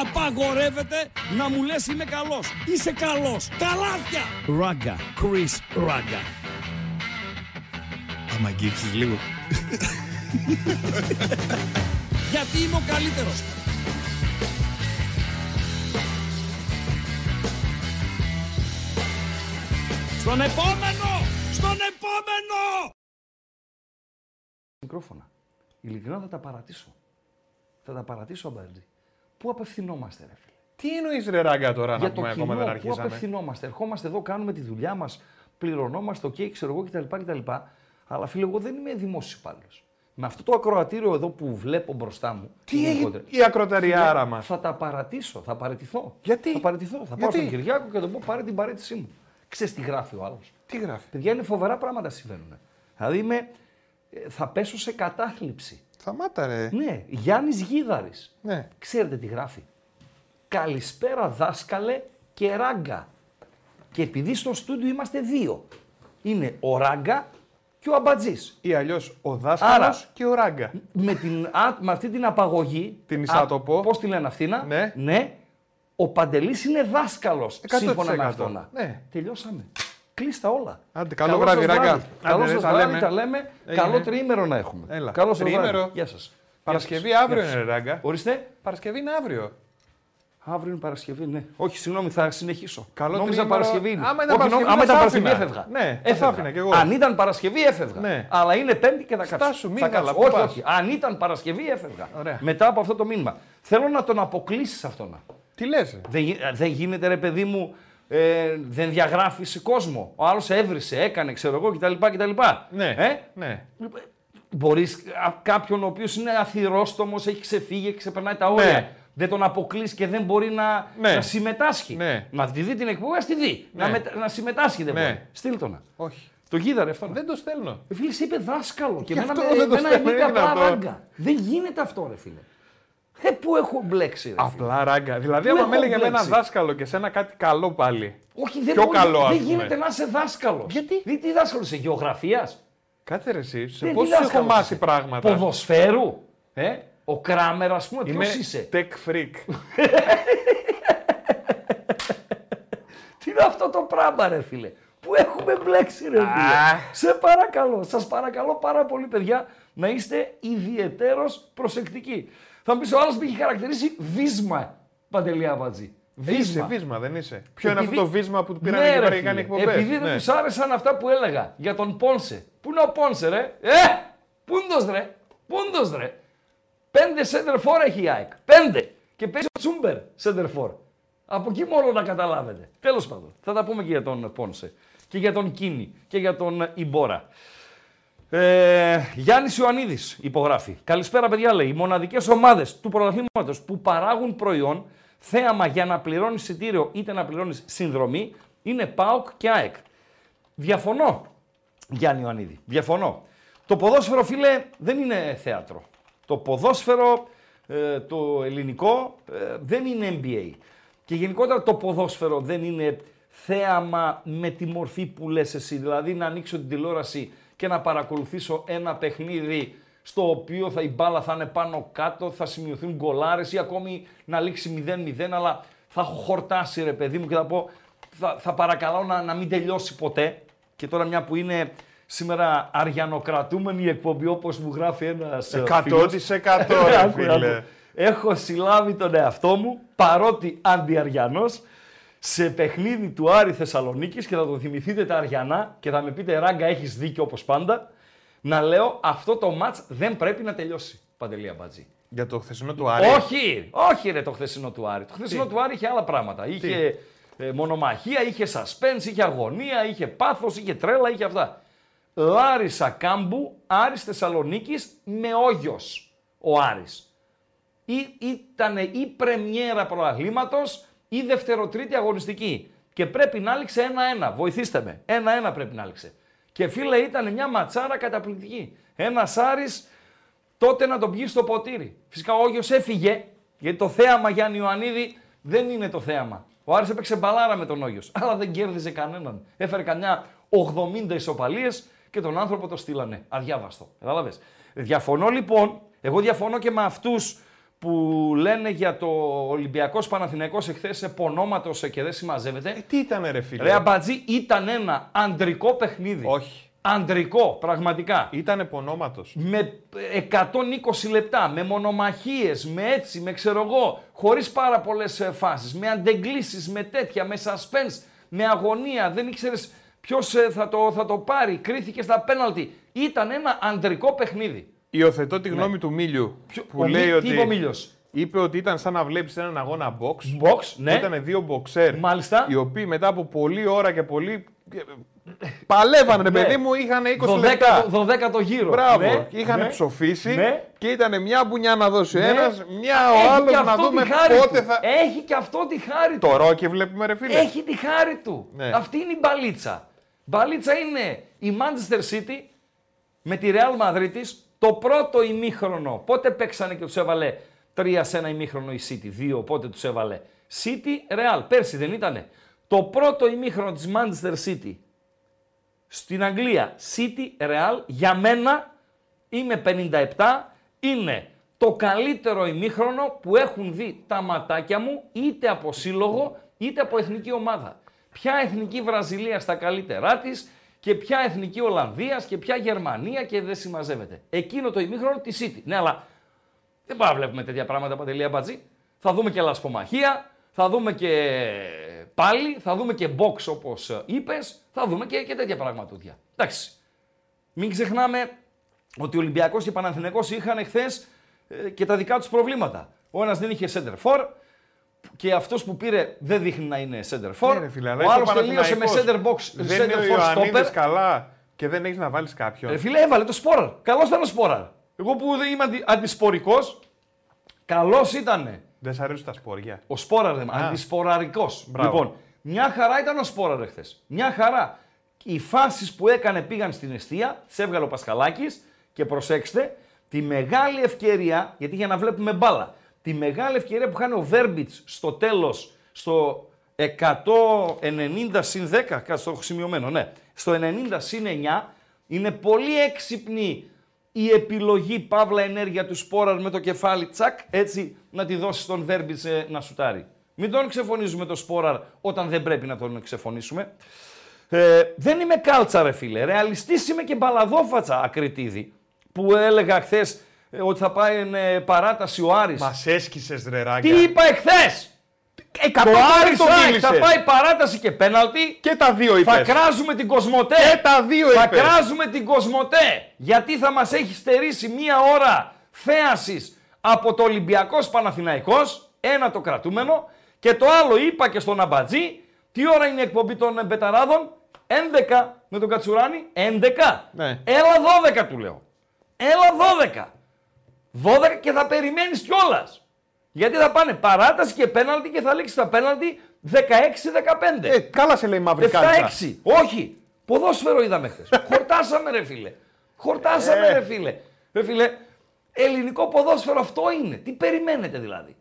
Απαγορεύεται να μου λες είμαι καλός. Είσαι καλός. Καλάθια. Ράγκα. Chris Ράγκα. Άμα αγγίξεις λίγο. Γιατί είμαι ο καλύτερος. Στον επόμενο! Στον επόμενο! Μικρόφωνα. Ειλικρινά θα τα παρατήσω. Θα τα παρατήσω, Μπαρτζή. Πού απευθυνόμαστε, ρε φίλε; Τι εννοείς ρε Ράγκα τώρα να Για το πούμε κοινό, ακόμα δεν πού αρχίσαμε; απευθυνόμαστε; Ερχόμαστε εδώ, κάνουμε τη δουλειά μας, πληρωνόμαστε, οκ, ξέρω εγώ κτλ, κτλ. Αλλά φίλε, εγώ δεν είμαι δημόσιος υπάλληλος. Με αυτό το ακροατήριο εδώ που βλέπω μπροστά μου. Τι γενικότερα, έχει η ακροταριάρα φίλε, μας; Θα τα παρατήσω, θα παραιτηθώ. Γιατί; Θα παραιτηθώ. Θα πάω Γιατί; στον Κυριάκο και θα του πω πάρε την παραίτησή μου. Ξέρεις τι γράφει ο άλλος. Τι γράφει; Παιδιά είναι φοβερά πράγματα συμβαίνουν. Δηλαδή είμαι, ε, θα πέσω σε κατάθλιψη. Σταμάτα ρε. Ναι, Γιάννης Γίδαρης. Ναι. Ξέρετε τι γράφει. Καλησπέρα δάσκαλε και ράγκα. Και επειδή στο στούντιο είμαστε δύο. Είναι ο ράγκα και ο αμπατζής. Ή αλλιώς ο δάσκαλος Άρα- και ο ράγκα. Με, την, α, με αυτή την απαγωγή. Την εισάτοπο. Πώς τη λένε αυτήνα. Ναι. ναι. Ο Παντελής είναι δάσκαλος. 100%. Σύμφωνα με αυτόνα. Ναι. Τελειώσαμε. Κλείστα όλα. Άντε, καλό Καλό βράδυ, σας ράγκα. βράδυ. Καλό Άντε, σας τα βράδυ, λέμε. τα λέμε. Έγινε. Καλό τριήμερο να έχουμε. Έλα. Καλό σας βράδυ. Τριήμερο. Γεια σας. Παρασκευή Γεια σας. αύριο Γεια είναι ρε σας. ράγκα. Ορίστε. Παρασκευή είναι αύριο. Αύριο είναι Παρασκευή, ναι. Όχι, συγγνώμη, θα συνεχίσω. Καλό Νόμιζα τριήμερο. Παρασκευή είναι. Άμα ήταν Όχι, Παρασκευή, νο- άμα θα ήταν σ' Παρασκευή άφηνα. έφευγα. Ναι, θα σ' Έφευγα. άφηνα κι εγώ. Αν ήταν Παρασκευή έφευγα. Ναι. Αλλά είναι Πέμπτη και θα κάτσω. Στάσου, μη θα καλά, κάτσω. πού Όχι, πας; όχι. Αν ήταν Παρασκευή έφευγα. Ωραία. Μετά από αυτό το μήνυμα. Θέλω να τον αποκλείσεις αυτόν. Τι λες. ρε; Δεν, γι- δεν γίνεται ρε παιδί μου, ε, δεν διαγράφει κόσμο. Ο άλλος έβρισε, έκανε, ξέρω εγώ κτλ. κτλ. Ναι. Ε; ναι. Μπορείς κάποιον ο οποίος είναι αθυρόστομος, έχει ξεφύγει, έχει ξεπερνάει τα όρια. Ναι. Δεν τον αποκλείσει και δεν μπορεί να, Ναι. να συμμετάσχει. Ναι. Να τη δει την εκπομπή, ας τη δει. Ναι. Να, μετα- να συμμετάσχει δεν Ναι. μπορεί. Στείλ το να. Όχι. Το γίδαρε αυτό. Δεν το στέλνω. Ε, Φίλε, σε είπε δάσκαλο και Γι' εμένα αυτό με, δεν το εμένα στέλνω, είπε είναι απλά αυτό. ράγκα. Δεν γίνεται αυτό, ρε φίλε. Ε, πού έχω μπλέξει, ρε φίλε. Απλά ράγκα. Δηλαδή, Πού άμα έχω με έλεγε με ένα μπλέξει; δάσκαλο και σε ένα κάτι καλό πάλι. Όχι, δεν, Πιο μπορεί, καλό, ας δεν πούμε. γίνεται να είσαι δάσκαλος. Γιατί; Τι, τι δάσκαλος είσαι, γεωγραφίας; Κάτσε ρε εσύ, σε Τι- πόσους τι έχω δάσκαλος μάθει είσαι; πράγματα; Ποδοσφαίρου; Ε; Ο Κράμερ, ας πούμε, ποιος Είμαι είσαι; tech freak. Τι είναι αυτό το πράγμα, ρε φίλε; Που έχουμε μπλέξει, ρε φίλε; Α. Σε παρακαλώ, σας παρακαλώ πάρα πολύ, παιδιά, να είστε ιδιαιτέρως προσεκτικοί. Θα μου πεις, ο άλλος με έχει χαρακτηρίσει βίσμα, Παντελή Αμπατζή. Είσαι βίσμα, δεν είσαι. Ποιο είναι αυτό Επειδή- το βίσμα που του πήραν Ναι, εκεί ρε πέρα και φίλε, κάνει εκπομπές; Επειδή δεν Ναι. τους άρεσαν αυτά που έλεγα για τον Πόνσε. Πού είναι ο Πόνσε, ρε; Ε, πούντος ρε. Πούντος ρε. Πέντε σέντερφορ έχει η ΑΕΚ. Πέντε. Και παίζει ο Τσούμπερ σέντερφορ. Από εκεί μόνο να καταλάβετε. Τέλος πάντων. Θα τα πούμε και για τον Πόνσε. Και για τον Κίνη. Και για τον Ιμπόρα. Ε, Γιάννης Ιωαννίδης υπογράφει. Καλησπέρα παιδιά λέει. Οι μοναδικές ομάδες του πρωταθλήματος που παράγουν προϊόν θέαμα για να πληρώνεις εισιτήριο είτε να πληρώνεις συνδρομή είναι ΠΑΟΚ και ΑΕΚ. Διαφωνώ, Γιάννη Ιωαννίδη. Διαφωνώ. Το ποδόσφαιρο, φίλε, δεν είναι θέατρο. Το ποδόσφαιρο, ε, το ελληνικό, ε, δεν είναι NBA. Και γενικότερα το ποδόσφαιρο δεν είναι θέαμα με τη μορφή που λες εσύ. Δηλαδή να ανοίξω την τηλεόραση και να παρακολουθήσω ένα παιχνίδι στο οποίο θα, η μπάλα θα είναι πάνω κάτω, θα σημειωθούν γκολάρες ή ακόμη να λήξει 0-0, αλλά θα έχω χορτάσει ρε παιδί μου και θα πω θα, θα παρακαλώ να, να μην τελειώσει ποτέ. Και τώρα μια που είναι σήμερα αριανοκρατούμενη εκπομπή όπως μου γράφει ένας ε, 100% φίλος. ρε Άκου, φίλε. άκου. Έχω συλλάβει τον εαυτό μου, παρότι αντιαριανός, σε παιχνίδι του Άρη Θεσσαλονίκης και θα το θυμηθείτε τα Αριανά και θα με πείτε Ράγκα έχεις δίκιο όπως πάντα, να λέω αυτό το μάτς δεν πρέπει να τελειώσει, Παντελία Μπατζή. Για το χθεσινό του Άρη. Όχι, όχι ρε το χθεσινό του Άρη. Το χθεσινό Τι; του Άρη είχε άλλα πράγματα. Είχε ε, μονομαχία, είχε suspense, είχε αγωνία, είχε πάθος, είχε τρέλα, είχε αυτά. Λάρισα Κάμπου, Άρης Θεσσαλονίκης με όγιος ο Άρης. Ή, ήταν η πρεμιέρα προαγλήματος ή δευτεροτρίτη αγωνιστική. Και πρέπει να έληξε ένα-ένα. Βοηθήστε με. Ένα-ένα πρέπει να έληξε. Και φίλε ήταν μια ματσάρα καταπληκτική. Ένα Άρης τότε να τον πιει στο ποτήρι. Φυσικά ο Όγιος έφυγε, γιατί το θέαμα Γιάννη Ιωαννίδη δεν είναι το θέαμα. Ο Άρης έπαιξε μπαλάρα με τον Όγιος, αλλά δεν κέρδιζε κανέναν. Έφερε καμιά 80 ισοπαλίες και τον άνθρωπο το στείλανε. Αδιάβαστο. Κατάλαβες; Διαφωνώ λοιπόν, εγώ διαφωνώ και με αυτούς που λένε για το Ολυμπιακός Παναθηναϊκός εχθές σε πονόματος και δεν συμμαζεύεται. Ε, τι ήταν ρε φίλε; Ρε Αμπατζή ήταν ένα αντρικό παιχνίδι. Όχι. Αντρικό, πραγματικά Ήτανε πονόματος. με 120 λεπτά, με μονομαχίες, με έτσι, με ξέρω εγώ, χωρίς πάρα πολλές ε, φάσεις, με αντεγκλήσεις, με τέτοια, με suspense, με αγωνία, δεν ήξερες ποιος ε, θα, το, θα το πάρει, κρίθηκε στα πέναλτι. Ήταν ένα αντρικό παιχνίδι. Υιοθετώ τη γνώμη του Μίλιου που Ναι. Ο Μι- λέει τι ότι είπε ο Μίλιος; είπε ότι ήταν σαν να βλέπεις έναν αγώνα box. Box, ναι. Ήταν δύο μποξέρ Μάλιστα. οι οποίοι μετά από πολλή ώρα και πολύ... Παλεύαν ρε Ναι. παιδί μου, είχαν 20 λεπτά. 12, 12 γύρο. Μπράβο, Ναι, είχαν ναι. ψοφήσει Ναι. και ήταν μια μπουνιά να δώσει ο Ναι. ένας, μια ο Έχει άλλος και να αυτό δούμε τη χάρη πότε του. θα... Έχει και αυτό τη χάρη του. Το ρόκι βλέπουμε ρε φίλε. Έχει τη χάρη του. Ναι. Αυτή είναι η μπαλίτσα. Μπαλίτσα είναι η Manchester City με τη Real Madrid το πρώτο ημίχρονο. Πότε παίξανε και τους έβαλε τρία σε ένα ημίχρονο η City, δύο πότε τους έβαλε. City Real, πέρσι δεν ήτανε. Το πρώτο ημίχρονο της Manchester City στην Αγγλία, City Real, για μένα είμαι 57, είναι το καλύτερο ημίχρονο που έχουν δει τα ματάκια μου είτε από σύλλογο είτε από εθνική ομάδα. Ποια εθνική Βραζιλία στα καλύτερά της και ποια εθνική Ολλανδίας και ποια Γερμανία και δεν συμμαζεύεται. Εκείνο το ημίχρονο τη City. Ναι, αλλά δεν πάμε να βλέπουμε τέτοια πράγματα παντελεία μπατζή. Θα δούμε και λασπομαχία, θα δούμε και πάλι, θα δούμε και box όπως είπες, θα δούμε και, και τέτοια πραγματούδια. Εντάξει. Μην ξεχνάμε ότι ο Ολυμπιακός και ο Παναθηναϊκός είχαν χθε και τα δικά τους προβλήματα. Ο ένας δεν είχε center for και αυτός που πήρε δεν δείχνει να είναι center for. Ναι, ρε φίλε, αλλά ο είσαι άλλος τελείωσε με center Παναθηναϊκός. box, Δεν είναι ο center for Ιωαννίδης stopper. καλά και δεν έχεις να βάλεις κάποιον. Ρε φίλε, έβαλε το σπόραρ. Καλός ήταν ο σπόραρ. Εγώ που δεν είμαι αντι, αντισπορικός, καλός ήτανε. Δεν σ' αρέσουν τα σπόρια. Ο Σπόραρ, δεν αντισποραρικός. Μπράβο. Λοιπόν, μια χαρά ήταν ο Σπόραρ χθε. Μια χαρά. Οι φάσεις που έκανε πήγαν στην αιστεία, τις έβγαλε ο Πασχαλάκης και προσέξτε, τη μεγάλη ευκαιρία, γιατί για να βλέπουμε μπάλα, τη μεγάλη ευκαιρία που χάνει ο Βέρμπιτς στο τέλος, στο 190 συν 10, κάτι στο έχω σημειωμένο, ναι, στο 90 συν 9, είναι πολύ έξυπνη η επιλογή παύλα ενέργεια του Σπόραρ με το κεφάλι τσακ, έτσι να τη δώσει στον Βέρμπιτς ε, να σουτάρει. Μην τον ξεφωνίζουμε το Σπόραρ όταν δεν πρέπει να τον ξεφωνήσουμε. Ε, δεν είμαι κάλτσα ρε φίλε, ρεαλιστής είμαι και μπαλαδόφατσα ακριτίδη που έλεγα χθες ότι θα πάει ε, παράταση ο Άρης. Μας έσκησες ρε ράγκια. Τι είπα εχθές! Εκατό Το φορές Άρης το ΑΕΚ μίλησες. θα πάει παράταση και πέναλτι. Και τα δύο Θα είπες. κράζουμε την Κοσμοτέ. Και τα δύο Θα είπες. κράζουμε την Κοσμοτέ. Γιατί θα μας έχει στερήσει μία ώρα θέασης από το Ολυμπιακός Παναθηναϊκός. Ένα το κρατούμενο. Και το άλλο είπα και στον Αμπατζή. Τι ώρα είναι η εκπομπή των Μπεταράδων; 11 με τον Κατσουράνη. 11. Ναι. Έλα 12 του λέω. Έλα 12. 12 και θα περιμένεις κιόλας. Γιατί θα πάνε παράταση και πέναλτι και θα λήξει τα πέναλτι 16-15. Ε, καλά σε λέει μαύρη κάλτσα. 7-6. Όχι. Ποδόσφαιρο είδαμε χθες. Χορτάσαμε ρε φίλε. Χορτάσαμε Ε. ρε φίλε. Ρε φίλε, ελληνικό ποδόσφαιρο αυτό είναι. Τι περιμένετε δηλαδή.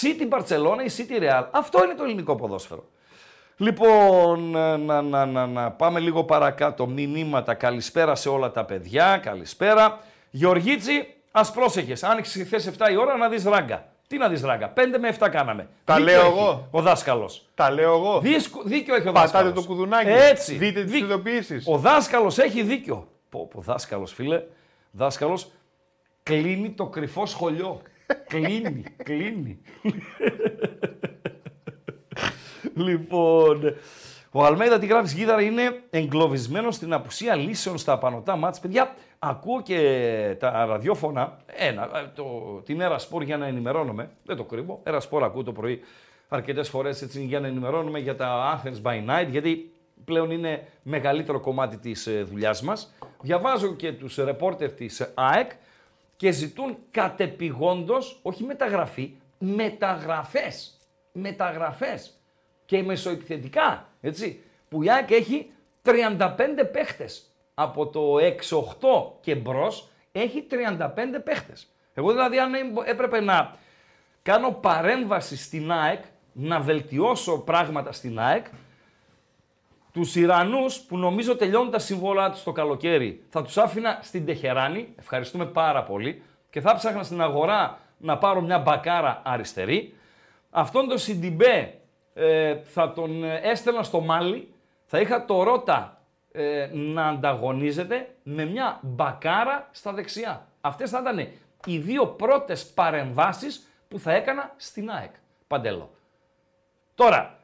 City Barcelona ή City Real. Αυτό είναι το ελληνικό ποδόσφαιρο. Λοιπόν, να, να, να, να, να πάμε λίγο παρακάτω. Μηνύματα. Καλησπέρα σε όλα τα παιδιά. Καλησπέρα. Γεωργίτσι, ας πρόσεχες. Άνοιξε χθε 7 η ώρα να δεις ράγκα. Τι να δεις ράγκα. 5 με 7 κάναμε. Τα Δίκιο λέω έχει εγώ. Ο δάσκαλος. Τα λέω εγώ. Δίκιο έχει ο Πατάτε δάσκαλος. το κουδουνάκι. Έτσι. Δείτε τις Δίκιο. ειδοποιήσεις. Ο δάσκαλος έχει δίκιο. Πω, πω δάσκαλος, φίλε. Δάσκαλος κλείνει το κρυφό σχολείο. κλείνει, κλείνει. λοιπόν, ο Αλμέιδα τι γράφεις γίδαρα είναι εγκλωβισμένος στην απουσία λύσεων στα απανοτά μάτς. Παιδιά, ακούω και τα ραδιόφωνα, ένα, ε, το, την Έρα Σπορ για να ενημερώνομαι, δεν το κρύβω, Έρα Σπορ ακούω το πρωί αρκετές φορές έτσι, για να ενημερώνομαι για τα Athens by Night, γιατί πλέον είναι μεγαλύτερο κομμάτι της ε, δουλειάς μας. Διαβάζω και τους ρεπόρτερ της ΑΕΚ και ζητούν κατεπηγόντως, όχι μεταγραφή, μεταγραφές. Μεταγραφές. Και μεσοεπιθετικά, έτσι, που η ΑΕΚ έχει 35 παίχτες. Από το 6-8 και μπρος έχει 35 παίχτες. Εγώ δηλαδή αν έπρεπε να κάνω παρέμβαση στην ΑΕΚ, να βελτιώσω πράγματα στην ΑΕΚ, τους Ιρανούς που νομίζω τελειώνουν τα συμβόλαια τους το καλοκαίρι, θα τους άφηνα στην Τεχεράνη. Ευχαριστούμε πάρα πολύ. Και θα ψάχνα στην αγορά να πάρω μια μπακάρα αριστερή. Αυτόν τον Σιντιμπέ ε, θα τον ε, έστελνα στο Μάλι. Θα είχα το Ρότα ε, να ανταγωνίζεται με μια μπακάρα στα δεξιά. Αυτές θα ήταν οι δύο πρώτες παρεμβάσεις που θα έκανα στην ΑΕΚ. Παντέλο. Τώρα,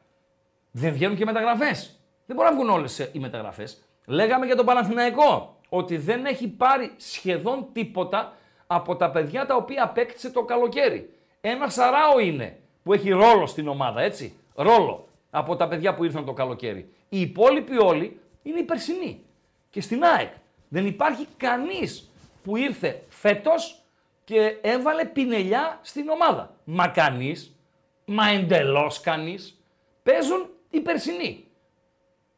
δεν βγαίνουν και μεταγραφές. Δεν μπορούν να βγουν όλες οι μεταγραφές. Λέγαμε για τον Παναθηναϊκό ότι δεν έχει πάρει σχεδόν τίποτα από τα παιδιά τα οποία απέκτησε το καλοκαίρι. Ένα σαράο είναι που έχει ρόλο στην ομάδα, έτσι. Ρόλο από τα παιδιά που ήρθαν το καλοκαίρι. Οι υπόλοιποι όλοι είναι οι περσινοί. Και στην ΑΕΚ δεν υπάρχει κανείς που ήρθε φέτος και έβαλε πινελιά στην ομάδα. Μα κανείς, μα εντελώς κανείς, παίζουν οι περσινοί.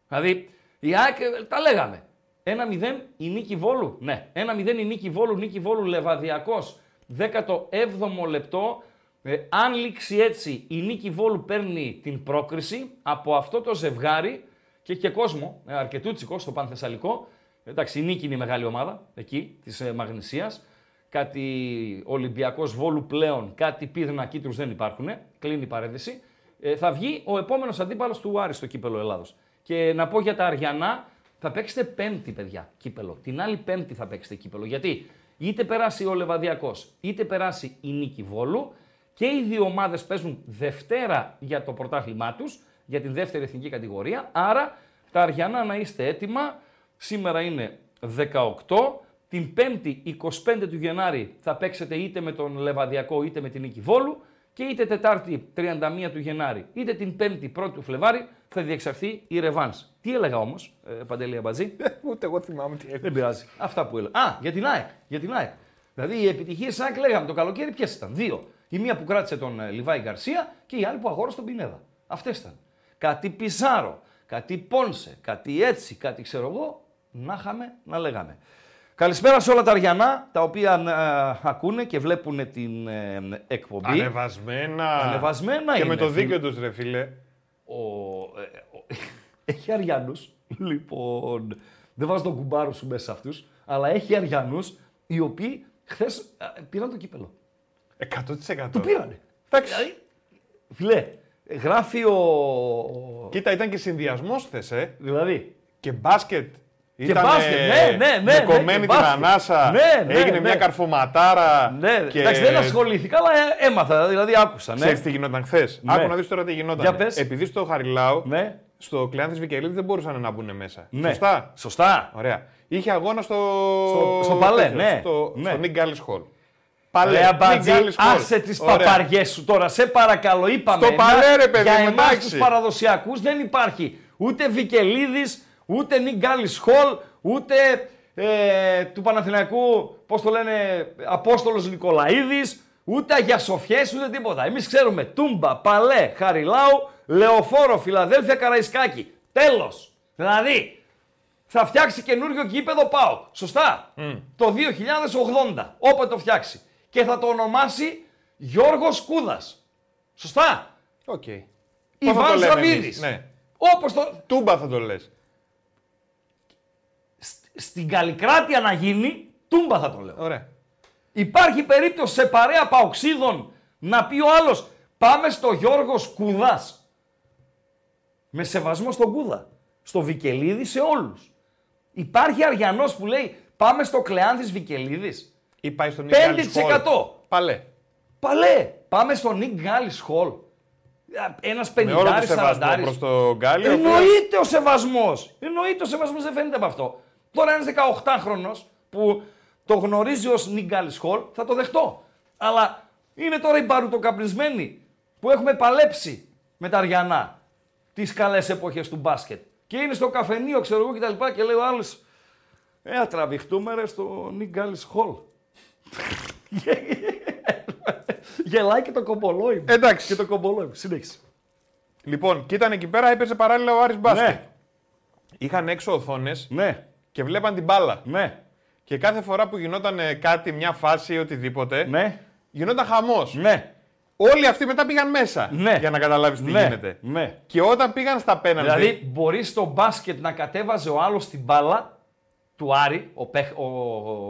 Δηλαδή, η ΑΕΚ ε, τα λέγαμε. 1-0 η νίκη Βόλου. Ναι, 1-0 η νίκη Βόλου, νίκη Βόλου Λεβαδιακός. 17ο λεπτό. Ε, αν λήξει έτσι, η νίκη Βόλου παίρνει την πρόκριση από αυτό το ζευγάρι και έχει και κόσμο, ε, αρκετούτσικο στο Πανθεσσαλικό. Εντάξει, η νίκη είναι η μεγάλη ομάδα εκεί, της ε, Μαγνησίας. Κάτι Ολυμπιακός Βόλου πλέον, κάτι πίδνα κίτρους δεν υπάρχουν. Κλείνει η παρένθεση. Ε, θα βγει ο επόμενος αντίπαλος του Άρη στο κύπελο Ελλάδος. Και να πω για τα Αριανά, θα παίξετε πέμπτη, παιδιά, κύπελο. Την άλλη πέμπτη θα παίξετε κύπελο. Γιατί είτε περάσει ο Λεβαδιακός, είτε περάσει η Νίκη Βόλου και οι δύο ομάδες παίζουν Δευτέρα για το πρωτάθλημά τους, για την δεύτερη εθνική κατηγορία. Άρα τα Αριανά να είστε έτοιμα. Σήμερα είναι 18. Την 5η 25 του Γενάρη θα παίξετε είτε με τον Λεβαδιακό είτε με την Νίκη Βόλου και είτε Τετάρτη 31 του Γενάρη είτε την 5η 1 του Φλεβάρη θα διεξαχθεί η Ρεβάνς. Τι έλεγα όμως, ε, Παντελή Αμπατζή, Ούτε εγώ θυμάμαι τι δεν έκανε. πειράζει. Αυτά που έλεγα. Α, για την ΑΕΚ. Για την ΑΕΚ. Δηλαδή οι επιτυχίες ΑΕΚ λέγαμε το καλοκαίρι ποιες ήταν; Δύο. Η μία που κράτησε τον ε, Λιβάη Γκαρσία και η άλλη που αγόρασε τον Πινέδα. Αυτές ήταν. Κάτι Πιζάρο, κάτι Πόνσε, κάτι έτσι, κάτι ξέρω εγώ, να είχαμε να λέγαμε. Καλησπέρα σε όλα τα Αριανά τα οποία ε, ακούνε και βλέπουν την ε, εκπομπή. Ανεβασμένα. Ανεβασμένα Και είναι, με το φίλε. δίκιο τους, ρε φίλε. Ο, ε, ο- έχει Αριανούς. Λοιπόν, δεν βάζω τον κουμπάρο σου μέσα σε αυτούς, αλλά έχει Αριανούς οι οποίοι χθες πήραν το κύπελο. 100%. Το πήρανε. Εντάξει. Δηλαδή, φιλέ, γράφει ο. ο- Κοίτα, ήταν και συνδυασμός χθε, ε. Δηλαδή. Και μπάσκετ. Και Ήταν μπάσκετ, ναι, ναι, ναι, με ναι, κομμένη και την μπάσκετ. ανάσα. Ναι, ναι, έγινε ναι. μια καρφωματάρα. Ναι, και... εντάξει, δεν ασχολήθηκα, αλλά ε, έμαθα, δηλαδή άκουσα. Ναι. Ξέρεις τι γινόταν χθες; Ναι. Άκου να δεις τώρα τι γινόταν. Για πες. Επειδή στο Χαριλάου, ναι. στο Κλεάνθης Βικελίδη δεν μπορούσαν να μπουν μέσα. ναι. Σωστά; Σωστά. Ωραία. Είχε αγώνα στο. Στο- στο Παλέ, τέτοιο, ναι. Στο, Ναι. στο Nick Gallis Hall. Ρε αμπατζή, Nick Gallis Hall. άσε τις Ωραία. παπαριές σου τώρα, σε παρακαλώ, είπαμε. Στο Παλέ, ρε παιδί Για μου, εμάς εντάξει. τους παραδοσιακούς δεν υπάρχει ούτε Βικελίδης, ούτε Νιγκάλης Χολ, ούτε ε, του Παναθηναϊκού, πώς το λένε, Απόστολος Νικολαίδης, ούτε Αγία Σοφιές, ούτε τίποτα. Εμείς ξέρουμε Τούμπα, Παλέ, Χαριλάου, Λεωφόρο, Φιλαδέλφια, Καραϊσκάκη. Τέλος. Δηλαδή, θα φτιάξει καινούριο γήπεδο ΠΑΟΚ. Σωστά. Το 2080, όποτε το φτιάξει. Και θα το ονομάσει Γιώργος Κούδας. Σωστά; Οκ. Πώς θα το Ιβάν λέμε Σαββίδης. εμείς, Ναι. Όπως το... Τούμπα θα το λες. σ- Στην Καλλικράτεια να γίνει, Τούμπα θα το λέω. Ωραία. Υπάρχει περίπτωση σε παρέα παοκτσήδων Να πει ο άλλος, πάμε στο Γιώργος Κούδας. Με σεβασμό στον Κούδα. Στο Βικελίδη σε όλους. Υπάρχει Αριανός που λέει, πάμε στο Κλεάνθη Βικελίδης. Ή πάει στον 5%. Παλέ. Παλέ, πάμε στο Νίκ Γκάλι Χολ. Ένας Με όλο το πενιντάρι σεβασμό σαραντάρι. προς το Γκάλι. ο οποίος- Εννοείται ο σεβασμός. Εννοείται ο σεβασμός, δεν φαίνεται από αυτό. Τώρα ένας 18χρονο που το γνωρίζει ως Νίγκαλ Χολ, θα το δεχτώ. Αλλά είναι τώρα οι μπαρουτοκαπνισμένοι που έχουμε παλέψει με τα Αριανά τις καλές εποχές του μπάσκετ. Και είναι στο καφενείο, ξέρω εγώ κτλ. Και, λέει ο άλλος, Ε, θα τραβηχτούμε ρε στο Νίγκαλ Χολ. Γελάει και το κομπολόι μου. Εντάξει. Και το κομπολόι μου. Συνέχισε. Λοιπόν, και ήταν εκεί πέρα, έπαιζε παράλληλα ο Άρης Μπάσκετ. Ναι, Είχαν έξω οθόνες ναι, και βλέπαν την μπάλα. ναι, Και κάθε φορά που γινόταν ε, κάτι, μια φάση ή οτιδήποτε, ναι, γινόταν χαμός. ναι. Όλοι αυτοί μετά πήγαν μέσα Ναι. για να καταλάβεις τι ναι, γίνεται. Ναι. Και όταν πήγαν στα πέναλτι. Δηλαδή μπορείς στο μπάσκετ να κατέβαζε ο άλλος την μπάλα του Άρη, ο, παιχ- ο,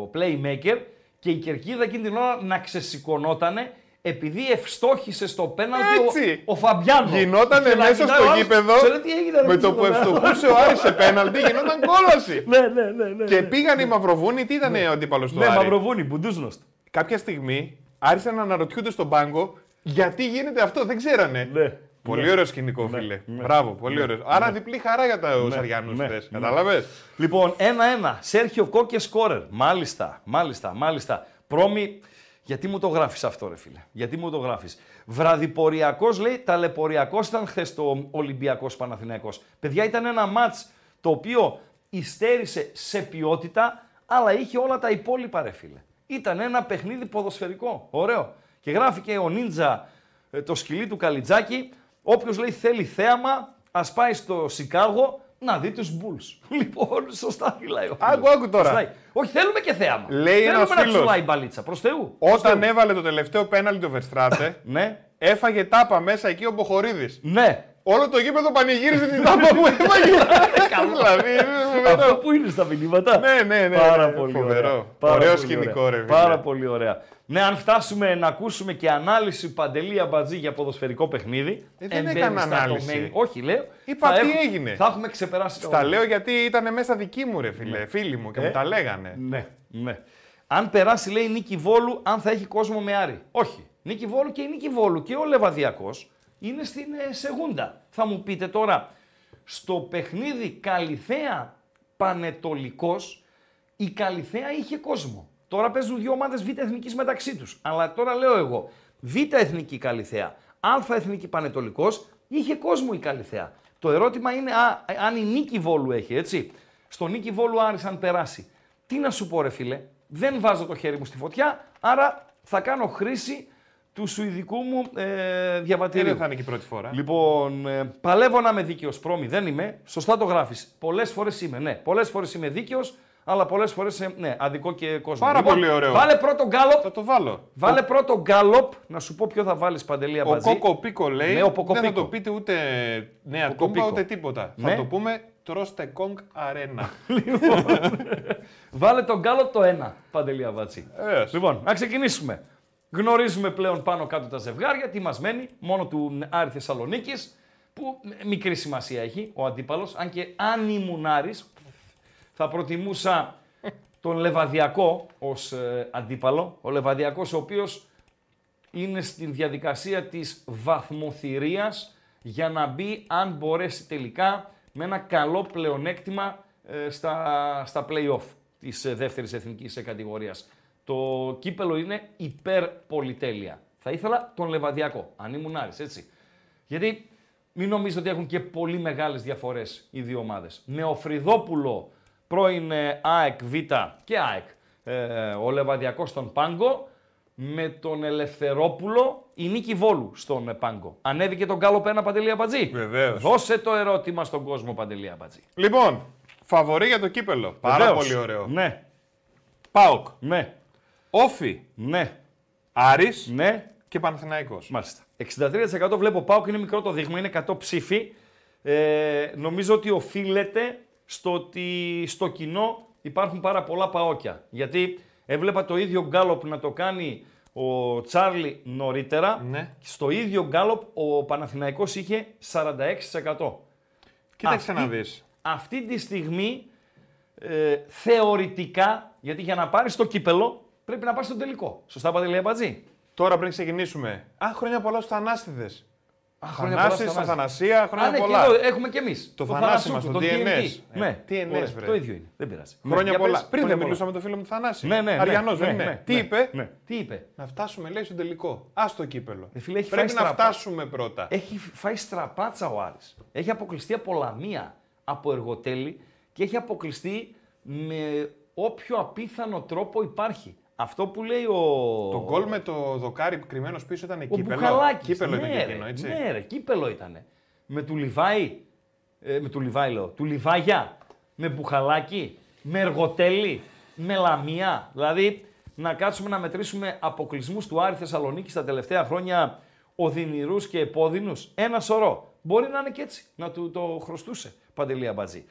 ο playmaker, και η κερκίδα εκείνη την ώρα να ξεσηκωνότανε επειδή ευστόχησε στο πέναλτι Έτσι. ο, ο Φαμπιάνο. Γινότανε Και να μέσα κοιτάει στο ο άλλος, γήπεδο, «Ξέρετε τι έγινε, ρε, με το πίσω που εδώ πέρα;» ευστοχούσε ο Άρης σε πέναλτι, γινόταν κόλαση. Ναι, ναι, ναι. ναι, και ναι. πήγαν οι Μαυροβούνοι, τι ήταν ο αντίπαλος του Ναι, Άρη; Μαυροβούνι, Μπουντούσνοστ. Κάποια στιγμή άρχισαν να αναρωτιούνται στον πάγκο γιατί γίνεται αυτό, δεν ξέρανε. Ναι. Πολύ ωραίο σκηνικό, φίλε. Μπράβο, πολύ ωραίο. Άρα διπλή χαρά για του Αριανού ναι, χθε. ναι. Κατάλαβε. Λοιπόν, 1-1. Σέρχιο Κόκκε σκόρερ. Μάλιστα, μάλιστα, μάλιστα. Πρόμη, γιατί μου το γράφεις αυτό, ρε φίλε; Γιατί μου το γράφεις; Βραδιποριακός λέει, ταλαιπωριακός ήταν χθες το Ολυμπιακός Παναθηναϊκός. Παιδιά, ήταν ένα ματ το οποίο υστέρησε σε ποιότητα, αλλά είχε όλα τα υπόλοιπα, ρε φίλε. Ήταν ένα παιχνίδι ποδοσφαιρικό. Ωραίο. Και γράφει και ο Νίντζα ε, το σκυλί του Καλιτζάκη. Όποιος λέει θέλει θέαμα, ας πάει στο Σικάγο να δει τους Bulls. Λοιπόν, σωστά μιλάει ο φίλος. Άκου, άκου τώρα. Σωστά. Όχι, θέλουμε και θέαμα. Λέει θέλουμε ένας να φίλος. τσουλάει μπαλίτσα. Προς Θεού. Προς Όταν Θεού. έβαλε το τελευταίο πέναλτι το Verstraete, Ναι, έφαγε τάπα μέσα εκεί ο Μποχορίδης. ναι. Όλο το γήπεδο πανηγύριζε την τάπα που έφαγε. δηλαδή, είναι Αυτό φοβερό. που είναι στα μηνύματα. Ναι, ναι, ναι. Πάρα ναι, πολύ φοβερό. ωραία. Πάρα Ωραίο πολύ σκηνικό, ωραία. ρε φίλε. Πάρα πολύ ωραία. Ναι, αν φτάσουμε να ακούσουμε και ανάλυση παντελή αμπατζή για ποδοσφαιρικό παιχνίδι. Ε, δεν εμβαίνει έκανα στα ανάλυση. domain. Όχι, λέω. Είπα θα τι έχουμε- έγινε. Θα έχουμε ξεπεράσει Στα όλα. λέω γιατί ήταν μέσα δική μου, ρε φίλε. Φίλοι μου και Ε. μου τα λέγανε. Ναι, ναι. Αν περάσει, λέει Νίκη Βόλου, αν θα έχει κόσμο με Άρη. Όχι. Νίκη Βόλου και η Νίκη Βόλου και ο Λεβαδιακός είναι στην ε, Σεγούντα. Θα μου πείτε τώρα, στο παιχνίδι Καλιθέα Πανετολικός, η Καλιθέα είχε κόσμο. Τώρα παίζουν δύο ομάδες Β' Εθνικής μεταξύ τους. Αλλά τώρα λέω εγώ, Β' Εθνική Καλιθέα, Α' Εθνική Πανετολικός, είχε κόσμο η Καλιθέα. Το ερώτημα είναι α, αν η Νίκη Βόλου έχει, έτσι. Στο Νίκη Βόλου Άρης αν περάσει. Τι να σου πω ρε φίλε, δεν βάζω το χέρι μου στη φωτιά, άρα θα κάνω χρήση του σουηδικού μου ε, Ε, διαβατηρίου. Δεν θα είναι και η πρώτη φορά. Λοιπόν, ε, παλεύω να είμαι δίκαιος πρόμη. Δεν είμαι. Σωστά το γράφεις. Πολλές φορές είμαι. Ναι, πολλές φορές είμαι δίκαιος, αλλά πολλές φορές ναι, αδικό και κόσμο. Πάρα Λοιπόν, πολύ ωραίο. Βάλε πρώτο γκάλοπ. Θα το βάλω. Βάλε πρώτο γκάλοπ. Να σου πω ποιο θα βάλεις παντελή Ο αμπατζή. Κόκο Πίκο λέει Ναι, ο Ποκο δεν θα Πίκο. το πείτε ούτε νέα Ποκο τούμπα Πίκο. ούτε τίποτα. Ναι. Θα το πούμε Τρώστε Κόγκ Αρένα. Βάλε τον γκάλοπ το ένα. Παντελή αμπατζή. Βεβαίως. Λοιπόν, να ξεκινήσουμε. Γνωρίζουμε πλέον πάνω κάτω τα ζευγάρια. Τι μας μένει, μόνο του Άρη Θεσσαλονίκης, που μικρή σημασία έχει ο αντίπαλος. Αν και αν ήμουν Άρης, θα προτιμούσα τον Λεβαδιακό ως ε, αντίπαλο. Ο Λεβαδιακός ο οποίος είναι στην διαδικασία της βαθμοθυρίας για να μπει αν μπορέσει τελικά με ένα καλό πλεονέκτημα ε, στα, στα play-off της ε, δεύτερης εθνικής ε, κατηγορίας. Το κύπελο είναι υπέρ πολυτέλεια. Θα ήθελα τον Λεβαδιακό, αν ήμουν Άρης, έτσι. Γιατί μην νομίζετε ότι έχουν και πολύ μεγάλες διαφορές οι δύο ομάδες. Με ο Φρυδόπουλο, πρώην ε, ΑΕΚ Β και ΑΕΚ, ε, ο Λεβαδιακός στον Πάγκο, με τον Ελευθερόπουλο η Νίκη Βόλου στον ε, Πάγκο. Ανέβηκε τον Γκάλο Πένα Παντελή Αμπατζή. Βεβαίως. Δώσε το ερώτημα στον κόσμο Παντελή Αμπατζή. Λοιπόν, φαβορή για το κύπελο. Πάρα Βεβαίως. πολύ ωραίο. Ναι, Πάοκ, ναι, Όφι, ναι, Άρης ναι. και Παναθηναϊκός. Μάλιστα. 63% βλέπω πάω και είναι μικρό το δείγμα, είναι 100 ψήφοι. Ε, νομίζω ότι οφείλεται στο ότι στο κοινό υπάρχουν πάρα πολλά παόκια. Γιατί έβλεπα το ίδιο Γκάλοπ να το κάνει ο Τσάρλι νωρίτερα. Ναι. Στο ίδιο γκάλοπ ο Παναθηναϊκός είχε 46%. Κοίταξε Αυτή- να δεις. Αυτή τη στιγμή ε, θεωρητικά, γιατί για να πάρεις το κύπελο πρέπει να πας στο τελικό. Σωστά Παντελή Αμπατζή. Τώρα πριν ξεκινήσουμε. Α, χρόνια πολλά στους Θανάσιδες. χρόνια πολλά Θανάσης, στο Αθανασία, Α, χρόνια ναι, και πολλά. εδώ έχουμε κι εμείς. Το Θανάση μας, το DNS. Ε, Ναι, DNS, ωραία, βρε. Το ίδιο είναι. Δεν πειράζει. Χρόνια Ναι, για πολλά. πες, Πριν χρόνια δεν πολλά. μιλούσα με τον φίλο μου Θανάση. Ναι, ναι, ναι, Αριανός, ναι, δεν ναι, είναι. ναι, Τι ναι, είπε; ναι. Τι είπε; Να φτάσουμε, λέει, στον τελικό. Α το κύπελο. Ε, φίλε, έχει Πρέπει φάει να στραπά. φτάσουμε πρώτα. Έχει φάει στραπάτσα ο Άρης. Έχει αποκλειστεί από Λαμία, από εργοτέλη και έχει αποκλειστεί με όποιο απίθανο τρόπο υπάρχει. Αυτό που λέει ο... Το γκολ με το δοκάρι κρυμμένος πίσω ήταν Ο κύπελο. Μπουχαλάκης. Κύπελο ήταν ναι, και ρε, εκείνο, έτσι. Ναι, ρε, κύπελο ήταν. Με του Λιβάη, ε, με του Λιβάη λέω, του Λιβάγια, με Μπουχαλάκη, με Εργοτέλη, με Λαμία. Δηλαδή, να κάτσουμε να μετρήσουμε αποκλεισμούς του Άρη Θεσσαλονίκη τα τελευταία χρόνια, οδυνηρούς και επώδυνους. Ένα σωρό. Μπορεί να είναι και έτσι, να του το χρωστούσε Παντελή Αμπατζή.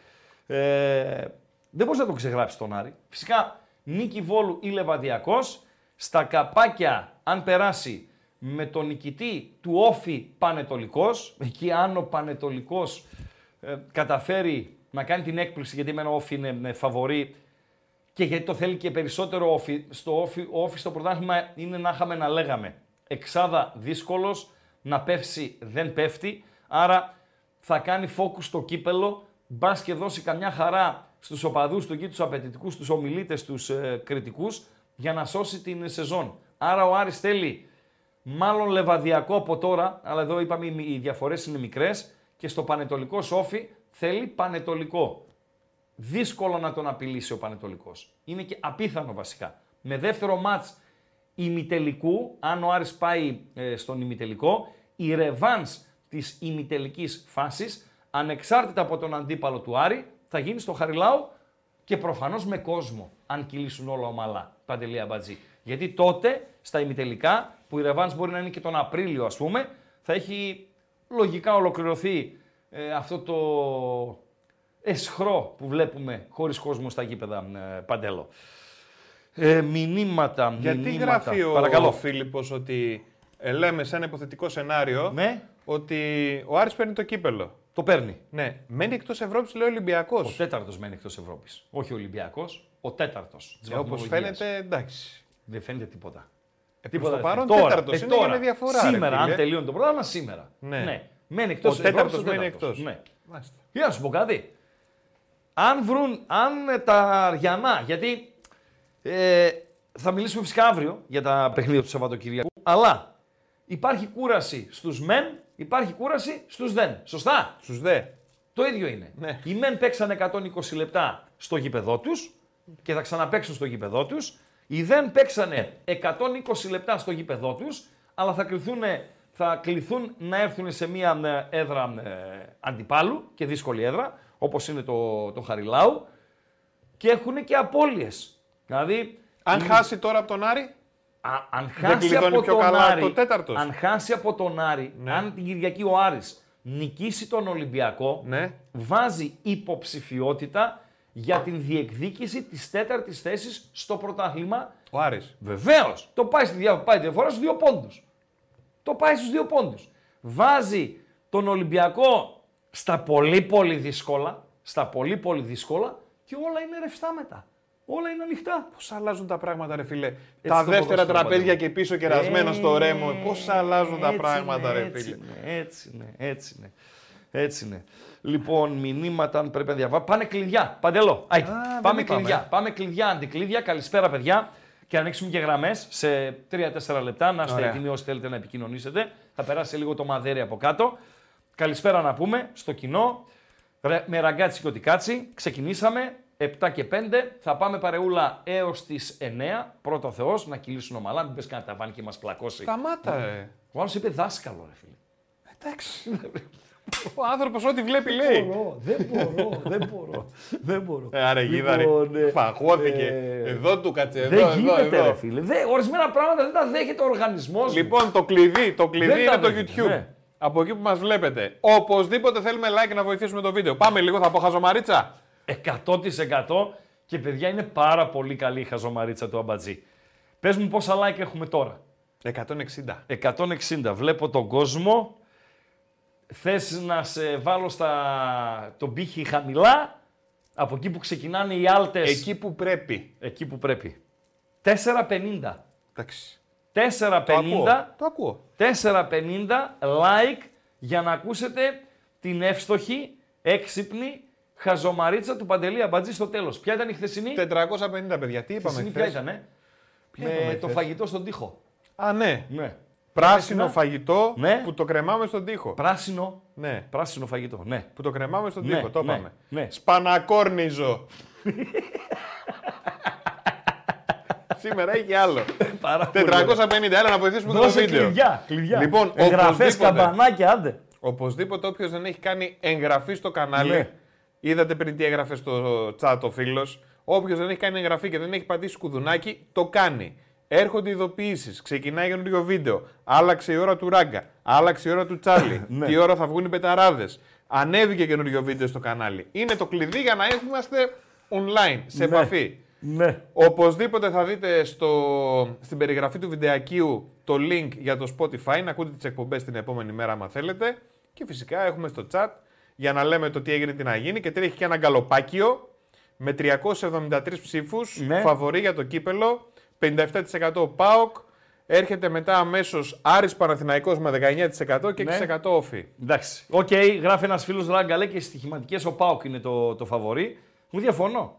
Ε, δεν μπορείς να το ξεγράψεις τον Άρη. Φυσικά, νίκη Βόλου ή Λεβαδιακός, στα καπάκια, αν περάσει με τον νικητή του Όφη Πανετολικός, εκεί αν ο Πανετολικός ε, καταφέρει να κάνει την έκπληξη, γιατί εμένα ο Όφη είναι με φαβορή και γιατί το θέλει και περισσότερο όφι. Στο όφι, ο όφι στο πρωτάθλημα είναι να είχαμε να λέγαμε. Εξάδα δύσκολος, να πέφτει δεν πέφτει, άρα θα κάνει focus στο κύπελο, μπας και δώσει καμιά χαρά στους οπαδούς του εκεί, τους απαιτητικούς, τους ομιλήτες, τους ε, κριτικούς, για να σώσει την σεζόν. Άρα ο Άρης θέλει μάλλον λεβαδιακό από τώρα, αλλά εδώ είπαμε οι οι διαφορές είναι μικρές και στο πανετολικό σόφι θέλει πανετολικό. Δύσκολο να τον απειλήσει ο Πανετολικός. Είναι και απίθανο βασικά. Με δεύτερο μάτς ημιτελικού, αν ο Άρης πάει ε, στον ημιτελικό, η ρεβάνς της ημιτελικής φάσης, ανεξάρτητα από τον αντίπαλο του Άρη, θα γίνει στο Χαριλάου και προφανώς με κόσμο, αν κυλήσουν όλα ομαλά. Παντελή Αμπατζή. Γιατί τότε, στα ημιτελικά, που η ρεβάνς μπορεί να είναι και τον Απρίλιο ας πούμε, θα έχει λογικά ολοκληρωθεί ε, αυτό το εσχρό που βλέπουμε χωρίς κόσμο στα γήπεδα ε, Παντέλο. Ε, μηνύματα, Γιατί μηνύματα. γράφει ο, Παρακαλώ. ο Φίλιππος ότι ε, λέμε σε ένα υποθετικό σενάριο Ναι, ότι ο Άρης παίρνει το κύπελο. Το παίρνει. Ναι, μένει εκτός Ευρώπης, λέει ο Ο Ολυμπιακός. τέταρτος μένει εκτός Ευρώπης. Όχι ο Ολυμπιακός, ο τέταρτος. της Ε, όπως βαθμολογίας. φαίνεται, εντάξει. Δεν φαίνεται τίποτα. Ε, προς Τίποτα το δεν παρόν φαίνεται. τέταρτος ε, είναι και με διαφορά. ρε Σήμερα, φίλε. αν τελειώνει το πρόγραμμα, σήμερα. Ναι. Μένει Ο εκτός Ευρώπης, τέταρτος ο μένει τέταρτος. εκτός. Ναι. Μάλιστα. Για να σου πω κάτι. Αν βρουν, αν ε, τα Αριανά, γιατί ε, θα μιλήσουμε φυσικά αύριο για τα παιχνίδια του Σαββατοκυριακού, αλλά υπάρχει κούραση στους μεν, υπάρχει κούραση στους δεν. Σωστά; Στους δε. Το ίδιο είναι. Ναι. Οι μεν παίξαν 120 λεπτά στο γήπεδό τους και θα ξαναπαίξουν στο γήπεδό τους. Οι δεν παίξανε 120 λεπτά στο γήπεδό τους, αλλά θα κληθούν, θα κληθούν να έρθουν σε μια ε, έδρα ε, αντιπάλου και δύσκολη έδρα, όπως είναι το, το Χαριλάου, και έχουν και απώλειες. Δηλαδή, Αν η- χάσει τώρα από τον Άρη, Α, αν χάσει κλειδώνει από πιο τον καλά Άρη, το τέταρτος. αν χάσει από τον Άρη, Ναι. αν την Κυριακή ο Άρης νικήσει τον Ολυμπιακό, ναι, βάζει υποψηφιότητα για την διεκδίκηση της τέταρτης θέσης στο πρωτάθλημα. ο Άρης. Βεβαίως, το πάει στη δια, πάει τη διαφορά στους δύο πόντους. Το πάει στους δύο πόντους. Βάζει τον Ολυμπιακό στα πολύ πολύ δύσκολα, στα πολύ πολύ δύσκολα και όλα είναι ρευστά μετά. Όλα είναι ανοιχτά. Πώς αλλάζουν τα πράγματα, ρε φίλε; τα το δεύτερα ποδόσφαιρο, τραπέζια παντού. και πίσω κερασμένο στο ρέμο. Πώς αλλάζουν τα Έτσι πράγματα, είναι, ρε έτσι φίλε; είναι, Έτσι είναι, έτσι είναι. Έτσι είναι. Λοιπόν, μηνύματα αν πρέπει να διαβάσω. Πάνε κλειδιά. Παντελώ. Άιτε. δεν Πάμε είπαμε. κλειδιά. Πάμε κλειδιά, αντικλείδια. Καλησπέρα, παιδιά. Και ανοίξουμε και γραμμές σε 3-4 λεπτά. Να είστε Ωραία. έτοιμοι όσοι θέλετε να επικοινωνήσετε. Θα περάσει λίγο το μαδέρι από κάτω. Καλησπέρα να πούμε στο κοινό. Ρε- Με ραγκάτσι και οτικάτσι. Ξεκινήσαμε. 7 και 5. Θα πάμε παρεούλα έως τις 9. Πρώτο ο Θεός να κυλήσουν ομαλά. Μην πες κανένα ταβάνι και μας πλακώσει. Σταμάτα, ρε. Ο άλλος είπε δάσκαλο, ρε φίλε. Εντάξει. Ο άνθρωπος ό,τι βλέπει λέει. δεν μπορώ, δεν μπορώ. δεν μπορώ. Ε, άρα γίδαρε. Λοιπόν, ε, Φαγώθηκε. ε, Εδώ του κάτσε. Εδώ, δεν εδώ, γίνεται, εδώ. ρε φίλε. Δεν, ορισμένα πράγματα δεν τα δέχεται ο οργανισμός. Λοιπόν, το κλειδί, το κλειδί Δεν τα είναι το δέχεται, YouTube. ναι. Από εκεί που μας βλέπετε. Οπωσδήποτε θέλουμε like να βοηθήσουμε το βίντεο. Πάμε λίγο, θα πω χαζομαρίτσα. 100% και παιδιά είναι πάρα πολύ καλή η χαζομαρίτσα του Αμπατζή. Πες μου πόσα like έχουμε τώρα. 160. 160. Βλέπω τον κόσμο. Θες να σε βάλω στα... τον πύχη χαμηλά, από εκεί που ξεκινάνε οι άλτες, Εκεί που πρέπει. εκεί που πρέπει. 450. Εντάξει. 450. Το ακούω. Το ακούω. 450 like για να ακούσετε την εύστοχη, έξυπνη χαζομαρίτσα του Παντελή Αμπατζή στο τέλος. Ποια ήταν η χθεσινή; 450 παιδιά. Τι είπαμε χθεσινή ποια χθες; ήταν, ε; Ποια Με είπαμε το χθες; φαγητό στον τοίχο. Α, ναι. Ναι. Πράσινο Χθεσινά. φαγητό Ναι. που το κρεμάμε στον τοίχο. Πράσινο. Ναι. Πράσινο φαγητό, ναι. Που το κρεμάμε στον Ναι, τοίχο. Το ναι, είπαμε. ναι. Σπανακόρνιζο. Σήμερα έχει άλλο. Πάρα πολύ 450. Έλα να βοηθήσουμε το Δώσε βίντεο. κλειδιά, κλειδιά. Λοιπόν, Εγγραφές, οπωσδήποτε. καμπανάκια, άντε. Οπωσδήποτε όποιος δεν έχει κάνει εγγραφή στο κανάλι. Ναι. Είδατε πριν τι έγραφε στο chat ο φίλος. Όποιος δεν έχει κάνει εγγραφή και δεν έχει πατήσει κουδουνάκι, το κάνει. Έρχονται ειδοποιήσεις. Ξεκινάει καινούριο βίντεο. Άλλαξε η ώρα του ράγκα. Άλλαξε η ώρα του Τσάρλι. Ναι. Τι ώρα θα βγουν οι πεταράδες. Ανέβηκε καινούριο βίντεο στο κανάλι. Είναι το κλειδί για να είμαστε online, σε Ναι. επαφή. Ναι. Οπωσδήποτε θα δείτε στο, στην περιγραφή του βιντεακίου το link για το Spotify, να ακούτε τις εκπομπές την επόμενη μέρα άμα θέλετε. Και φυσικά έχουμε στο chat για να λέμε το τι έγινε, τι να γίνει. Και τρέχει και ένα γκαλοπάκιο με 373 ψήφους, Ναι. φαβορί για το κύπελο, 57% ΠΑΟΚ. Έρχεται μετά αμέσως Άρης Παναθηναϊκός με 19% και Ναι. 6% ΟΦΗ. Εντάξει. Οκ, γράφει ένας φίλος Ράγκα, λέει και στις στοιχηματικές ο ΠΑΟΚ είναι το, το φαβορί. Μου διαφωνώ.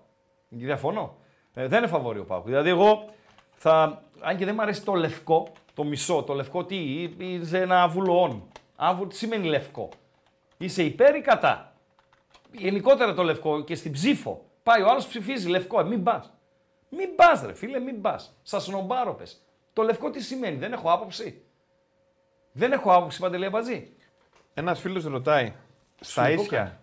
Διαφωνώ. Ε, δεν είναι φαβορί ο ΠΑΟΚ. Δηλαδή, εγώ θα. Αν και δεν μου αρέσει το λευκό, το μισό, το λευκό τι, είσαι ένα βουλοόν. Άβου, τι σημαίνει λευκό. Είσαι υπέρ ή κατά; Γενικότερα το λευκό και στην ψήφο. Πάει ο άλλος ψηφίζει λευκό, ε, μην πας. Μην πας, ρε φίλε, μην πας. Σας σνομπάρω πες. Το λευκό τι σημαίνει, δεν έχω άποψη. Δεν έχω άποψη, Παντελή Αμπατζή. Ένας φίλος ρωτάει, στα το ίσια, έκανε.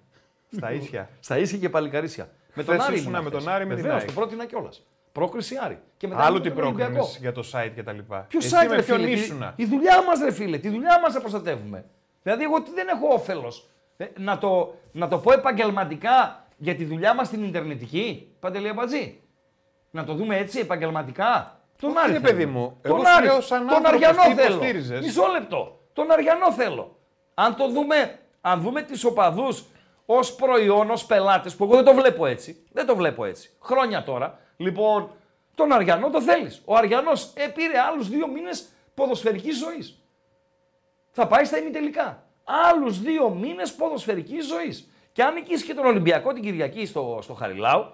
στα ίσια, Στα ίσια και παλικαρίσια. Με Χθες τον Άρη. ήσουνα ήμουνα με τον χθες. Άρη, με την Βεβαίως, ΑΕΚ. το πρότεινα κιόλας. Πρόκριση Άρη. Και μετά άλλο ήμουν τι με τον Ολυμπιακό. πρόκρινες για το site και τα λοιπά. Ποιο Εσύ site, με ρε ποιον φίλε. ήσουνα; Η, η δουλειά μας, ρε φίλε. Τη δουλειά μας θα προστατεύουμε. Δηλαδή, εγώ τι δεν έχω όφελος. να, το, να το πω επαγγελματικά για τη δουλειά μας στην Ιντερνετική. Παντελή Αμπατζή. Να το δούμε έτσι επαγγελματικά. Τον Όχι, Άρη ρε θέλω. παιδί μου. Τον Εγώ σου Άρη. λέω σαν Τον άνθρωπος Αριανό τι θέλω. υποστήριζες; Μισό λεπτό. Τον Αριανό θέλω. Αν το δούμε, αν δούμε τις οπαδούς ως προϊόν, ως πελάτες, που εγώ δεν το βλέπω έτσι. Δεν το βλέπω έτσι. Χρόνια τώρα. Λοιπόν, τον Αριανό το θέλεις. Ο Αριανός ε, πήρε άλλους δύο μήνες ποδοσφαιρικής ζωής. Θα πάει στα ημιτελικά. Άλλους δύο μήνες ποδοσφαιρικής ζωής. Και αν νικήσει και τον Ολυμπιακό την Κυριακή στο, στο Χαριλάου,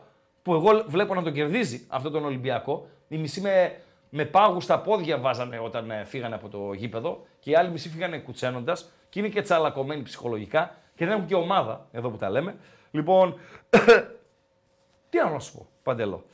που εγώ βλέπω να τον κερδίζει αυτόν τον Ολυμπιακό, οι μισοί με, με πάγους στα πόδια βάζανε όταν ε, φύγανε από το γήπεδο και οι άλλοι μισοί φύγανε κουτσένοντας και είναι και τσαλακωμένοι ψυχολογικά και δεν έχουν και ομάδα, εδώ που τα λέμε. Λοιπόν, τι άλλο να σου πω, Παντελό.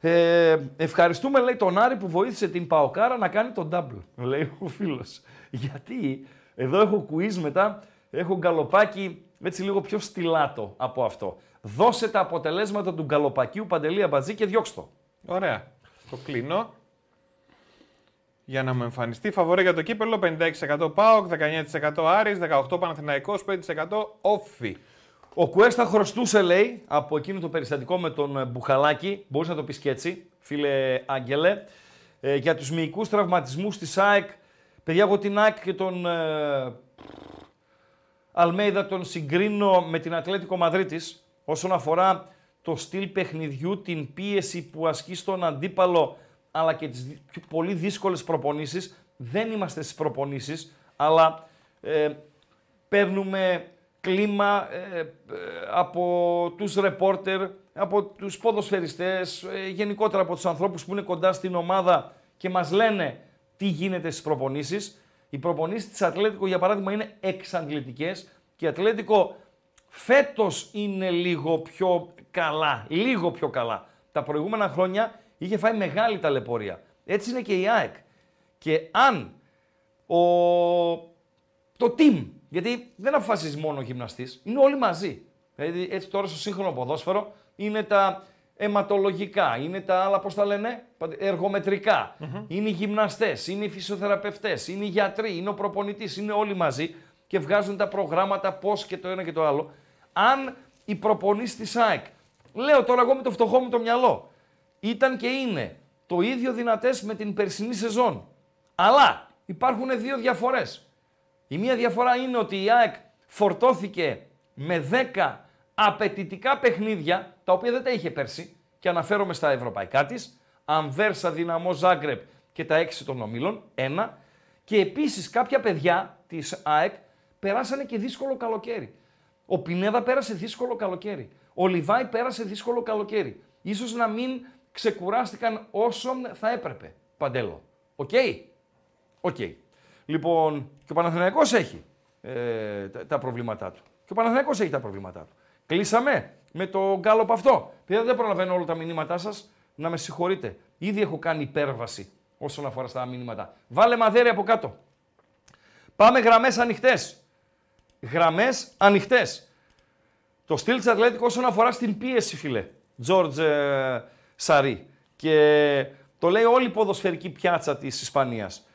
Ε, ευχαριστούμε, λέει, τον Άρη που βοήθησε την Παοκάρα να κάνει τον double, λέει ο φίλος. Γιατί; Εδώ έχω quiz μετά, έχω γκαλοπάκι έτσι λίγο πιο στυλάτο από αυτό. Δώσε τα αποτελέσματα του γκαλοπακίου Παντελή Αμπατζή και διώξτε το. Ωραία. Το κλείνω. Για να μου εμφανιστεί φαβορέ για το κύπελο 56% ΠΑΟΚ, 19% Άρης, 18% Παναθηναϊκός, 5% Όφη. Ο Κουέστα χρωστούσε, λέει, από εκείνο το περιστατικό με τον ε, Μπουχαλάκη, μπορείς να το πεις και έτσι, φίλε Άγγελε, ε, για τους μυϊκούς τραυματισμούς της ΑΕΚ. Παιδιά, εγώ την ΑΕΚ και τον ε, Αλμέιδα τον συγκρίνω με την Ατλέτικο Μαδρίτης όσον αφορά το στυλ παιχνιδιού, την πίεση που ασκεί στον αντίπαλο, αλλά και τις δι- πιο πολύ δύσκολες προπονήσεις. Δεν είμαστε στις προπονήσεις, αλλά ε, παίρνουμε κλίμα ε, ε, από τους ρεπόρτερ, από τους ποδοσφαιριστές, ε, γενικότερα από τους ανθρώπους που είναι κοντά στην ομάδα και μας λένε τι γίνεται στις προπονήσεις. Οι προπονήσεις της Ατλέτικο, για παράδειγμα, είναι εξαντλητικές και η Ατλέτικο φέτος είναι λίγο πιο καλά, λίγο πιο καλά. Τα προηγούμενα χρόνια είχε φάει μεγάλη ταλαιπωρία. Έτσι είναι και η ΑΕΚ. Και αν ο... το team, γιατί δεν αποφασίζεις μόνο ο γυμναστής, είναι όλοι μαζί. Δηλαδή έτσι τώρα στο σύγχρονο ποδόσφαιρο είναι τα αιματολογικά, είναι τα άλλα, πώς τα λένε, εργομετρικα είναι οι γυμναστές, είναι οι φυσιοθεραπευτές, είναι οι γιατροί, είναι ο προπονητής, είναι όλοι μαζί και βγάζουν τα προγράμματα πώς και το ένα και το άλλο. Αν οι προπονήσεις της ΑΕΚ, λέω τώρα εγώ με το φτωχό μου το μυαλό, ήταν και είναι το ίδιο δυνατές με την περσινή σεζόν. Αλλά υπάρχουν δύο διαφορές. Η μία διαφορά είναι ότι η ΑΕΚ φορτώθηκε με 10 απαιτητικά παιχνίδια, τα οποία δεν τα είχε πέρσι, και αναφέρομαι στα ευρωπαϊκά της, Αμβέρσα, Δυναμό, Ζάγκρεπ και τα 6 των ομίλων, ένα. Και επίσης κάποια παιδιά της ΑΕΚ περάσανε και δύσκολο καλοκαίρι. Ο Πινέδα πέρασε δύσκολο καλοκαίρι. Ο Λιβάη πέρασε δύσκολο καλοκαίρι. Ίσως να μην ξεκουράστηκαν όσο θα έπρεπε. Παντέλο. Οκ; Οκ. Λοιπόν, και ο Παναθηναϊκός έχει ε, τα, τα προβλήματά του. Και ο Παναθηναϊκός έχει τα προβλήματά του. Κλείσαμε με το γκάλοπ αυτό. Παιδιά, δεν προλαβαίνω όλα τα μηνύματά σας. Να με συγχωρείτε. Ήδη έχω κάνει υπέρβαση όσον αφορά στα μηνύματα. Βάλε μαδέρι από κάτω. Πάμε γραμμές ανοιχτές. Γραμμές ανοιχτές. Το στυλ της Ατλέτικο όσον αφορά στην πίεση, φίλε. Τζόρτζ ε, Σαρή. Και το λέει όλη η ποδοσφαιρική πιάτσα της Ισπανίας.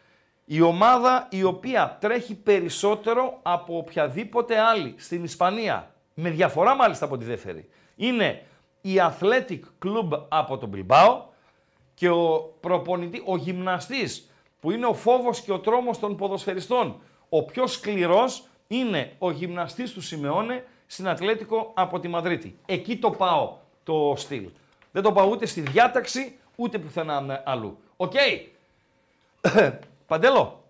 Η ομάδα η οποία τρέχει περισσότερο από οποιαδήποτε άλλη στην Ισπανία, με διαφορά μάλιστα από τη δεύτερη, είναι η Athletic Club από τον Bilbao και ο προπονητή, ο γυμναστής που είναι ο φόβος και ο τρόμος των ποδοσφαιριστών. Ο πιο σκληρός είναι ο γυμναστής του Σιμεόνε στην Ατλέτικο από τη Μαδρίτη. Εκεί το πάω το στυλ. Δεν το πάω ούτε στη διάταξη, ούτε πουθενά αλλού. Οκ. Παντέλο,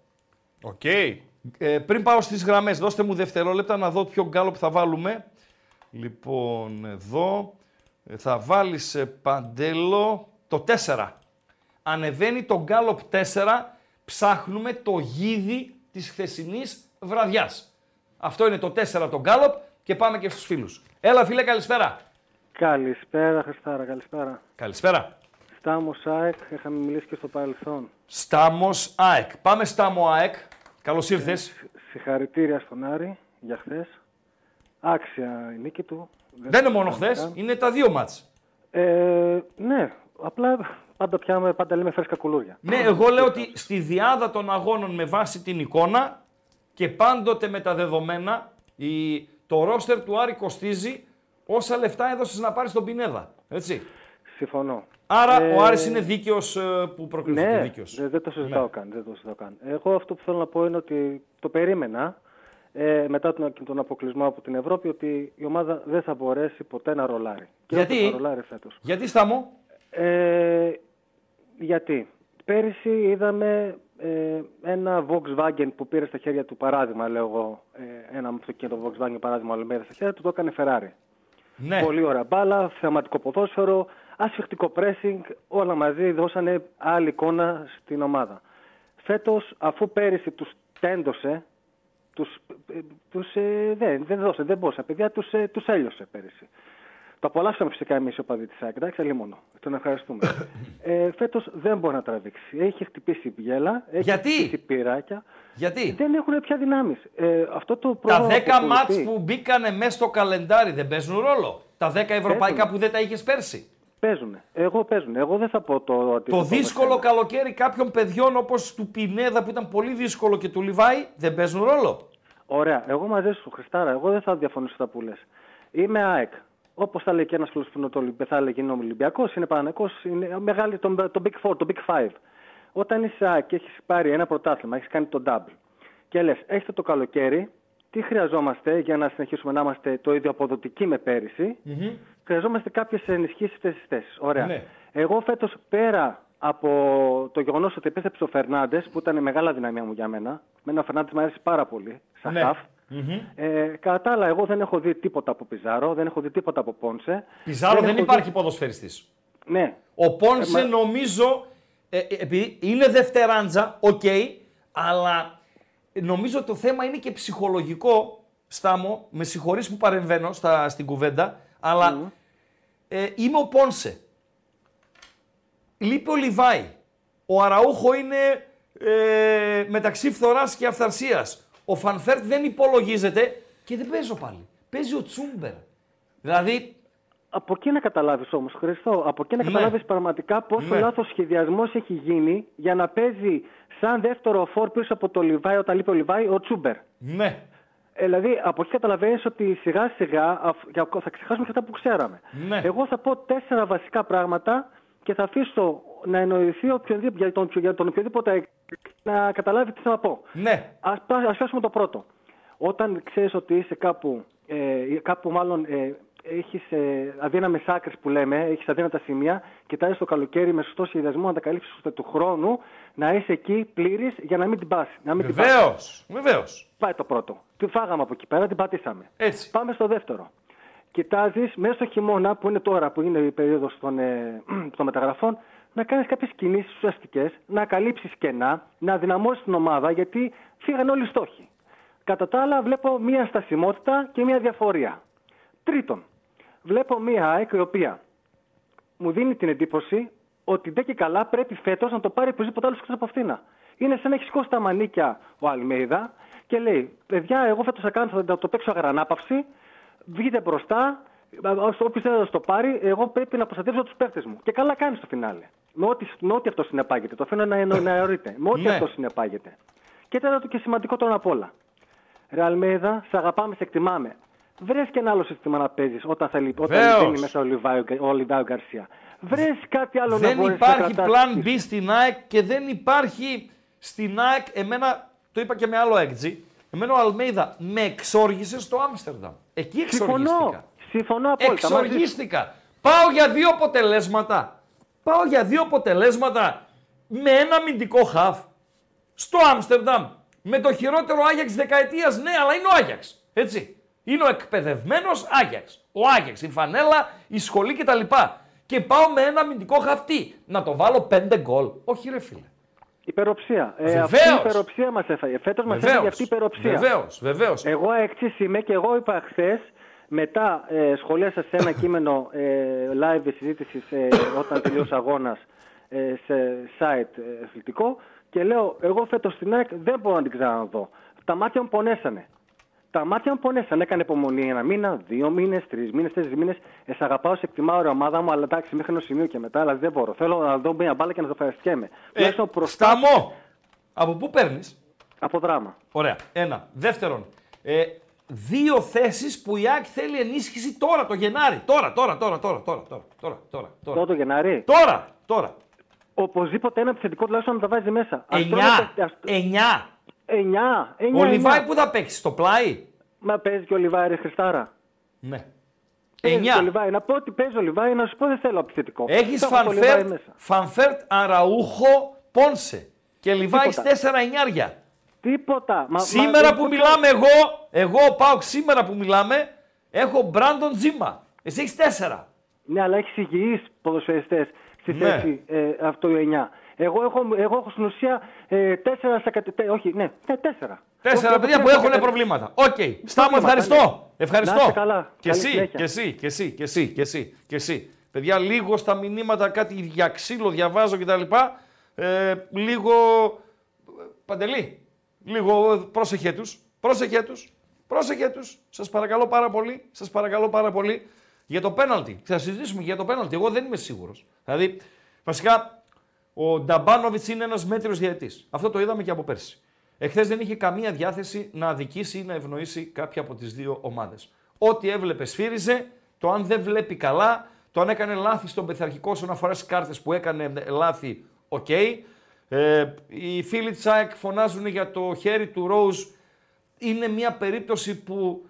Οκ. ε, πριν πάω στις γραμμές, δώστε μου δευτερόλεπτα να δω ποιο γκάλοπ θα βάλουμε. Λοιπόν, εδώ ε, θα βάλεις ε, Παντέλο το 4. Ανεβαίνει το γκάλωπ 4, ψάχνουμε το γίδι της χθεσινής βραδιάς. Αυτό είναι το 4 το γκάλωπ και πάμε και στους φίλους. Έλα φίλε, καλησπέρα. Καλησπέρα, Χριστάρα, καλησπέρα. Καλησπέρα. Στάμος ΑΕΚ, είχαμε μιλήσει και στο παρελθόν. Στάμος ΑΕΚ. Πάμε Στάμο ΑΕΚ. Καλώς ήρθες. Συγχαρητήρια στον Άρη για χθες. Άξια η νίκη του. Δεν είναι μόνο το χθες, καν. είναι τα δύο μάτς. Ε, ναι, απλά πάντα πιάμε, πάντα λέμε φρέσκα κουλούρια. Ναι, εγώ λέω ότι στη διάδα των αγώνων με βάση την εικόνα και πάντοτε με τα δεδομένα, η, το ρόστερ του Άρη κοστίζει όσα λεφτά έδωσες να πάρεις τον Πινέδα. Έτσι. Συμφωνώ. Άρα Ε, ο Άρης είναι δίκαιος ε, που προκριθήκε Ναι, δίκαιος. δεν, δεν το συζητάω Ναι. καν. Δεν το συζητάω καν. Εγώ αυτό που θέλω να πω είναι ότι το περίμενα ε, μετά τον, τον αποκλεισμό από την Ευρώπη ότι η ομάδα δεν θα μπορέσει ποτέ να ρολάρει. Και Γιατί; όχι θα ρολάρει φέτος. Γιατί Στάμο, Ε, γιατί; Πέρυσι είδαμε ε, ένα Volkswagen που πήρε στα χέρια του παράδειγμα, λέω εγώ, ε, ένα αυτοκίνητο Volkswagen παράδειγμα, αλλά πήρε στα χέρια του, το έκανε Ferrari. ναι, Πολύ ωραία μπάλα, θεαματικό ποδόσφαιρο, ασφιχτικό pressing, όλα μαζί δώσανε άλλη εικόνα στην ομάδα. Φέτος, αφού πέρυσι τους τέντωσε, τους, ε, τους, ε, δεν, δεν δώσε, δεν μπορούσε, παιδιά, τους, ε, τους έλειωσε πέρυσι. Το απολαύσαμε φυσικά εμείς οι οπαδοί τη ΑΕΚ, εντάξει, αλλή μόνο. Τον ευχαριστούμε. ε, Φέτος δεν μπορεί να τραβήξει. Έχει χτυπήσει γέλα, έχει Γιατί; χτυπήσει πυράκια. γιατί; Δεν έχουν πια δυνάμεις. Ε, αυτό το Τα πρόγραμμα 10 που ακολουθεί- μάτς που μπήκανε μέσα στο καλεντάρι δεν παίζουν ρόλο. Τα 10 ευρωπαϊκά Παίζουν. που δεν τα είχες πέρσι. Παίζουν. Εγώ παίζουν. Εγώ δεν θα πω το Το αντίθετο δύσκολο με σένα. καλοκαίρι κάποιων παιδιών όπως του Πινέδα που ήταν πολύ δύσκολο και του Λιβάη δεν παίζουν ρόλο. Ωραία. Εγώ μαζί σου, Χριστάρα, εγώ δεν θα διαφωνήσω στα που λες. Είμαι ΑΕΚ. Όπως θα λέει και ένας φίλος που είναι το Ολυμπ- θα έλεγε είναι Ολυμπιακός, είναι Παναγικός, είναι μεγάλη, το, το Big Four, το Big Five. Όταν είσαι ΑΕΚ και έχεις πάρει ένα πρωτάθλημα, έχεις κάνει το double και λες, έχετε το καλοκαίρι, τι χρειαζόμαστε για να συνεχίσουμε να είμαστε το ίδιο αποδοτικοί με πέρυσι; Χρειαζόμαστε κάποιες ενισχύσεις αυτές τις θέσεις. Ωραία. Ναι. Εγώ φέτος πέρα από το γεγονός ότι επέστρεψε ο Φερνάντες, που ήταν μεγάλη αδυναμία μου για μένα. Μένα ο Φερνάντες μου αρέσει πάρα πολύ, σαν Ναι. χαφ. Ε, κατά τα άλλα, εγώ δεν έχω δει τίποτα από Πιζάρο, δεν έχω δει τίποτα από Πόνσε. Πιζάρο δεν έχω υπάρχει δει- ποδοσφαιριστής. Ναι. Ο Πόνσε Ε, μα- νομίζω, ε, ε, επειδή είναι δευτεράντζα, οκ, αλλά νομίζω το θέμα είναι και ψυχολογικό, Στάμο, με συγχωρείς που παρεμβαίνω στα, στην κουβέντα, αλλά ε, είμαι ο Πόνσε. Λείπει ο Λιβάι. Ο Αραούχο είναι ε, μεταξύ φθοράς και αφθαρσίας. Ο Φανφέρτ δεν υπολογίζεται και δεν παίζω πάλι. Παίζει ο Τσούμπερ. Δηλαδή, Από εκεί να καταλάβεις όμως, Χρήστο, από εκεί να Ναι. καταλάβεις πραγματικά πόσο Ναι. λάθος σχεδιασμός έχει γίνει για να παίζει σαν δεύτερο φόρ πίσω από το Λιβάη, όταν λείπει ο Λιβάη, ο Τσούμπερ. ναι, Ε, δηλαδή, από εκεί καταλαβαίνεις ότι σιγά σιγά αφ- για- θα ξεχάσουμε και αυτά που ξέραμε. Ναι. Εγώ θα πω τέσσερα βασικά πράγματα και θα αφήσω να εννοηθεί οποιονδήποτε, για, τον, για τον οποιοδήποτε να καταλάβει τι θέλω να πω. Ναι. Ας, πά- ας πιάσουμε το πρώτο. Όταν ξέρεις ότι είσαι κάπου, ε, κάπου μάλλον ε, έχεις ε, αδύναμες άκρες που λέμε, έχεις αδύνατα σημεία, κοιτάζεις το καλοκαίρι με σωστό σχεδιασμό να τα καλύψεις ώστε του χρόνου να είσαι εκεί πλήρης για να μην την πάσει. Να μην την πάσεις. Βεβαίως. Βεβαίως. Πάει το πρώτο. Τη φάγαμε από εκεί πέρα, την πατήσαμε. Έτσι. Πάμε στο δεύτερο. Κοιτάζεις μέσα στο χειμώνα, που είναι τώρα, που είναι η περίοδος των, ε, των μεταγραφών, να κάνεις κάποιες κινήσεις ουσιαστικές, να καλύψεις κενά, να δυναμώσεις την ομάδα, γιατί φύγαν όλοι οι στόχοι. Κατά τα άλλα, βλέπω μία στασιμότητα και μία διαφορία. Τρίτον, βλέπω μία ΑΕΚ η οποία μου δίνει την εντύπωση ότι δεν και καλά πρέπει φέτος να το πάρει οπωσδήποτε άλλος εκτός από αυτήν. Είναι σαν να έχει σηκώσει τα μανίκια ο Αλμέιδα και λέει: Παιδιά, εγώ φέτος θα, κάνω, θα το παίξω αγρανάπαυση, βγείτε μπροστά. Όποιος θέλει να το πάρει, εγώ πρέπει να προστατεύσω τους παίχτε μου. Και καλά κάνει στο φινάλε. Με ό,τι, με ό,τι αυτό συνεπάγεται. Το αφήνω να, εννο- να αιωρείται. Με ό,τι Ναι. αυτό συνεπάγεται. Και τέταρτο και σημαντικότερο απ' όλα. Ρε Αλμέιδα, σε αγαπάμε, σε εκτιμάμε. Βρες και ένα άλλο σύστημα να παίζεις όταν, θέλει, όταν Βεβαίως. μπαίνει μέσα ο Λιβάιο- ο Λιβάιο Γκαρσία. Βρες κάτι άλλο να Δεν μπορείς να υπάρχει κρατάς plan πίσω. B στην ΑΕΚ και δεν υπάρχει στην ΑΕΚ, εμένα, το είπα και με άλλο έκτζι, εμένα ο Αλμέιδα με εξόργησε στο Άμστερνταμ. Εκεί Συμφωνώ. εξοργίστηκα. Συμφωνώ απόλυτα. μαζί σου. Εξοργίστηκα. Πάω για δύο αποτελέσματα. Πάω για δύο αποτελέσματα με ένα αμυντικό χαφ στο Άμστερνταμ. Με το χειρότερο Άγιαξ δεκαετίας, ναι, αλλά είναι ο Άγιαξ. Έτσι. Είναι ο εκπαιδευμένος Άγιαξ. Ο Άγιαξ, η φανέλα, η σχολή κτλ. Και πάω με ένα αμυντικό χαυτί. Να το βάλω πέντε γκολ. Όχι, ρε φίλε. Υπεροψία. Ε, Βεβαίως. αυτή η υπεροψία μας έφαγε. Φέτος μας έφαγε αυτή η υπεροψία. Βεβαίως, βεβαίως. Εγώ έξι είμαι και εγώ είπα χθες, μετά ε, σχολίασα σε ένα κείμενο ε, live συζήτησης ε, όταν τελείωσε αγώνας ε, σε site ε, αθλητικό και λέω: Εγώ φέτος στην ΑΕΚ δεν μπορώ να την ξαναδώ. Τα μάτια μου πονέσανε τα μάτια μου πονέσαν. Έκανε υπομονή ένα μήνα, δύο μήνες, τρεις μήνες, τέσσερις μήνες. Ε, αγαπάω, σε εκτιμάω η ομάδα μου, αλλά εντάξει, μέχρι ένα σημείο και μετά, αλλά δεν μπορώ. Θέλω να δω μια μπάλα και να το φαρεστιέμαι. Ε, προστά... Σταμό! Από πού παίρνεις, Από δράμα. Ωραία. Ένα. Δεύτερον, ε, δύο θέσεις που η ΑΕΚ θέλει ενίσχυση τώρα το Γενάρη. Τώρα, τώρα, τώρα, τώρα, τώρα, τώρα, τώρα, τώρα. Τώρα το Γενάρη. Τώρα, τώρα. Οπωσδήποτε ένα επιθετικό τουλάχιστον να τα βάζει μέσα. Εννιά. Αστρώνεται... Εννιά. Εννιά. Εννιά, Ο Λιβάι εννιά. που θα παίξει, στο πλάι; Μα παίζει και ο Λιβάι, ρε Χρηστάρα. Ναι. Παίζει και ο Εννιά. Λιβάι. Να πω ότι παίζει ο Λιβάι, να σου πω δεν θέλω επιθετικό. Έχεις Θα έχω το Λιβάι Φανφέρτ, μέσα. Φανφέρτ, Αραούχο, Πόνσε. Και Λιβάι Τίποτα. τέσσερα εννιάρια. Τίποτα. Μα, Σήμερα μα, που δεν- μιλάμε εγώ, εγώ πάω σήμερα που μιλάμε, έχω Μπράντον Τζίμα. Εσύ έχεις τέσσερα. Ναι, αλλά έχεις υγιείς ποδοσφαιριστές στη Ναι. θέση ε, αυτό το 9. Εγώ έχω, εγώ έχω στην ουσία ε, τέσσερα στα κατε... τε- Όχι, ναι, ναι, τέσσερα. Τέσσερα Όχι, παιδιά έχω που τέσσερα έχουν στα- προβλήματα. Οκ. Στάμο, Προβλήματα, ευχαριστώ. ναι. Ευχαριστώ. Να είστε καλά. Και Καλή εσύ, συνέχεια. και εσύ, και εσύ, και εσύ, και εσύ, και εσύ. Παιδιά, λίγο στα μηνύματα κάτι για ξύλο διαβάζω κτλ. Ε, λίγο. Παντελή. Λίγο ε, πρόσεχέ τους. Πρόσεχέ τους. Πρόσεχέ τους. Σας παρακαλώ πάρα πολύ. Σας παρακαλώ πάρα πολύ. Για το πέναλτι. Θα συζητήσουμε και για το πέναλτι. Εγώ δεν είμαι σίγουρος. Δηλαδή, βασικά, ο Νταμπάνοβιτς είναι ένας μέτριος διαιτητής. Αυτό το είδαμε και από πέρσι. Εχθές δεν είχε καμία διάθεση να αδικήσει ή να ευνοήσει κάποια από τις δύο ομάδες. Ό,τι έβλεπε σφύριζε, το αν δεν βλέπει καλά, το αν έκανε λάθη στον πειθαρχικό όσον αφορά στις κάρτες που έκανε λάθη, οκ. Ε, οι φίλοι της ΑΕΚ φωνάζουν για το χέρι του Ρόουζ. Είναι μια περίπτωση που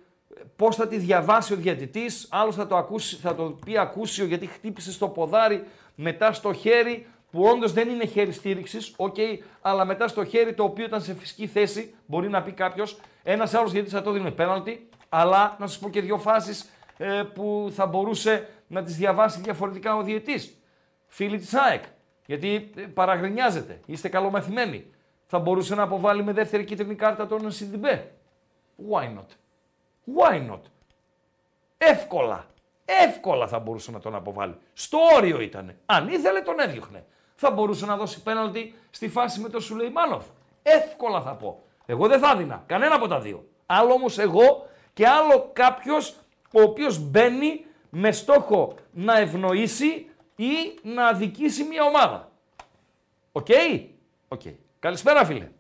πώς θα τη διαβάσει ο διαιτητής, άλλος θα το, ακούσει, θα το πει ακούσιο γιατί χτύπησε στο ποδάρι, μετά στο χέρι, που όντως δεν είναι χέρι στήριξης, οκ, αλλά μετά στο χέρι το οποίο ήταν σε φυσική θέση, μπορεί να πει κάποιος, ένας άλλος διαιτητής θα το δίνει πέναλτι, αλλά να σας πω και δύο φάσεις ε, που θα μπορούσε να τις διαβάσει διαφορετικά ο διαιτητής. Φίλοι της ΑΕΚ, γιατί ε, παραγκρινιάζετε, είστε καλομαθημένοι. Θα μπορούσε να αποβάλει με δεύτερη κίτρινη κάρτα τον Σιντιμπέ. Why not? Why not? Εύκολα. Εύκολα θα μπορούσε να τον αποβάλει. Στο όριο ήταν. Αν ήθελε τον έδιωχνε. Θα μπορούσε να δώσει πέναλτι στη φάση με τον Σουλεϊμάνοφ. Εύκολα θα πω. Εγώ δεν θα έδινα. Κανένα από τα δύο. Άλλο όμως εγώ και άλλο κάποιος ο οποίος μπαίνει με στόχο να ευνοήσει ή να αδικήσει μια ομάδα. Οκ; Οκ. Καλησπέρα φίλε.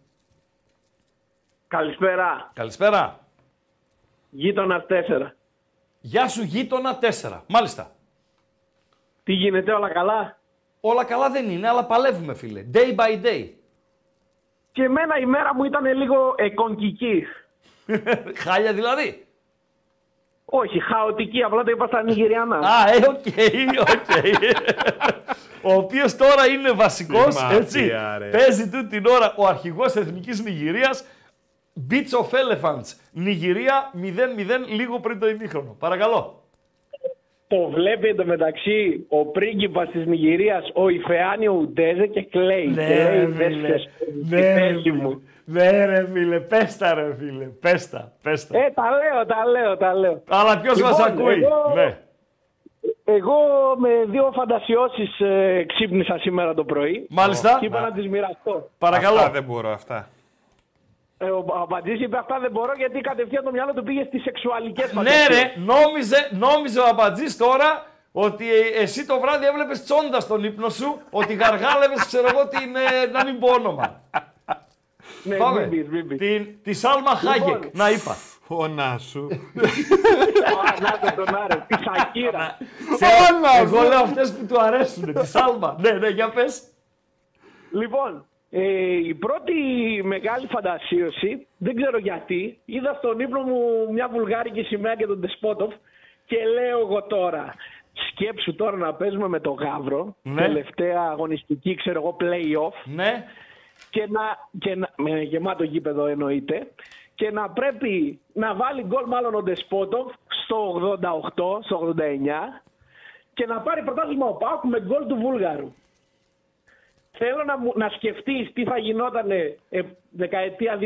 Καλησπέρα. Καλησπέρα. Γείτονα 4. Γεια σου γείτονα 4. Μάλιστα. Τι γίνεται, όλα καλά; Όλα καλά δεν είναι, αλλά παλεύουμε, φίλε. Day by day. Και εμένα η μέρα μου ήταν λίγο εκονκική. Χάλια δηλαδή. Όχι, χαοτική, απλά το είπα στα Νιγηριανά. Α, ε, οκ, οκ. Ο οποίος τώρα είναι βασικός, Τι έτσι. μαφία, ρε. Παίζει τούτη την ώρα ο αρχηγός Εθνικής Νιγηρίας. Beach of Elephants. Νιγηρία 0-0 λίγο πριν το ημίχρονο. Παρακαλώ. Το βλέπει εντωμεταξύ ο πρίγκιπας της Νιγηρίας, ο Ιφεάνι Ουντέζε και κλαίει. και λέει, «Δες ποιος είναι η θέση μου». Ναι, ρε φίλε, πες τα ρε φίλε. Πες τα, πες τα. Ε, τα λέω, τα λέω, τα λέω. Αλλά ποιος λοιπόν, μας ακούει; εγώ- Ναι. Εγώ με δύο φαντασιώσεις ε, ξύπνησα σήμερα το πρωί. Μάλιστα. Και είπα να τις μοιραστώ. Παρακαλώ. Αυτά δεν μπορώ, αυτά. Ε, ο Αμπατζής είπε αυτά δεν μπορώ γιατί κατευθείαν το μυαλό του πήγε στις σεξουαλικές Ναι φαντασίες. ρε, νόμιζε, νόμιζε ο Αμπατζής τώρα ότι ε, εσύ το βράδυ έβλεπες τσόντας στον ύπνο σου, ότι γαργάλευες, ξέρω εγώ, την, ε, να μην πω όνομα. Ναι, Πάμε. μην πεις, μην πεις. Την, τη Σάλμα Χάγεκ, να είπα. Φωνά σου. Α, Να το τον άρε, τη Σακύρα. Εγώ λέω αυτές που του αρέσουν, τη Σάλμα. ναι, ναι, για πες. Λοιπόν, ε, η πρώτη μεγάλη φαντασίωση, δεν ξέρω γιατί, είδα στον ύπνο μου μια βουλγάρικη σημαία και τον Τεσπότοφ και λέω εγώ τώρα, σκέψου τώρα να παίζουμε με τον Γαύρο, Ναι. τελευταία αγωνιστική, ξέρω εγώ, play-off, Ναι, και να, και να, με γεμάτο γήπεδο εννοείται, και να πρέπει να βάλει γκολ μάλλον ο Ντεσπότοφ στο 88, στο 89 και να πάρει πρωτάθλημα ο Πάουκ με γκολ του Βούλγαρου. Θέλω να, μου, να σκεφτείς τι θα γινόταν ε, δεκαετία 2000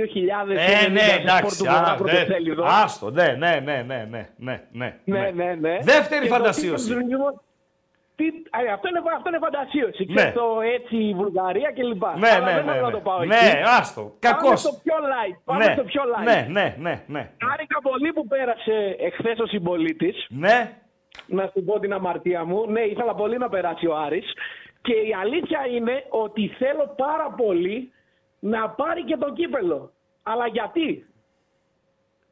ναι, ναι, εντάξει. α, ναι. πρωτοσέλιδο. Άστο, ναι, ναι, ναι, ναι, ναι, ναι, ναι. Ναι, ναι, ναι. Δεύτερη Και το φαντασίωση. τι- Τι, α, αυτό, είναι, αυτό είναι φαντασίωση. Ναι. Και το έτσι η Βουλγαρία κλπ. Ναι, Αλλά ναι, δεν ναι, θέλω να ναι. το πάω Ναι, εκεί. άστο. Πάμε Κακός. στο πιο light. Πάμε Ναι, στο πιο light. ναι, ναι, ναι, ναι. Χάρηκα πολύ που πέρασε εχθές ο συμπολίτης. Ναι, Να σου πω την αμαρτία μου. Ναι, ήθελα πολύ να περάσει ο Άρης. Και η αλήθεια είναι ότι θέλω πάρα πολύ να πάρει και το κύπελο. Αλλά γιατί;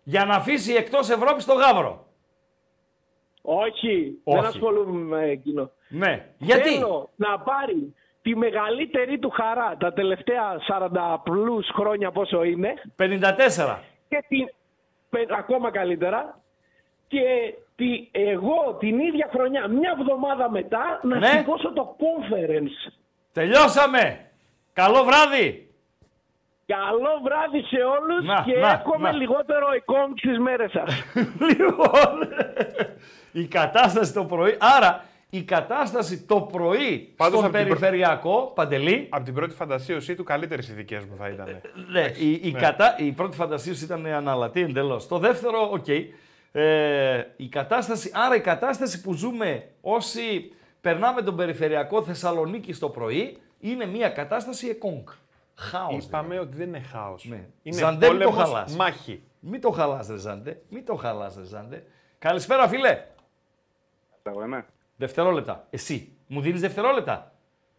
για να αφήσει εκτός Ευρώπης το Γαύρο. Όχι, Όχι. δεν ασχολούμαι με εκείνο. Ναι. Γιατί; Θέλω να πάρει τη μεγαλύτερη του χαρά τα τελευταία 40 πλούς χρόνια πόσο είναι 54. και την, πε- ακόμα καλύτερα και τη, εγώ την ίδια χρονιά, μια εβδομάδα μετά, να Ναι. σηκώσω το conference. Τελειώσαμε. Καλό βράδυ. Καλό βράδυ σε όλους Να, και να, εύχομαι να. λιγότερο εικόν στις μέρες σας. Λοιπόν, η κατάσταση το πρωί. Άρα, η κατάσταση το πρωί Πάντως, στον από την προ- περιφερειακό, Παντελή, Από την πρώτη φαντασίωσή του, καλύτερες οι δικές μου θα ήταν. ναι, η, η, κατα... η πρώτη φαντασίωση ήταν ανάλατη εντελώς. Το δεύτερο, οκ. Ε, η κατάσταση, άρα η κατάσταση που ζούμε όσοι περνάμε τον περιφερειακό Θεσσαλονίκη το πρωί είναι μια κατάσταση Εκόνγκ. Χάος. Είπαμε ότι δεν είναι χάος. Ναι. Είναι Ζαντέ, μην το πόλεμος, χαλάς. μάχη. Μην το χαλάς ρε Ζάντε. Μην το χαλάς ρε Ζάντε. Καλησπέρα φίλε. Εγώ είμαι. Δευτερόλεπτα. Εσύ. Μου δίνεις δευτερόλεπτα;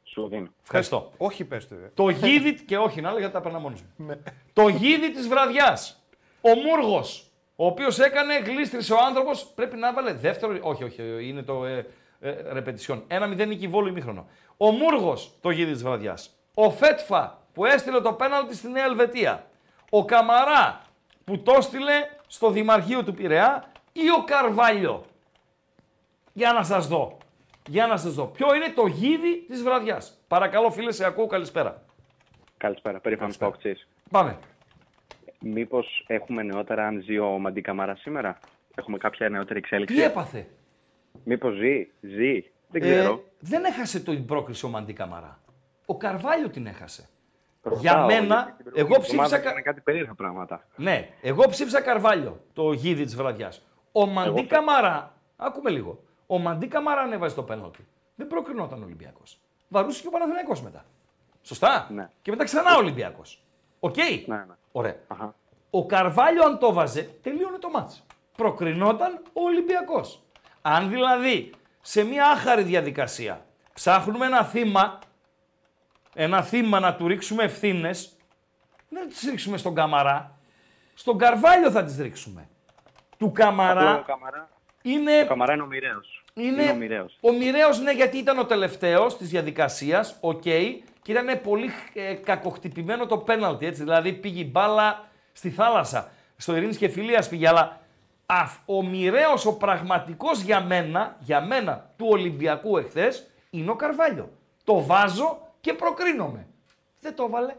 Σου δίνω. Ευχαριστώ. Όχι, πες το. δε. Το γίδι, και όχι να γιατί τα περνά μόνος μου. το γίδι της βραδιάς. Ο Μούργος, ο οποίος έκανε, γλίστρισε ο άνθρωπος, πρέπει να έβαλε δεύτερο, όχι, όχι, είναι το ε, ε, ρεπετησιόν. Ένα μηδέν νίκη βόλου ημίχρονο. Ο Μούργος, το γίδι της βραδιάς. Ο Φέτφα, που έστειλε το πέναλτι στη Νέα Ελβετία. Ο Καμαρά, που το έστειλε στο Δημαρχείο του Πειραιά. Ή ο Καρβάλιο. Για να σας δω. Για να σας δω. Ποιο είναι το γίδι της βραδιάς. Παρακαλώ φίλε, σε ακούω καλησπέρα. Καλησπέρα, περήφανος Παουκτή. Πάμε. Μήπως έχουμε νεότερα αν ζει ο Μαντί Καμάρα σήμερα; Έχουμε κάποια νεότερη εξέλιξη; Τι έπαθε; Μήπως ζει, ζει. Δεν Ε, ξέρω. δεν έχασε την πρόκριση ο Μαντί Καμαρά. Ο Καρβάλιο την έχασε. Ρωτάω, για μένα, γιατί την εγώ προηγούμενη ψήφισα εβδομάδα κα- έκανε κάτι περίεργα πράγματα. Ναι, εγώ ψήφισα Καρβάλιο, το γίδι της βραδιάς. Ο Μαντί Εγώ- Καμαρά, άκουμε λίγο. Ο Μαντί Καμαρά ανέβαζε το πέναλτι. Δεν προκρινόταν ο Ολυμπιακός. Βαρούσε και ο Παναθηναϊκός μετά. Σωστά; Ναι. Και μετά ξανά ο Ολυμπιακός. Οκ; Ναι, ναι. Ωραία. Αχα. Ο Καρβάλιο αν το βάζε, τελείωνε το ματς. Προκρινόταν ο Ολυμπιακός. Αν δηλαδή σε μια άχαρη διαδικασία ψάχνουμε ένα θύμα, ένα θύμα να του ρίξουμε ευθύνες, δεν θα τις ρίξουμε στον Καμαρά. Στον Καρβάλιο θα τις ρίξουμε. Του Καμαρά Ο Καμαρά, είναι... ο Καμαρά είναι ο μοιραίος. Είναι ο Μοιραίος. Ο Μοιραίος, ναι, γιατί ήταν ο τελευταίος της διαδικασίας, οκ, και ήταν πολύ ε, κακοχτυπημένο το πέναλτι, έτσι, δηλαδή πήγε η μπάλα στη θάλασσα, στο Ειρήνης και Φιλίας πήγε, αλλά αφ- ο Μοιραίος, ο πραγματικός για μένα, για μένα, του Ολυμπιακού εχθές, είναι ο Καρβάλιο. Το βάζω και προκρίνομαι. Δεν το έβαλε.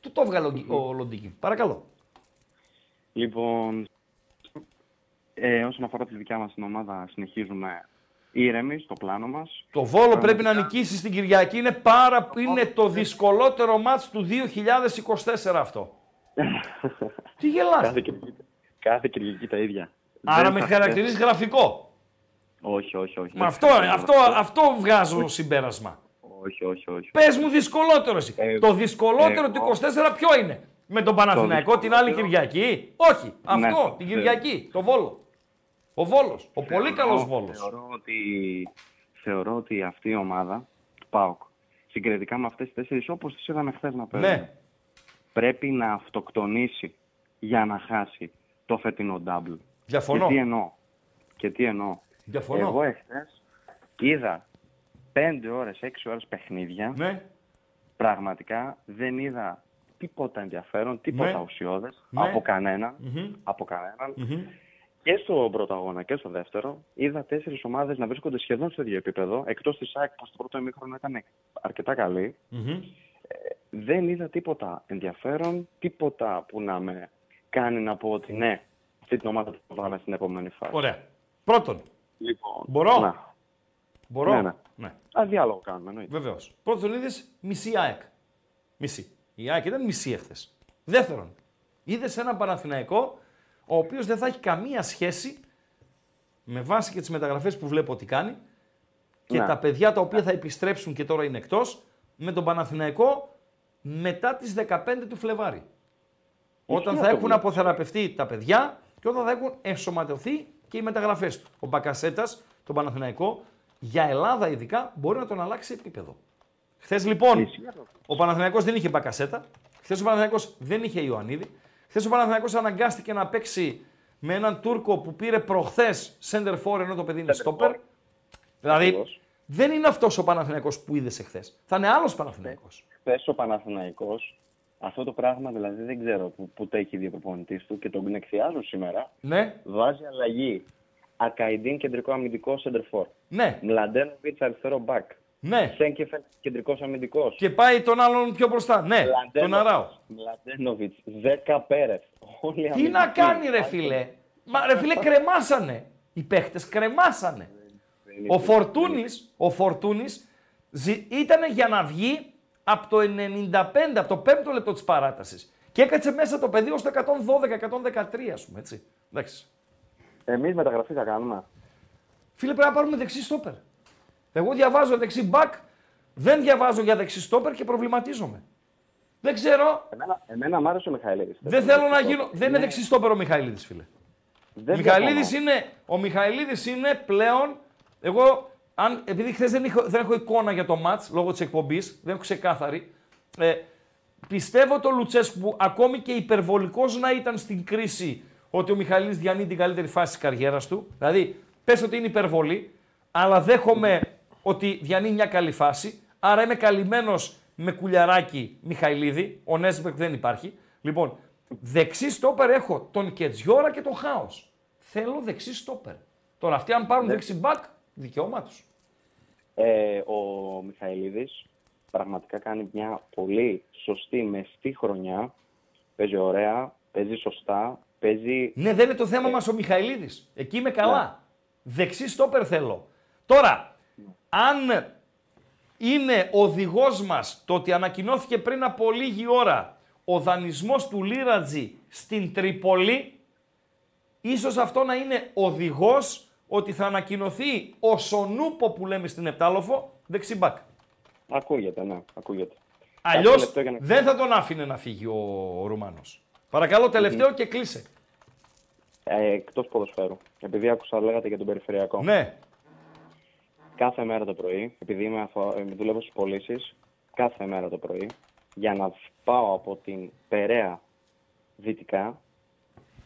Του το έβγαλε ο, Γκι- ο Λοντίκη. Παρακαλώ. Λοιπόν, ε, όσον αφορά τη δικιά μας την ομάδα, συνεχίζουμε ήρεμοι στο πλάνο μας. Το Βόλο πρέπει Πραγματικά. να νικήσει στην Κυριακή. Είναι, πάρα, είναι το δυσκολότερο μάτς του 2024 αυτό. Τι γελάς. κάθε, Κυριακή, κάθε Κυριακή τα ίδια. Άρα Δεν με θα χαρακτηρίζεις γραφικό. Όχι, όχι, όχι. Μα αυτό, αυτό, αυτό βγάζω συμπέρασμα. Όχι, όχι, όχι. Πες μου δυσκολότερο εσύ. Ε, το δυσκολότερο εγώ- του 24 ποιο είναι; Με τον Παναθηναϊκό την άλλη δυσκολότερο- Κυριακή; Όχι. Αυτό, Ναι, την ναι. Κυριακή. Το Βόλο. Ο Βόλος. Ο πολύ καλός Βόλος. Θεωρώ ότι, θεωρώ ότι αυτή η ομάδα του ΠΑΟΚ, συγκριτικά με αυτές τις τέσσερις, όπως τις είδαμε χθες να παίζουν, Ναι. πρέπει να αυτοκτονήσει για να χάσει το φετινό double. Διαφωνώ. Και τι εννοώ; Και τι εννοώ; Διαφωνώ. Εγώ εχθές είδα 5 ώρες, 6 ώρες παιχνίδια. Ναι. Πραγματικά δεν είδα τίποτα ενδιαφέρον, τίποτα Ναι. ουσιώδες Ναι. από κανέναν. Μμμ. Από κανέναν. Μμμ. Και στο πρώτο αγώνα και στο δεύτερο είδα τέσσερις ομάδες να βρίσκονται σχεδόν στο ίδιο επίπεδο, εκτός της ΑΕΚ που στο πρώτο ημίχρονο ήταν αρκετά καλή. Μμμ. Δεν είδα τίποτα ενδιαφέρον, τίποτα που να με κάνει να πω ότι ναι, αυτή την ομάδα θα πάμε στην επόμενη φάση. Ωραία. Πρώτον, Λοιπόν, Μπορώ; Να, μπορώ; Ναι, ναι. ναι. αδιάλογο κάνουμε, εννοείται. Βεβαίως. Πρώτον, είδες μισή ΑΕΚ. Μισή. Η ΑΕΚ ήταν μισή εχθές. Δεύτερον, είδες ένα Παναθηναϊκό ο οποίος δεν θα έχει καμία σχέση με βάση και τις μεταγραφές που βλέπω ότι κάνει και Ναι. τα παιδιά τα οποία θα επιστρέψουν και τώρα είναι εκτός με τον Παναθηναϊκό μετά τις 15 του Φλεβάρι. Όταν θα αυτό έχουν που αποθεραπευτεί τα παιδιά και όταν θα έχουν ενσωματωθεί και οι μεταγραφές του. Ο Μπακασέτας, τον Παναθηναϊκό, για Ελλάδα ειδικά μπορεί να τον αλλάξει επίπεδο. Χθες λοιπόν Ισχύει αυτό. ο Παναθηναϊκός δεν είχε Μπακασέτα. Χθες ο Παναθηναϊκός δεν είχε Ιωαννίδη. Χθες ο Παναθηναϊκός αναγκάστηκε να παίξει με έναν Τούρκο που πήρε προχθές center for ενώ το παιδί είναι stopper. Δηλαδή Ακριβώς. δεν είναι αυτός ο Παναθηναϊκός που είδες εχθές. Θα είναι άλλος Παναθηναϊκός. Χθες ο Παναθηναϊκός, αυτό το πράγμα δηλαδή δεν ξέρω που, που το έχει δει ο προπονητής του και τον εκθιάζω σήμερα, Ναι, βάζει αλλαγή. Ακαϊντίν κεντρικό αμυντικό center for. ναι, Μλαντένοβιτς αριστερό back. Ναι. Σέγκεφελ κεντρικός αμυντικός. Και πάει τον άλλον πιο μπροστά. Ναι, τον Αράο. Μλαντένοβιτς, 10 Πέρεθ. Όλοι Τι αμυντικοί. να κάνει ρε φίλε. Μα ρε φίλε κρεμάσανε. Οι παίχτες κρεμάσανε. Ο Φορτούνης, ο Φορτούνης ήταν για να βγει από το 95, από το 5ο λεπτό της παράτασης. Και έκατσε μέσα το παιδί ως το 112-113 ας πούμε, έτσι. Εντάξει. Εμείς μεταγραφή θα κάνουμε. Φίλε πρέπει να πάρουμε δεξί στόπερ. Εγώ διαβάζω δεξί μπακ, δεν διαβάζω για δεξί στόπερ και προβληματίζομαι. Δεν ξέρω, Εμένα, εμένα μ' άρεσε ο Μιχαηλίδης. δεν θέλω να γίνω... Δεν είναι δεξί στόπερ ο Μιχαηλίδης φίλε. Δεν Ο Μιχαηλίδης διαφωνώ. είναι, ο Μιχαηλίδης είναι πλέον, εγώ, αν, επειδή χθες δεν, έχω- δεν έχω εικόνα για το μάτς λόγω της εκπομπής, δεν έχω ξεκάθαρη, ε, πιστεύω το Λουτσέσκου ακόμη και υπερβολικός να ήταν στην κρίση ότι ο Μιχαηλίδης διανύει την καλύτερη φάση της καριέρας του, δηλαδή πες ότι είναι υπερβολή, αλλά δέχομαι ότι διανύει μια καλή φάση, άρα είμαι καλυμμένος με κουλιαράκι Μιχαηλίδη, ο Νέσμπεκ δεν υπάρχει. Λοιπόν, δεξί στόπερ έχω τον Κετζιόρα και τον Χάος. Θέλω δεξί στόπερ. Τώρα αυτοί αν πάρουν δεξί μπακ, δικαίωμά τους. Ε, ο Μιχαηλίδης πραγματικά κάνει μια πολύ σωστή, μεστή χρονιά. Παίζει ωραία, παίζει σωστά, παίζει... Ναι, δεν είναι το θέμα μας ο Μιχαηλίδης. Εκεί είμαι καλά. Δεξί στόπερ θέλω. Τώρα, αν είναι οδηγός μας το ότι ανακοινώθηκε πριν από λίγη ώρα ο δανεισμός του Λίρατζη στην Τρίπολη, ίσως αυτό να είναι οδηγός ότι θα ανακοινωθεί ο Σονούπο που λέμε στην Επτάλοφο δεξί μπακ. Ακούγεται, ναι, ακούγεται. Αλλιώς Κάθε λεπτό για να- δεν θα τον άφηνε να φύγει ο, ο Ρουμάνος. Παρακαλώ, τελευταίο και κλείσε. Ε, εκτός ποδοσφαίρου. Επειδή άκουσα λέγατε για τον περιφερειακό. Ναι, Κάθε μέρα το πρωί, επειδή είμαι αφο... ε, δουλεύω στις πωλήσεις, κάθε μέρα το πρωί, για να πάω από την Περαία δυτικά,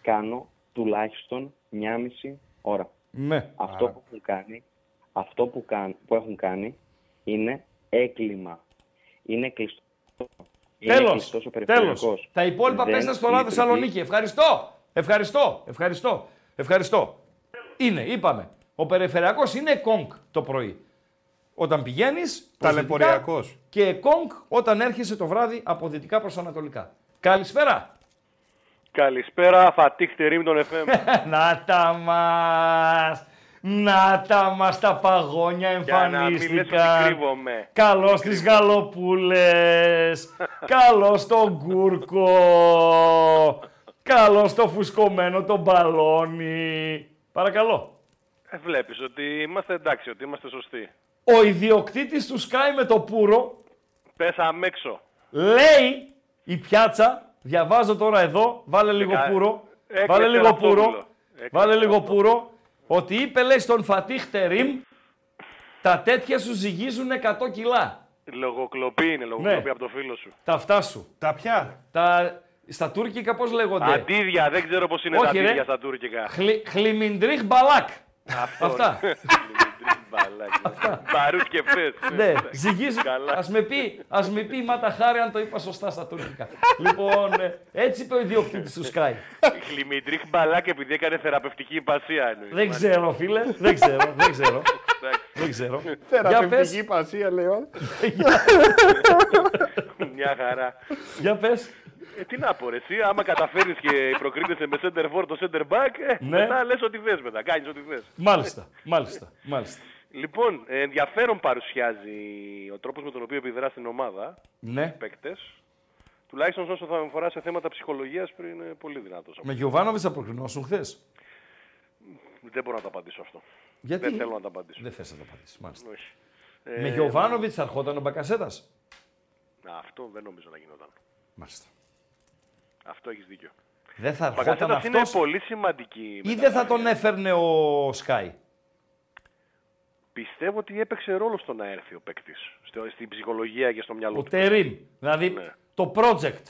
κάνω τουλάχιστον μία μισή ώρα. ναι. Αυτό που έχουν κάνει, Αυτό που, κάν, που έχουν κάνει είναι έγκλημα. Είναι κλειστό. Είναι Τέλος. κλειστός ο Τέλος. περιφερειακός. Τα υπόλοιπα Δεν πέστε στο Ράδο λειτουργεί. Θεσσαλονίκη. Ευχαριστώ. Ευχαριστώ. Ευχαριστώ. Ευχαριστώ. Είναι, είπαμε. Ο περιφερειακός είναι κόγκ το πρωί. Όταν πηγαίνεις. Ταλαιπωριακός. Και κόγκ όταν έρχεσαι το βράδυ από δυτικά προς ανατολικά. Καλησπέρα. Καλησπέρα, Φατίχ Τερίμ τον FM. Να τα μας. Να τα μας τα παγόνια Για να μην λες ότι εμφανίστηκαν. κρύβομαι. Καλώς τις γαλοπούλες. Καλώς τον κούρκο. Καλώς το φουσκωμένο το μπαλόνι. Παρακαλώ. Ε, βλέπεις ότι είμαστε εντάξει, ότι είμαστε σωστοί. Ο ιδιοκτήτης του Sky με το πουρο Πέσαμε έξω. λέει η πιάτσα, διαβάζω τώρα εδώ, βάλε λίγο Εκα- πουρο, Έκλεισε βάλε λίγο Ραπτόπουλο. πουρο, Έκλεισε βάλε λίγο Ραπτόπουλο. πουρο, ότι είπε λέει στον Φατίχ Τερίμ, τα τέτοια σου ζυγίζουν 100 κιλά. Λογοκλοπή είναι, λογοκλοπή Ναι. από το φίλο σου. Τα αυτά σου. Τα πια. Τα... Στα τουρκικά πώς λέγονται; Αντίδια, δεν ξέρω πώς είναι Όχι, τα ρε. αντίδια στα τουρκικά. Χλι... Χλιμιντρίχ μπαλάκ. Αυτό. Αυτά. Μπαρούς και πες. Ναι, ζυγίζουν. Καλά. Ας με πει, ας με πει η Μάτα Χάρη αν το είπα σωστά στα τουρκικά. λοιπόν, ε, έτσι είπε ο ιδιοκτήτης του Sky. Χλιμιντρίχ μπαλάκ επειδή έκανε θεραπευτική υπασία εννοείς. δεν ξέρω, φίλε. Δεν ξέρω, δεν ξέρω. δεν ξέρω. Για Θεραπευτική πες, υπασία, λέει. ο. Μια χαρά. για πες. Ε, τι να πω ρε, εσύ, άμα καταφέρεις και προκρίνεσαι με center for το center back, ε, Ναι. μετά λες ό,τι θες μετά, κάνεις ό,τι θες. Μάλιστα, μάλιστα, μάλιστα. Λοιπόν, ε, ενδιαφέρον παρουσιάζει ο τρόπος με τον οποίο επιδρά στην ομάδα, Ναι. παίκτες. Τουλάχιστον όσο θα αφορά σε θέματα ψυχολογίας πριν είναι πολύ δυνατός. Με Γιωβάνοβιτς θα προκρινώσουν χθες; Δεν μπορώ να το απαντήσω αυτό. Γιατί; Δεν θέλω να το απαντήσω. Δεν θες να το απαντήσεις, μάλιστα. Όχι. Με Ε, Γιωβάνοβιτς θα ερχόταν ο Μπακασέτας; να, αυτό δεν νομίζω να γινόταν. Μάλιστα. Αυτό έχεις δίκιο. Δεν θα Ο ερχόταν Μπακασέτας είναι αυτός πολύ σημαντική. ή δεν θα τον έφερνε ο Σκάι; Πιστεύω ότι έπαιξε ρόλο στο να έρθει ο παίκτης. Στην ψυχολογία και στο μυαλό Ο του. Τερίμ. Δηλαδή Ναι. το project.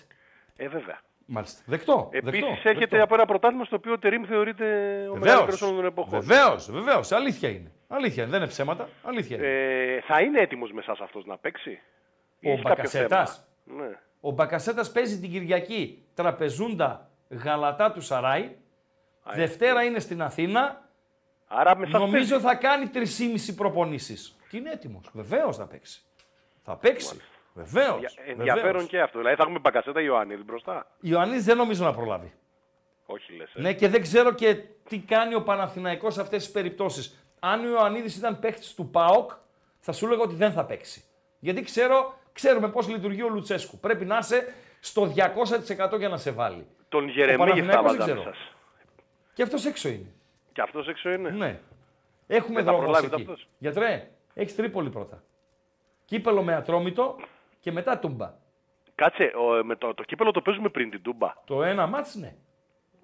Ε, βέβαια. Μάλιστα. Δεκτό. Επίσης δεκτό, έρχεται δεκτό. από ένα πρωτάθλημα στο οποίο ο Τερήμ θεωρείται ο μεγαλύτερος όλων των εποχών. Βεβαίως, βεβαίως. Αλήθεια είναι. Αλήθεια είναι. Δεν είναι ψέματα. Αλήθεια είναι. Ε, θα είναι έτοιμος με εσά αυτός να παίξει; Ή ο έχει κάποιο Μπακασέτας. θέμα; Ναι. Ο Μπακασέτας παίζει την Κυριακή τραπεζούντα γαλατά του Σαράι. Δευτέρα είναι στην Αθήνα. Άρα με σας Νομίζω παίζει. θα κάνει 3,5 προπονήσεις. Και είναι έτοιμος. Βεβαίως θα παίξει. Θα παίξει. Βεβαίως. Για- Ενδιαφέρον και αυτό. Δηλαδή θα έχουμε Μπακασέτα Ιωάννης μπροστά; Ιωαννίδη δεν νομίζω να προλάβει. Όχι λες. Ναι, και δεν ξέρω και τι κάνει ο Παναθηναϊκός σε αυτές τις περιπτώσεις. Αν ο Ιωαννίδης ήταν παίχτη του ΠΑΟΚ, θα σου έλεγα ότι δεν θα παίξει. Γιατί ξέρω, ξέρουμε πώς λειτουργεί ο Λουτσέσκου. Πρέπει να είσαι στο 200% για να σε βάλει. Τον Γερεμίγη θα Παναθηναϊκός δεν βάζαμε ξέρω. σας. Και αυτός έξω είναι. Και αυτός έξω είναι. Ναι. Έχουμε Δεν θα δρόμο προλάβει εκεί. αυτός. Γιατρέ, έχεις Τρίπολη πρώτα. Κύπελο με ατρόμητο και μετά τούμπα. Κάτσε, ο, με το, το κύπελο το παίζουμε πριν την Τούμπα. Το ένα μάτς ναι.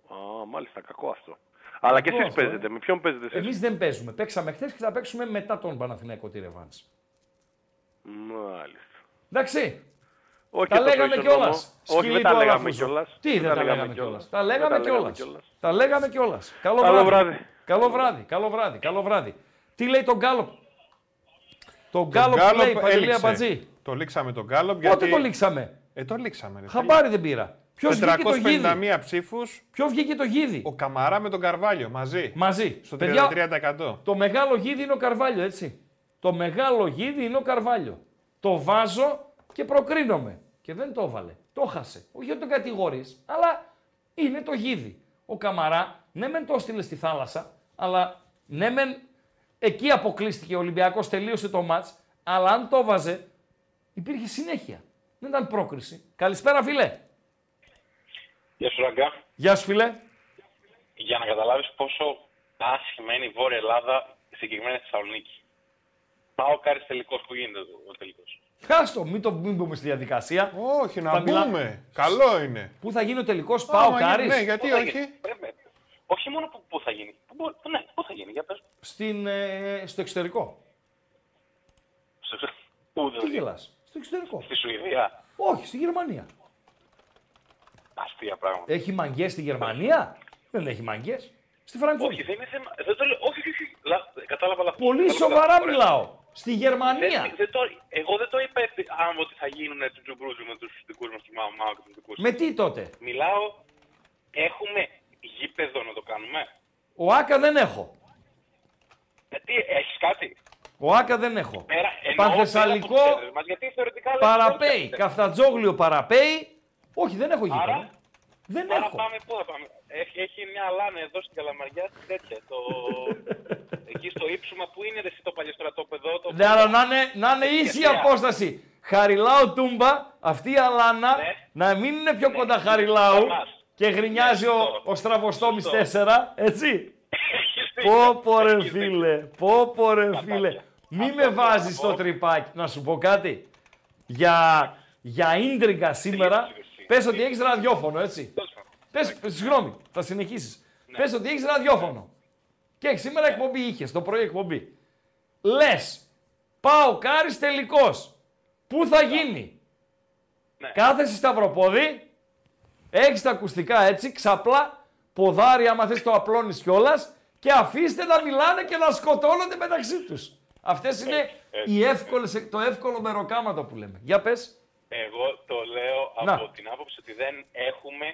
Α, μάλιστα, κακό αυτό. Αλλά και Κακό εσείς αυτό, παίζετε. ε. Με ποιον παίζετε εσείς; Εμείς δεν παίζουμε. Παίξαμε χθες και θα παίξουμε μετά τον Παναθηναϊκό τη Ρεβάνς. Μάλιστα. Εντάξει. Όχι Τα τόσο λέγαμε ισονόμο. κιόλας. Όχι, δεν τα λέγαμε κιόλας. Τι δεν τα λέγαμε κιόλας. Τα λέγαμε κιόλας. Τα λέγαμε κιόλας. Καλό Καλό βράδυ. βράδυ. Καλό βράδυ. Καλό βράδυ. Καλό βράδυ. Τι λέει τον Γκάλοπ; Τον Το Γκάλοπ Γκάλοπ λέει Παντελή έληξε. Αμπατζή. Το λήξαμε τον Γκάλοπ Πότε γιατί... το λήξαμε; Ε, το λήξαμε. Ρε, Χαμπάρι δεν πήρα. Ποιος βγήκε το γίδι; 451 ψήφους. Ποιος βγήκε το γίδι; Ο Καμαρά με τον Καρβάλιο μαζί. Μαζί. Στο Παιδιά, 33%. Το μεγάλο γίδι είναι ο Καρβάλιο, έτσι. Το μεγάλο γίδι είναι ο Καρβάλιο. Το βάζω και προκρίνομαι. Και δεν το έβαλε. Το χάσε. Όχι ότι τον κατηγορείς, αλλά είναι το γίδι. Ο Καμαρά, ναι, μεν το έστειλε στη θάλασσα, αλλά ναι, μεν εκεί αποκλείστηκε ο Ολυμπιακός, τελείωσε το μάτς, αλλά αν το βάζε, υπήρχε συνέχεια. Δεν ήταν πρόκριση. Καλησπέρα, φίλε. Γεια σου Ραγκά. Γεια σου, φίλε. Για να καταλάβεις πόσο άσχημα είναι η Βόρεια Ελλάδα, συγκεκριμένα στη Θεσσαλονίκη. Πάω κάρις τελικός, που γίνεται ο τελικός. Χάστο, μην, το, μην μπούμε στη διαδικασία. Όχι, να Θα μιλά- μπούμε. Καλό είναι. Πού θα γίνει ο τελικός, πάω Άμα γίνει- Κάρις; Ναι, γιατί Πού θα όχι; γίνει; Πρέπει- Όχι μόνο που, πού θα γίνει. Πού, μπο- ναι, πού θα γίνει, για πες. Στην, ε, στο εξωτερικό. Στο- Πού Τι δηλαδή. γελάς. Στο εξωτερικό. Στη Σουηδία. Όχι, στη Γερμανία. Αστεία πράγματα. Έχει μαγκές στη Γερμανία; Δεν έχει μαγκές. Στη Φραγκφούρτη. Όχι, δεν είναι θέμα. Δεν το λέω. Όχι, όχι, όχι. Λα- Κατάλαβα λάθος. Πολύ Κατάλαβα σοβαρά λάθος. Ωραία. μιλάω. Στη Γερμανία. Δεν, δεν το, εγώ δεν το είπα επί- αν ότι θα γίνουν του τζουμπρούζου με τους δικούς μας, του Μάου Μάου και τους δικούς Με τι τότε; Μιλάω, έχουμε γήπεδο να το κάνουμε. Ο Άκα δεν έχω. Γιατί έχεις κάτι; Ο Άκα δεν έχω. Πέρα, εννοώ Πανθεσσαλικό, πέρα από τους ξέρεις μας, γιατί θεωρητικά λες παραπέει. ότι Καφτατζόγλιο παραπέει. Όχι, δεν έχω γήπεδο. Άρα, Δεν άρα έχω. πάμε πού θα πάμε. Έχει, έχει μια αλάνα εδώ στην Καλαμαριά τέτοια. Το... Εκεί στο ύψωμα που είναι ρε, εσύ το παλιοστρατόπεδο. Το... Ναι, αλλά να είναι, να είναι ίση η Γιατί, α, απόσταση. Χαριλάου Τούμπα, αυτή η αλάνα, Ναι. να μην είναι πιο κοντά Χαριλάου Καμάς. και γρινιάζει Ναι, ο, σωστό. ο Στραβοστόμης Σωστό. 4, έτσι. Έχεις δίκιο, Πω πω ρε έχεις δίκιο. φίλε, πω πω ρε Κατάκια. φίλε. Μη Αυτό με θέλω βάζεις να στο πω. τρυπάκι. Να σου πω κάτι. Για, για ίντριγκα σήμερα, Τρίτη, πες τρίτη. ότι έχεις ραδιόφωνο, έτσι. Τέλος πάντων. Πες, πες, συγγνώμη, θα συνεχίσεις. Ναι. Πες ότι έχεις ραδιόφωνο. Και έχεις σήμερα εκπομπή είχες, το πρωί εκπομπή. Λες, πάω Κάρις τελικός. Πού θα γίνει; Ναι. Κάθεσαι σταυροπόδι, έχεις τα ακουστικά έτσι, ξαπλά, ποδάρι άμα θες το απλώνεις κιόλας και αφήστε να μιλάνε και να σκοτώνονται μεταξύ τους. Αυτές είναι έτσι, οι εύκολες, το εύκολο μεροκάματο που λέμε. Για πες. Εγώ το λέω Να. από την άποψη ότι δεν έχουμε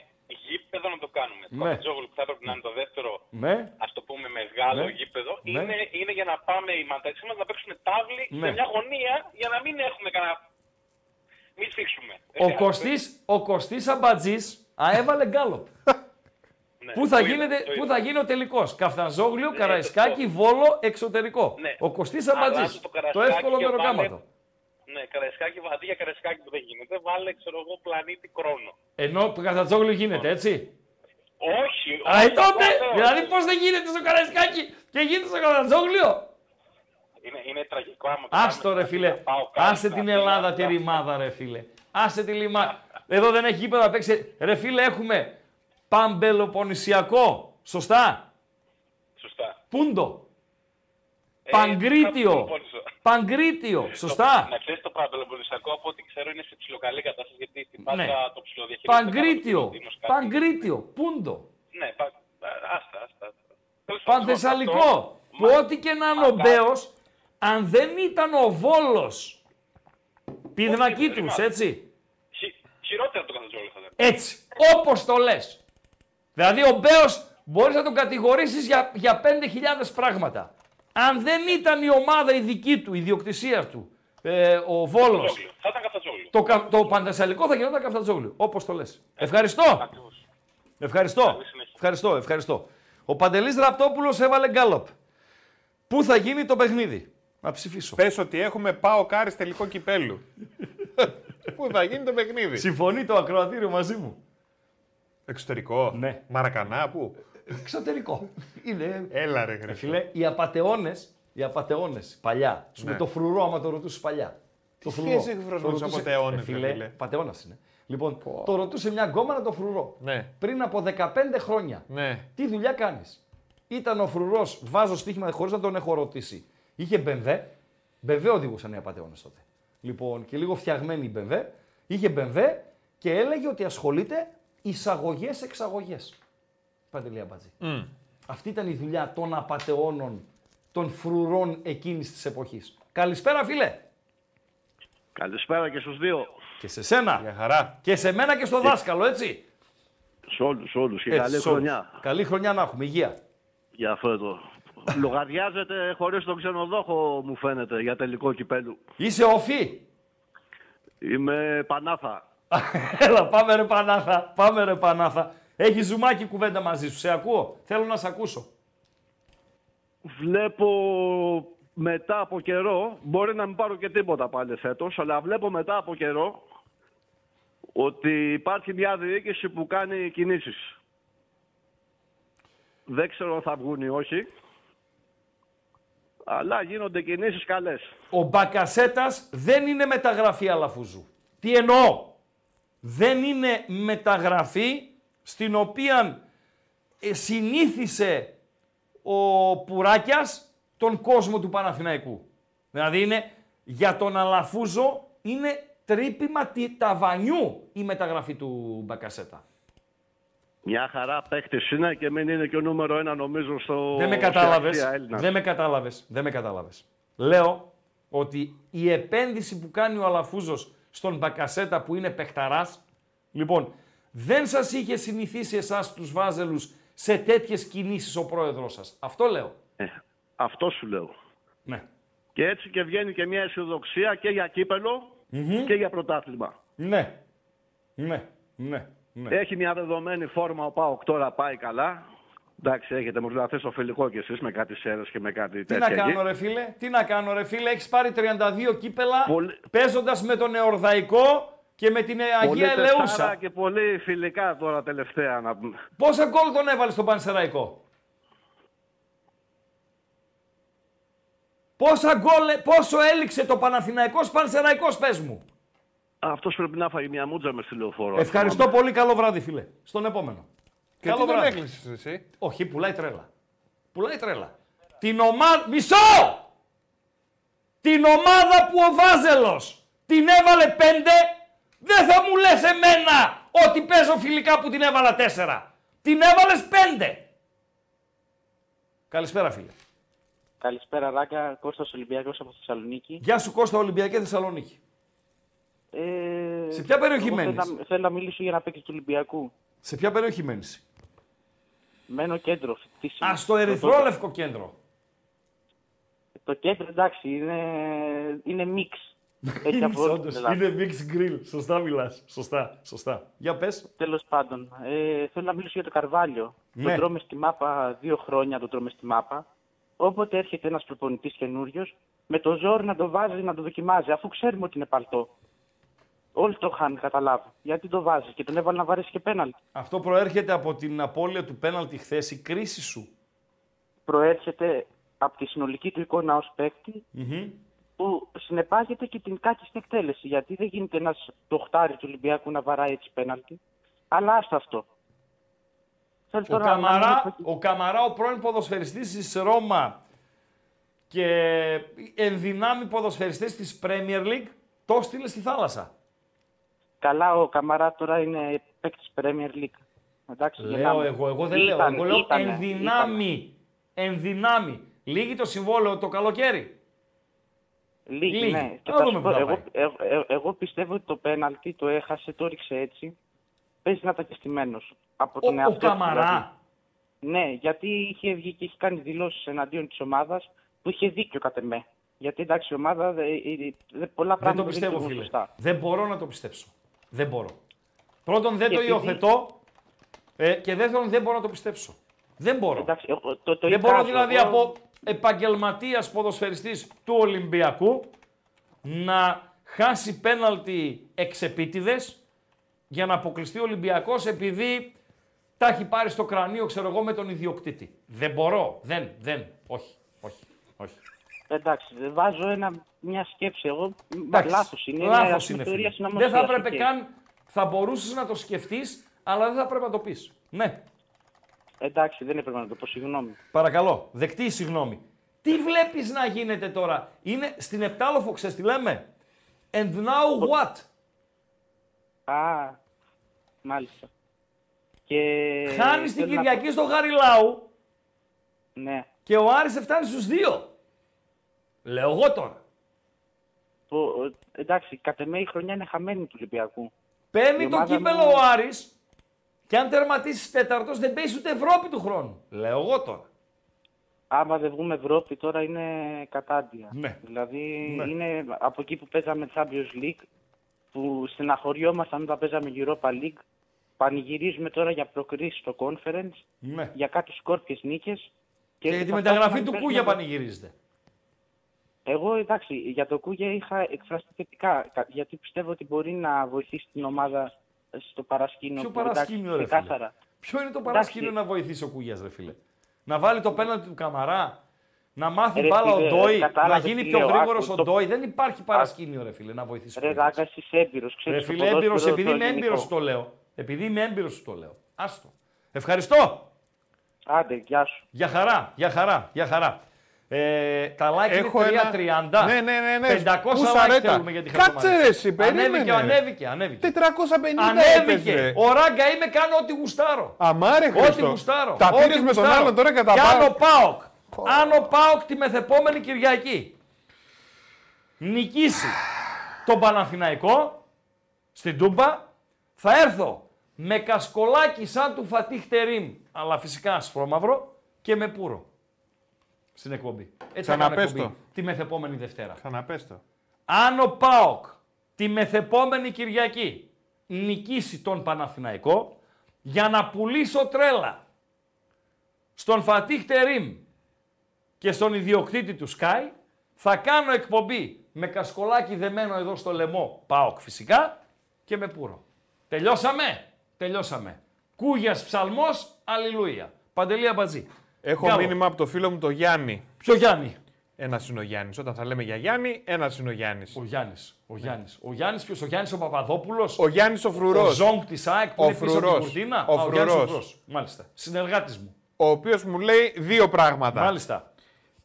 γήπεδο να το κάνουμε. Το Ναι. Παπατζόγλου που θα έπρεπε να είναι το δεύτερο, Ναι. ας το πούμε, μεγάλο Ναι. γήπεδο, Ναι. είναι, είναι για να πάμε οι μανταξί μας να παίξουμε τάβλη Ναι. σε μια γωνία για να μην έχουμε κανένα. Μην σφίξουμε. Δεν Ο χρειάζεται. Κωστής, ο Κωστής Αμπατζής α, έβαλε γκάλοπ. Ναι, Πού θα, το είδα, γίνεται, το πού είδα. θα γίνει ο τελικός; Καφτανζόγλιο, Ναι, Καραϊσκάκη, το- Βόλο, εξωτερικό. Ναι. Ο Κωστής Αλλά Αμπατζής. το Το Καραϊσκάκη εύκολο και μεροκάματο. Βάλε- Ναι, καραϊσκάκι, αντί για καραϊσκάκι που δεν γίνεται, βάλε, ξέρω εγώ, πλανήτη χρόνο. Ενώ το Καφτανζόγλιο γίνεται, έτσι; Όχι, Α, όχι, ε, τότε, όχι, όχι. δηλαδή πώς δεν γίνεται στο Καραϊσκάκη και γίνεται στο Καφτανζόγλιο. Είναι, είναι τραγικό άμα το Άστο κάνουμε ρε φίλε, να πάω κάτω, άσε την να Ελλάδα φύγω, τη ρημάδα ρε φίλε. Άσε τη ρημάδα. Εδώ δεν έχει γήπεδο να παίξει. Ρε φίλε έχουμε Παμπελοποννησιακό, σωστά; Σωστά. Πούντο. Ε, Παγκρίτιο. Θα πω, πόνισο. Παγκρίτιο, σωστά. Να ξέρεις το Παμπελοποννησιακό από ό,τι ξέρω είναι σε ψιλοκαλή κατάσταση γιατί στην Πάτα Ναι. το ψιλοδιαχειρίζεται. Παγκρίτιο. κάποιος Δήμος, κάτι. Παγκρίτιο. Πούντο. Ναι, πα... α, άστα, άστα. άστα. Τέλος πάντων, Πανθεσσαλικό. αυτό- Που Μα- ό,τι και να είναι ο Μακάρι. Μπέος, αν δεν ήταν ο Βόλος πηδνακί δεν τους, ρημάζει. έτσι. Χει- Χειρότερα το καθόλου θα ήταν. Έτσι. Όπως το λες. Δηλαδή ο Μπέος μπορείς να τον κατηγορήσεις για, για 5.000 πράγματα. Αν δεν ήταν η ομάδα η δική του, η ιδιοκτησία του, ε, ο Βόλος, Καφτατζόγλιο. Θα ήταν καφτατζόγλιο. το, κα- το Πανθεσσαλικό θα γινόταν καφτατζόγλιο. Όπως το λες. Ευχαριστώ. Ακριβώς. Ευχαριστώ. Καλή συνέχεια. Ευχαριστώ, ευχαριστώ. Ο Παντελής Ραπτόπουλος έβαλε γκάλοπ. Πού θα γίνει το παιχνίδι; Να ψηφίσω. Πες ότι έχουμε πάω Κάρις τελικό κυπέλου. Πού θα γίνει το παιχνίδι; Συμφωνεί το ακροατήριο μαζί μου. Εξωτερικό; Ναι. Μαρακανά, πού; Εξωτερικό. Είναι Έλα ρε χρυσό. Φίλε, οι απαταιώνε, οι απαταιώνες, παλιά. Σου Ναι. με το φρουρό, άμα το ρωτούσες παλιά. Το σχέση έχεις φρουρός Το με τους ρωτούσε- απατεώνες, Ε, ρε φίλε. φίλε. Πατεώνας είναι. Λοιπόν, το ρωτούσε μια γκόμενα το φρουρό. Ναι. Πριν από 15 χρόνια. Ναι. Τι δουλειά κάνεις; Ήταν ο φρουρός, βάζω στοίχημα χωρίς να τον έχω ρωτήσει. Είχε μπεμβέ. Μπεμβέ οδηγούσαν οι απαταιώνε τότε. Λοιπόν, και λίγο φτιαγμένη η μπεμβέ. Είχε μπεμβέ και έλεγε ότι ασχολείται εισαγωγέ-εξαγωγέ. Παντελή Αμπατζή. Αυτή ήταν η δουλειά των απαταιώνων, των φρουρών εκείνης της εποχής. Καλησπέρα φίλε. Καλησπέρα και στους δύο. Και σε σένα. Για χαρά. Και σε μένα και στο δάσκαλο, έτσι. Σε όλους, σε όλους. Και Έτσι, καλή σε όλους. χρονιά. Καλή χρονιά να έχουμε. Υγεία. Για αυτό εδώ. Λογαριάζεται χωρίς τον ξενοδόχο μου φαίνεται για τελικό κυπέλου. Είσαι οφή. Είμαι Πανάθα. Έλα, πάμε ρε Πανάθα. Πάμε ρε Πανάθα. Έχει ζουμάκι κουβέντα μαζί σου. Σε ακούω. Θέλω να σε ακούσω. Βλέπω μετά από καιρό, μπορεί να μην πάρω και τίποτα πάλι φέτος, αλλά βλέπω μετά από καιρό ότι υπάρχει μια διοίκηση που κάνει κινήσεις. Δεν ξέρω αν θα βγουν ή όχι, αλλά γίνονται κινήσεις καλές. Ο Μπακασέτας δεν είναι μεταγραφή Αλαφούζου. Τι εννοώ; Δεν είναι μεταγραφή στην οποία ε, συνήθισε ο Πουράκιας τον κόσμο του Παναθηναϊκού. Δηλαδή είναι για τον Αλαφούζο είναι τρύπημα τη- ταβανιού η μεταγραφή του Μπακασέτα. Μια χαρά παίχτη είναι και μην είναι και ο νούμερο ένα νομίζω στο. Δεν με σε κατάλαβες. αξία Έλληνας. Δεν με κατάλαβες. Δεν με κατάλαβες. Λέω ότι η επένδυση που κάνει ο Αλαφούζος στον Μπακασέτα που είναι παιχταράς, λοιπόν, δεν σας είχε συνηθίσει εσάς τους Βάζελους σε τέτοιες κινήσεις ο πρόεδρό σας. Αυτό λέω. Ε, αυτό σου λέω. Ναι. Και έτσι και βγαίνει και μια αισιοδοξία και για κυπελο και για πρωτάθλημα. Ναι. Ναι. Ναι. ναι. Έχει μια δεδομένη φόρμα ο Πάοκ τώρα πάει καλά. Εντάξει, έχετε μου να στο φιλικό κι εσείς με κάτι σέρες και με κάτι Τι τέτοια. να κάνω εκεί. ρε φίλε, τι να κάνω ρε φίλε, έχεις πάρει 32 κύπελα Πολύ- παίζοντας με τον Εορδαϊκό και με την Αγία Πολύ Ελεούσα. τεσσάρα και πολύ φιλικά τώρα τελευταία να πούμε. Πόσα γκολ τον έβαλε στον Πανσεραϊκό; Πόσα γκολ, πόσο έληξε το Παναθηναϊκός Πανσεραϊκός πες μου. Αυτός πρέπει να φάει μια μούτζα μες στη λεωφόρο. Ευχαριστώ πολύ, καλό βράδυ φίλε. Στον επόμενο. Και καλό τι τον βράδυ. έκλεισες εσύ; Όχι, πουλάει τρέλα. Πουλάει τρέλα. Την ομάδα... Μισό! Την ομάδα που ο Βάζελος την έβαλε πέντε, δεν θα μου λες εμένα ότι παίζω φιλικά που την έβαλα τέσσερα. Την έβαλες πέντε. Καλησπέρα φίλε. Καλησπέρα, Ράκα. Κώστας Ολυμπιακός από Θεσσαλονίκη. Γεια σου Κώστα Ολυμπιακή Θεσσαλονίκη. Ε, Σε ποια περιοχή εγώ μένεις; Θέλω, να- θέλω να μιλήσω για ένα παίκτη του Ολυμπιακού. Σε ποια περιοχή μένεις. Μένω κέντρο. φοιτήσιμο. Α, στο ερυθρόλευκο κέντρο. Το κέντρο, εντάξει, είναι, είναι μίξ. Έχει από όλη την όντως, Ελλάδα. είναι mixed grill. Σωστά μιλάς. Σωστά, σωστά. Για πες. Τέλος πάντων, ε, θέλω να μιλήσω για το Καρβάλιο. Ναι. Τον τρώμε στη μάπα δύο χρόνια, τον τρώμε στη μάπα. Όποτε έρχεται ένας προπονητής καινούριος, με το ζόρι να το βάζει, να το δοκιμάζει, αφού ξέρουμε ότι είναι παλτό. Όλοι το είχαν καταλάβει. Γιατί το βάζει και τον έβαλε να βαρέσει και πέναλτι. Αυτό προέρχεται από την απώλεια του πέναλτι χθες, η κρίση σου. Προέρχεται από τη συνολική του εικόνα ως παίκτη που συνεπάγεται και την κάκιστη εκτέλεση. Γιατί δεν γίνεται ένας τοχτάρι του Ολυμπιακού να βαράει έτσι πέναλτι. Αλλά άστο αυτό. Θέλω Ο τώρα να Καμαρά, μιλήσω- ο Καμαρά, ο πρώην ποδοσφαιριστής της Ρώμα και ενδυνάμει ποδοσφαιριστής της Premier League, το στείλε στη θάλασσα. Καλά, ο Καμαρά τώρα είναι παίκτης Premier League. Εντάξει, Λέω γελάμε. εγώ, εγώ δεν Ήταν, λέω. Εγώ λέω ήτανε, ενδυνάμει. Ενδυνάμει. Λύγει το συμβόλαιο το καλοκαίρι. Λίγη, Λίγη. ναι. Και Να θα δούμε σου που πω, θα εγώ, πάει. εγώ, εγώ- εγώ πιστεύω ότι το πέναλτι το έχασε, το ρίξε έτσι. Παίζει να ήταν και στημένος από τον Ο, ο εαυτό του, Καμαρά. δηλαδή. Ναι, γιατί είχε βγει και είχε κάνει δηλώσεις εναντίον της ομάδας που είχε δίκιο κατ' εμέ. Γιατί εντάξει, η ομάδα δε, ε, δε- πολλά Δεν πράγματα το πιστεύω, λειτουργούν φίλε. σωστά. Δεν μπορώ να το πιστέψω. Δεν μπορώ. Πρώτον, δεν Και το επειδή- υιοθετώ. Ε, και δεύτερον, δεν μπορώ να το πιστέψω. Δεν μπορώ. Εντάξει, εγώ το, το δεν μπορώ εικάζω, δηλαδή εγώ- από επαγγελματίας ποδοσφαιριστής του Ολυμπιακού να χάσει πέναλτι εξεπίτηδες για να αποκλειστεί ο Ολυμπιακός επειδή τα έχει πάρει στο κρανίο, ξέρω εγώ, με τον ιδιοκτήτη. Δεν μπορώ. Δεν, δεν. Όχι, όχι, όχι. Εντάξει, δεν βάζω ένα, μια σκέψη. Εγώ Εντάξει, λάθος είναι. Λάθος είναι, είναι, θεωρία φίλε. συνωμοσίας, Δεν θα έπρεπε οκ. καν, θα μπορούσες να το σκεφτείς, αλλά δεν θα πρέπει να το πεις. Ναι. Εντάξει, δεν έπρεπε να το πω, συγγνώμη. Παρακαλώ, δεκτή η συγγνώμη. Τι βλέπεις να γίνεται τώρα; Είναι στην Επτάλοφο, ξέρεις τι λέμε; And now what; Α, μάλιστα. Και... Χάνεις την θέλω να Κυριακή στο Γαριλάου πω- Ναι. και ο Άρης φτάνει στους δύο. Λέω εγώ τώρα. Που, ε, εντάξει, κατ' εμέ η χρονιά είναι χαμένη του Ολυμπιακού. Παίρνει Η το ομάδα κύπελο μου- ο Άρης και αν τερματίσεις τέταρτος δεν παίζεις ούτε Ευρώπη του χρόνου. Λέω εγώ τώρα. Άμα δεν βγούμε Ευρώπη τώρα είναι κατάντια. Ναι. Δηλαδή Ναι. είναι από εκεί που παίζαμε Champions League, που στεναχωριόμασταν όταν παίζαμε Europa League, πανηγυρίζουμε τώρα για προκρίσεις στο Conference, Ναι. για κάτι σκόρπιες νίκες. Και, για τη θα μεταγραφή φτάσουμε του να Κούγια παίζουμε- πανηγυρίζεται. Εγώ εντάξει, για το Κούγια είχα εκφραστεί θετικά, κα- γιατί πιστεύω ότι μπορεί να βοηθήσει την ομάδα στο παρασκήνιο. Ποιο που, εντάξει, παρασκήνιο, ρε φίλε; ξεκάθαρα. Ποιο είναι το Εντάξει. παρασκήνιο να βοηθήσει ο Κούγιας, ρε φίλε; Να βάλει το πέναλτι του Καμαρά, να μάθει Ρε μπάλα ο φίλε, Ντόι, να κατάλαβες γίνει τι πιο λέω, γρήγορος άκου, ο το- Ντόι. Δεν υπάρχει παρασκήνιο, ρε φίλε, να βοηθήσει ο Ρε Κούγιας. Ράκα, είσαι έμπειρος, Ρε ξέρεις το φίλε, έμπειρος, ποδόσφαιρο, επειδή το είμαι ελληνικό. έμπειρος σου το λέω. Επειδή είμαι έμπειρος σου το λέω. Άστο. Ευχαριστώ. Άντε, γεια σου. Για χαρά, για χαρά, για χαρά. Ε, τα like Έχω είναι ένα- 330. Ναι, ναι, ναι, ναι. 500 Πού like σαρέτα. θέλουμε για τη Κάτσε χαρτομάτια. ρε εσύ, περίμενε. Ανέβηκε, ανέβηκε, ανέβηκε. 450 Ανέβηκε. έπαιζε. Ο Ράγκα είμαι, κάνω ό,τι γουστάρω. Αμάρε Ό,τι Χριστό. γουστάρω. Τα Ό,τι πήρες με τον γουστάρω. άλλον τώρα κατά Και αν πάω. ο Πάοκ, αν ο Πάοκ τη μεθεπόμενη Κυριακή νικήσει τον Παναθηναϊκό στην Τούμπα, θα έρθω με κασκολάκι σαν του Φατίχ Τερίμ, αλλά φυσικά ασπρόμαυρο και με πουρο στην εκπομπή. Έτσι θα κάνω Ξαναπες εκπομπή το. τη μεθεπόμενη Δευτέρα. Ξαναπες το. Αν ο ΠΑΟΚ τη μεθεπόμενη Κυριακή νικήσει τον Παναθηναϊκό για να πουλήσω τρέλα στον Φατίχ Τερίμ και στον ιδιοκτήτη του Sky, θα κάνω εκπομπή με κασκολάκι δεμένο εδώ στο λαιμό, ΠΑΟΚ φυσικά, και με πουρο. Τελειώσαμε, τελειώσαμε. Κούγιας ψαλμός, αλληλούια. Παντελή Αμπατζή. Έχω Γκάλο. μήνυμα από το φίλο μου το Γιάννη. Ποιο Γιάννη; Ένας είναι ο Γιάννης. Όταν θα λέμε για Γιάννη, ένας είναι ο Γιάννης. Ο Γιάννης. Ο Γιάννης. Ο Γιάννης ποιος, ο Γιάννης ο Παπαδόπουλος; Ο Γιάννης ο Φρουρός. Ο Ζόγκ της ΑΕΚ που Ο είναι πίσω από την Φρουρός. κουρτίνα; Ο Α, Γιάννης Φρουρός. Φρουρός. Μάλιστα. Συνεργάτης μου. Ο οποίος μου λέει δύο πράγματα. Μάλιστα.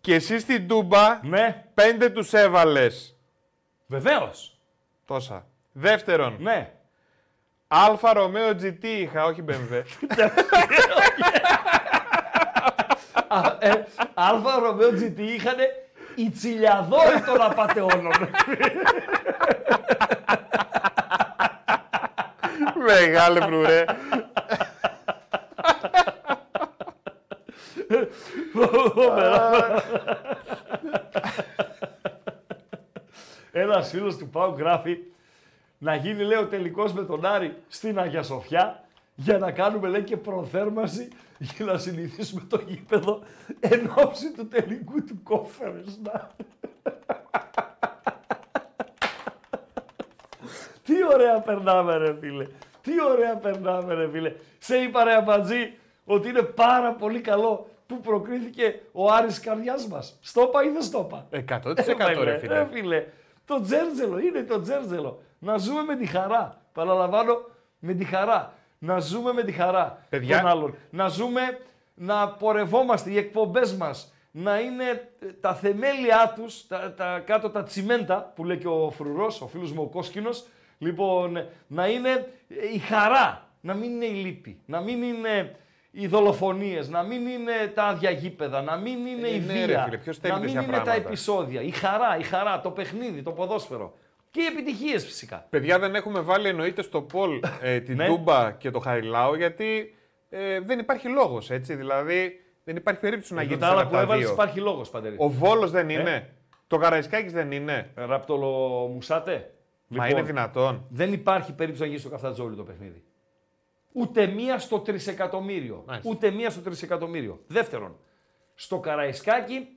Και εσύ στην Τούμπα Ναι. πέντε τους έβαλες. Βεβαίως. Τόσα. Δεύτερον, Ναι. Alfa Romeo GT είχα, όχι BMW. Α, ε, Alfa Romeo GT είχαν οι τσιλιαδόροι των απατεώνων. Μεγάλε φρουρέ. Ένας φίλος του Πάου γράφει να γίνει λέει ο τελικός με τον Άρη στην Αγία Σοφιά για να κάνουμε λέει και προθέρμανση για να συνηθίσουμε το γήπεδο εν ώψη του τελικού του κόφερες. Να. Τι ωραία περνάμε ρε φίλε. Τι ωραία περνάμε ρε φίλε. Σε είπα ρε Αμπατζή ότι είναι πάρα πολύ καλό που προκρίθηκε ο Άρης καρδιάς μας. Στόπα ή δεν στόπα; 100% Έβαλε, ρε φίλε. ρε φίλε. Το τζέρτζελο, είναι το τζέρτζελο. Να ζούμε με τη χαρά. Παραλαμβάνω, με τη χαρά. Να ζούμε με τη χαρά Παιδιά. των άλλων. Να ζούμε, να πορευόμαστε, οι εκπομπές μας να είναι ε, τα θεμέλια τους, τα, τα κάτω τα τσιμέντα που λέει και ο Φρουρός, ο φίλος μου ο Κόσκινος, λοιπόν, ε, να είναι ε, η χαρά, να μην είναι η λύπη, να μην είναι οι δολοφονίες, να μην είναι τα άδεια γήπεδα, να μην είναι Ε, η ναι, ρε βία, φίλε, ποιος θέλει να μην τέτοια είναι τα πράγματα; επεισόδια, η χαρά, η χαρά, το παιχνίδι, το ποδόσφαιρο και οι επιτυχίες φυσικά. Παιδιά δεν έχουμε βάλει εννοείται στο Πολ ε, την Ναι. Τούμπα και το Χαριλάου γιατί ε, δεν υπάρχει λόγος έτσι. Δηλαδή δεν υπάρχει περίπτωση να Για γίνει τα άλλα ένα που από τα έβαλες δύο. υπάρχει λόγος, Παντελή. Ο Βόλος δεν Ε; είναι. Το Καραϊσκάκης δεν είναι. Ράπτολο Μουσάτε. Μα Λοιπόν, είναι δυνατόν. Δεν υπάρχει περίπτωση να γίνει στο Καφτατζόλι το παιχνίδι. Ούτε μία στο τρισεκατομμύριο. Μάλιστα. Ούτε μία στο τρισεκατομμύριο. Δεύτερον, στο Καραϊσκάκι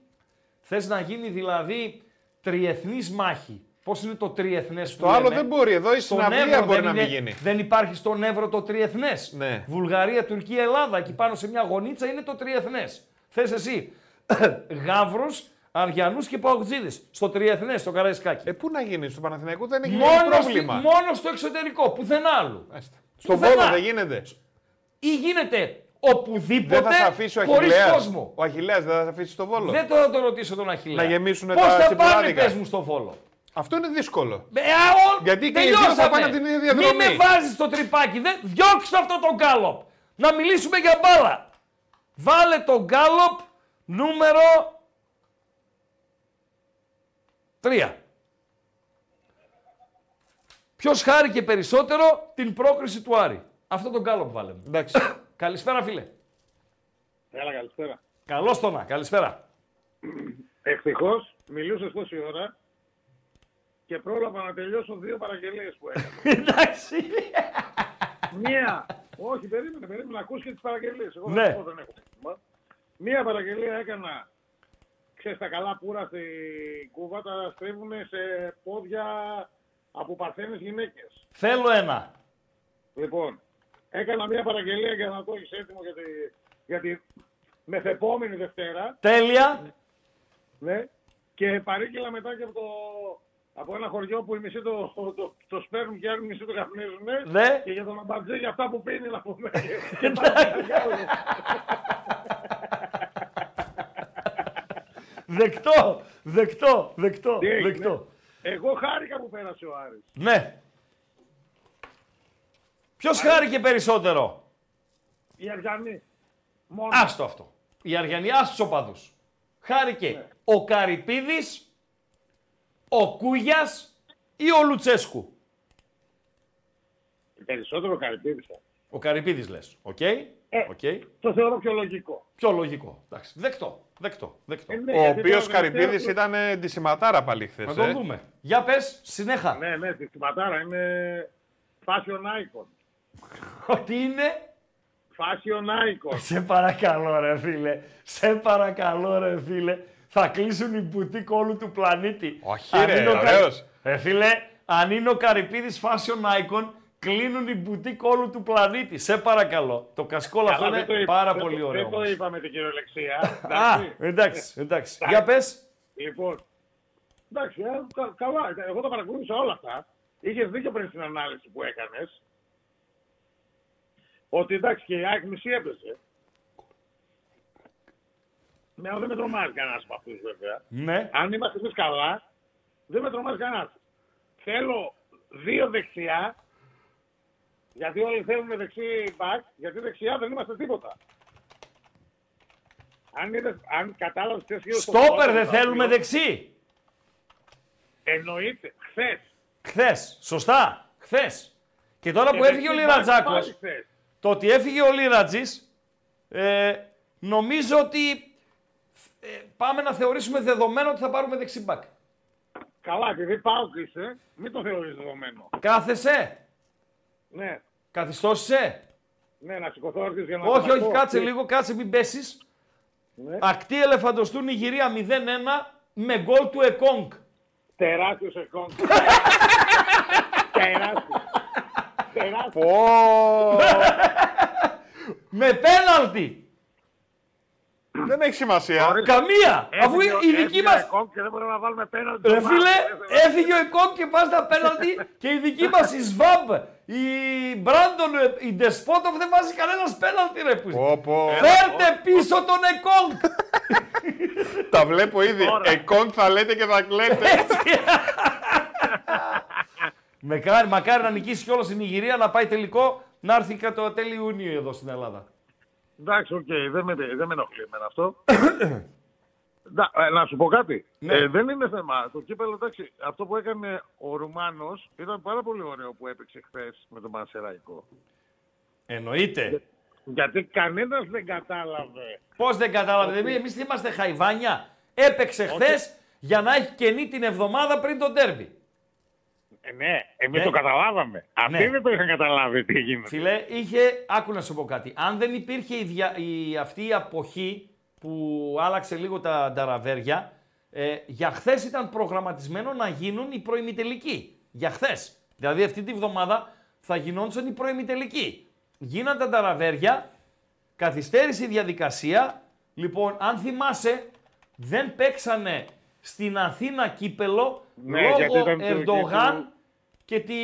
θες να γίνει δηλαδή τριεθνής μάχη. Πώς είναι το τριεθνές Το άλλο δεν μπορεί. Εδώ η Στον συναυλία Εύρο μπορεί δεν να μην είναι- γίνει. Δεν υπάρχει στον Εύρο το τριεθνές. Ναι. Βουλγαρία, Τουρκία, Ελλάδα. Εκεί πάνω σε μια γωνίτσα είναι το τριεθνές. Θες εσύ Γαύρους, Αριανούς και Παοκτζίδες. Στο τριεθνές, στο Καραϊσκάκι. Ε, πού να γίνει, στο Παναθηναϊκό δεν έχει Μόνος, πρόβλημα. στη- μόνος στο εξωτερικό, πουθενά άλλου. Μάλιστα. Στο Πουθενά. Βόλο δεν γίνεται. Ή γίνεται οπουδήποτε Δεν θα σε αφήσει ο χωρίς Αχιλέας. κόσμο. Ο Αχιλέας δεν θα σε αφήσει στο Βόλο. Δεν το θα το ρωτήσω τον Αχιλέα. Να γεμίσουνε Πώς τα θα πάνε, τσιπουράδικα. πες μου, στο Βόλο; Αυτό είναι δύσκολο. Ε, α, ο- Γιατί και οι δύο τελειώσαμε. θα πάνε από την ίδια διαδρομή. Μην με βάζεις στο τρυπάκι. Δεν... Διώξτε αυτό το γκάλοπ. Να μιλήσουμε για μπάλα. Βάλε το γκάλοπ νούμερο 3. Ποιος χάρηκε περισσότερο την πρόκριση του Άρη; Αυτό το γκάλοπ βάλε μου. Εντάξει. Καλησπέρα φίλε. Έλα, καλησπέρα. Καλώς το να. Καλησπέρα. Ευτυχώς μιλούσες τόση ώρα και πρόλαβα να τελειώσω δύο παραγγελίες που έκανα. Εντάξει. Μία, όχι, περίμενε, περίμενε να ακούσει και τις παραγγελίες. Εγώ Ναι. θα σου πω, δεν έχω πρόβλημα. Μία παραγγελία έκανα, ξέρεις, τα καλά πουρα στη Κούβα τα στρίβουν σε πόδια από παρθένες γυναίκες. Θέλω ένα. Λοιπόν, έκανα μία παραγγελία για να το έχεις έτοιμο για τη, για τη μεθεπόμενη Δευτέρα. Τέλεια. Ναι. Και παρήγγειλα μετά και από, το, από ένα χωριό που οι μισοί το, το, το, το σπέρνουν και οι άλλοι μισοί το καπνίζουν. Ναι. Και για τον αμπατζέ για αυτά που πίνει να πούμε. Δεκτό, δεκτό, δεκτό, Τι έγινε; δεκτό. Εγώ χάρηκα που πέρασε ο Άρης. Ναι. Ποιος χάρηκε περισσότερο; Οι Αργιανοί. Μόνο. Άστο αυτό. Η Αργιανή, άστος τους οπαδούς. Χάρηκε Ναι. ο Καρυπίδης, ο Κούγιας ή ο Λουτσέσκου. Περισσότερο Καρυπίδης. Ο Καρυπίδης λες. Οκ. Ε. Οκ. Το θεωρώ πιο λογικό. Πιο λογικό. Εντάξει. Δεκτό. Δεκτό. δεκτό. Ε, ναι, Ο γιατί οποίος τώρα Καρυπίδης τελευταία- ήταν ε, ντυσιματάρα πάλι χθες. Να το δούμε. Για πες, συνέχα. Ναι, ναι, ντυσιματάρα είναι fashion icon. Ότι είναι; Fashion icon. Σε παρακαλώ ρε φίλε. Σε παρακαλώ ρε φίλε. Θα κλείσουν οι μπουτίκ όλου του πλανήτη. Όχι, Αν ρε, είναι ο Κα- ωραίος. Ρε φίλε, αν είναι ο Καρυπίδης fashion icon, κλείνουν οι μπουτίκ όλου του πλανήτη. Σε παρακαλώ. Το κασκόλ αυτό Καλά, είναι δεν το είπα- πάρα δεν πολύ το- ωραίο. Δεν το όμως. είπαμε την κυριολεξία. Α, εντάξει, εντάξει. Για πες. Λοιπόν, εντάξει, ε, κα- καλά. Εγώ τα παρακολούθησα όλα αυτά. Είχες δίκιο πριν στην ανάλυση που έκανες. Ότι εντάξει και η ΑΕΚ μισή έπαιζε. Ναι, δεν με τρομάζει κανένας από αυτούς βέβαια. Ναι. Αν είμαστε εμείς καλά, δεν με τρομάζει κανένας. Θέλω δύο δεξιά, γιατί όλοι θέλουν δεξί μπακ, γιατί δεξιά δεν είμαστε τίποτα. Αν, είδες, αν κατάλαβες τι έγινε στο Στόπερ πρώτο δεν μετάξιο, θέλουμε δεξί. Εννοείται, χθες. Χθες. Σωστά. Χθες. Και τώρα που έφυγε ο Λιρατζάκο, το ότι έφυγε ο Λιρατζή, ε, νομίζω ότι ε, πάμε να θεωρήσουμε δεδομένο ότι θα πάρουμε δεξιμπάκ. Καλά, επειδή πάω και είσαι, μην το θεωρείς δεδομένο. Κάθεσαι. Ναι, Καθιστώσαι. ναι, να σηκωθώ έρθεις για να Όχι, το όχι, πω. κάτσε Τι- λίγο, κάτσε, μην πέσεις. Ναι. Ακτή ελεφαντοστού Νιγηρία 0-1 με γκολ του Εκόνγκ. Τεράστιος εκόν. Τεράστιος. Τεράστιος. με πέναλτι. Δεν έχει σημασία. Καμία. Αφού Έφυγε ο- η δική έφυγε μα. ο Εκόν και δεν μπορούμε να βάλουμε πέναλτι. Ρε στο φίλε, μάτι. έφυγε ο Εκόνγκ και πας στα πέναλτι και η δική μας η Σβάμπ, η Μπράντον, ή Ντεσπόντοφ δεν βάζει κανένας πέναλτι ρε που. Πω, πω. Φέρτε πίσω τον Εκόνγκ. Τα βλέπω ήδη. Τώρα. Εκόνγκ θα λέτε και θα κλαίτε. Μακάρι, μακάρι να νικήσει κιόλας η Νιγηρία να πάει τελικό να έρθει κατά το τέλη Ιουνίου εδώ στην Ελλάδα. Εντάξει, οκ, δεν, με, δεν με ενοχλεί εμένα αυτό. Να, ε, να σου πω κάτι. Ναι. Ε, δεν είναι θέμα. Το κύπελο, εντάξει, αυτό που έκανε ο Ρουμάνος ήταν πάρα πολύ ωραίο που έπαιξε χθες με τον Πανσεραϊκό. Εννοείται. Γιατί κανένας δεν κατάλαβε. Πώς δεν κατάλαβε, εμείς, εμείς είμαστε χαϊβάνια. Έπαιξε χθες για να έχει κενή την εβδομάδα πριν τον τέρμπι. Ε, ναι, εμείς Ναι. το καταλάβαμε. Αυτοί Ναι. δεν το είχαν καταλάβει τι γίνεται. Φίλε, είχε, άκου να σου πω κάτι. Αν δεν υπήρχε η δια- η, αυτή η αποχή που άλλαξε λίγο τα νταραβέρια, ε, για χθες ήταν προγραμματισμένο να γίνουν οι προημιτελικοί. Για χθες. Δηλαδή αυτή τη βδομάδα θα γινόντουσαν οι προημιτελικοί. Γίναν τα νταραβέρια, καθυστέρησε η διαδικασία. Λοιπόν, αν θυμάσαι, δεν παίξανε στην Αθήνα κύπελο Ναι, γιατί λόγω ήταν το Ερντογάν εκεί και, τη,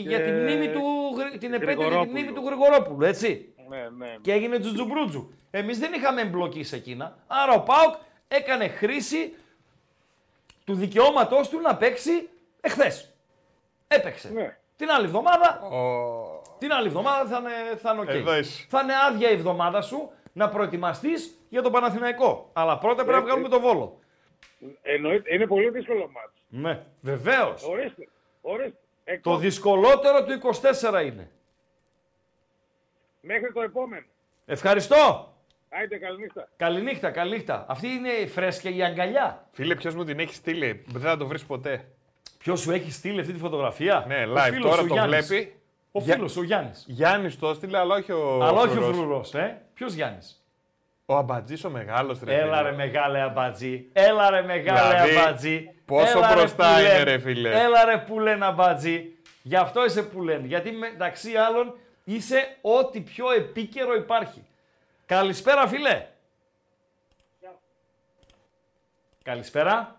για την μνήμη του, Γρη- την επέτειο για την Γρηγορόπουλου. μνήμη του Γρηγορόπουλου, έτσι. Ναι, ναι. Και έγινε τζουτζουμπρούτζου. Εμείς δεν είχαμε εμπλοκή σε εκείνα. Άρα ο Πάουκ έκανε χρήση του δικαιώματός του να παίξει εχθές. Έπαιξε. Ναι. Την άλλη εβδομάδα, την άλλη εβδομάδα θα είναι, θα είναι οκ. Εδώ είσαι. Θα είναι άδεια η εβδομάδα σου να προετοιμαστείς για τον Παναθηναϊκό. Αλλά πρώτα πρέπει να Ε, βγάλουμε το Βόλο. Εννοείται, είναι πολύ δύσκολο ματς. Ναι, βεβαίως. Ορίστε, ορίστε. Το Εκόνγκ, δυσκολότερο του 24 είναι. Μέχρι το επόμενο. Ευχαριστώ. Άιντε, καληνύχτα. Καληνύχτα, καληνύχτα. Αυτή είναι η φρέσκια η αγκαλιά. Φίλε, ποιος μου την έχει στείλει; Δεν θα το βρεις ποτέ. Ποιος σου έχει στείλει αυτή τη φωτογραφία; Ναι, Ο live. φίλος Τώρα ο το Γιάννης. βλέπει. Ο Για- φίλος ο Γιάννης. Γιάννης το έστειλε, αλλά όχι ο. Αλλά όχι ο Φρουρός. φρουρός, ε. Ποιος Γιάννης; Ο αμπατζής ο μεγάλος ρε. Έλα φίλε. ρε μεγάλε αμπατζή. Έλα ρε μεγάλε Δηλαδή, αμπατζή. πόσο Έλα, ρε, μπροστά που είναι, λένε. ρε, φίλε. Έλα ρε που λένε αμπατζή. Γι' αυτό είσαι που λένε. Γιατί μεταξύ άλλων είσαι ό,τι πιο επίκαιρο υπάρχει. Καλησπέρα φίλε. Καλησπέρα.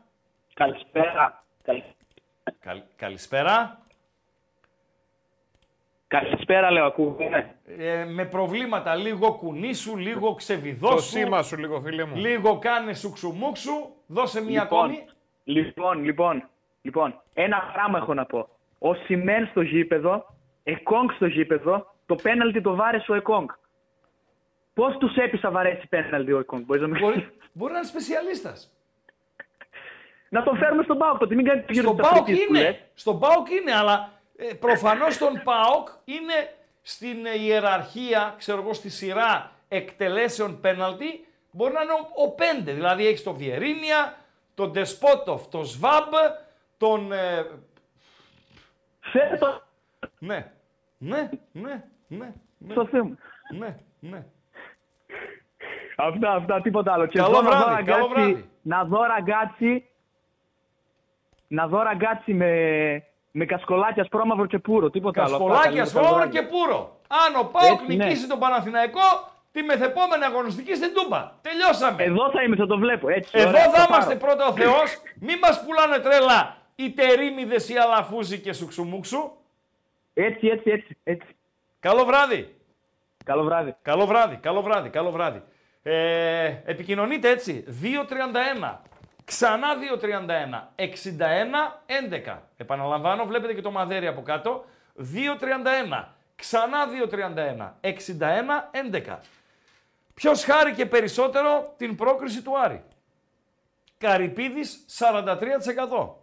Καλησπέρα. Καλη- Καλ- καλησπέρα. Καλησπέρα, λέω, ακούγομαι. Ε, με προβλήματα, λίγο κουνήσου, λίγο ξεβιδώσου. Το σήμα σου λίγο, φίλε μου. Λίγο κάνε σουξουμούξου. Δώσε μία Λοιπόν, ακόμη. Λοιπόν, λοιπόν, λοιπόν, ένα πράγμα έχω να πω. Ο Σιμέν στο γήπεδο, Εκόνγκ στο γήπεδο, το πέναλτι το βάρεσε ο Εκόνγκ. Πώς τους έπεισα βαρέσει πέναλτι ο Εκόνγκ, μπορείς να με Μπορεί, μπορεί να είναι σπεσιαλίστας. Να τον φέρουμε στον Πάοκ τότε, μην κάνετε γύρω Στον από τα Πάοκ φρικίες που λες. είναι. Στον Πάοκ είναι, αλλά ε, προφανώς στον Πάοκ είναι στην ε, ιεραρχία, ξέρω εγώ, στη σειρά εκτελέσεων πέναλτι, μπορεί να είναι ο, ο πέντε. Δηλαδή έχεις τον Βιερίνια, τον Ντεσπότοφ, τον Σβάμπ, τον... Ε, Φέρε το... Ναι, ναι, ναι, ναι. ναι. Στο Θεό μου. Ναι, ναι. Αυτά, αυτά, τίποτα άλλο. Και Καλό εδώ να δω βράδυ, καλό ραγκάτσι- βράδυ. Να δω ραγκάτσι, να δω ραγκάτσι με, με κασκολάκια σπρώμαυρο και πουρο, τίποτα άλλο. Αυτά, Κασκολάκια, καλή Σφόβρο βράδυ. και Πούρο. Αν ο Πάοκ Έτσι, ναι. νικήσει τον Παναθηναϊκό, τη μεθεπόμενη αγωνιστική στην Τούμπα. Τελειώσαμε. Εδώ θα είμαι, θα το βλέπω. Έτσι, Εδώ ωραία, θα το είμαστε πάρω. πρώτα ο Θεός. Μην μας πουλάνε τρέλα οι τερίμιδε, οι αλαφούζοι και σουξουμούξου. Έτσι, έτσι, έτσι, έτσι. Καλό βράδυ. Καλό βράδυ. Καλό βράδυ, καλό βράδυ, καλό βράδυ. Ε, επικοινωνείτε έτσι. 2.31. Ξανά 2.31. 61 11. Επαναλαμβάνω, βλέπετε και το μαδέρι από κάτω. 2.31. Ξανά 2.31. 61 11. Ποιος χάρηκε περισσότερο την πρόκριση του Άρη; Καρυπίδης 43%.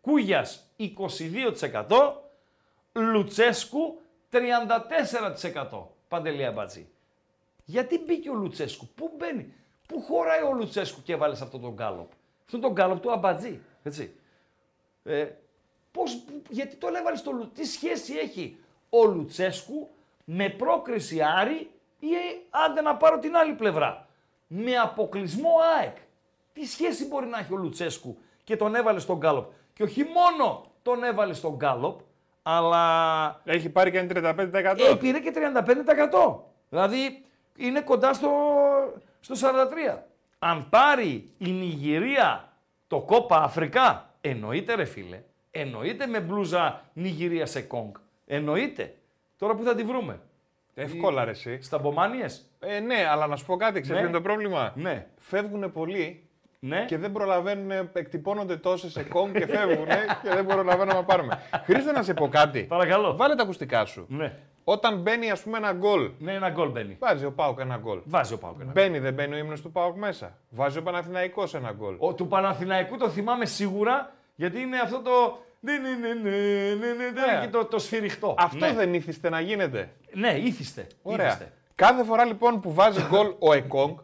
Κούγιας 22%. Λουτσέσκου 34%. Παντελή Αμπατζή. Γιατί μπήκε ο Λουτσέσκου, πού μπαίνει, πού χωράει ο Λουτσέσκου και έβαλες σε αυτόν τον γκάλοπ. Αυτόν τον γκάλοπ του Αμπατζή, έτσι. Ε, πώς, γιατί το έβαλε στο Λου... Τι σχέση έχει ο Λουτσέσκου με πρόκριση Άρη ή άντε να πάρω την άλλη πλευρά; Με αποκλεισμό ΑΕΚ. Τι σχέση μπορεί να έχει ο Λουτσέσκου και τον έβαλες στον γκάλοπ. Και όχι μόνο τον έβαλες στον γκάλοπ, αλλά Έχει πάρει και ένα 35%. ε, πήρε και 35%. Δηλαδή είναι κοντά στο, στο 43%. Αν πάρει η Νιγηρία το κόπα Αφρικά, εννοείται ρε φίλε, εννοείται με μπλούζα Νιγηρία σε κόγκ. Εννοείται. Τώρα που θα τη βρούμε. Εύκολα ρε εσύ. Στα Μπομάνιες. Ε, ναι, αλλά να σου πω κάτι, ξέρεις Ναι. ποιο είναι το πρόβλημα; Ναι. Φεύγουν πολλοί Ναι. και δεν προλαβαίνουν, εκτυπώνονται τόσες σε κόμ και φεύγουν και δεν προλαβαίνουμε να πάρουμε. Χρήστε να σε πω κάτι. Παρακαλώ. Βάλε τα ακουστικά σου. Ναι. Όταν μπαίνει, ας πούμε, ένα γκολ. Ναι, ένα γκολ μπαίνει. Βάζει ο Πάουκ ένα γκολ. Βάζει ο Πάουκ ένα Μπαίνει, δεν μπαίνει ο ύμνος του Πάουκ μέσα. Βάζει ο Παναθηναϊκός ένα γκολ. Ο, του Παναθηναϊκού το θυμάμαι σίγουρα γιατί είναι αυτό το. Ναι, ναι, ναι, ναι, ναι, ναι, ναι, Ναι. και το, το σφυριχτό. Αυτό ναι. δεν ήθιστε να γίνεται. Ναι, ήθιστε. Ωραία. ήθιστε. Κάθε φορά λοιπόν που βάζει γκολ ο Εκόνγκ.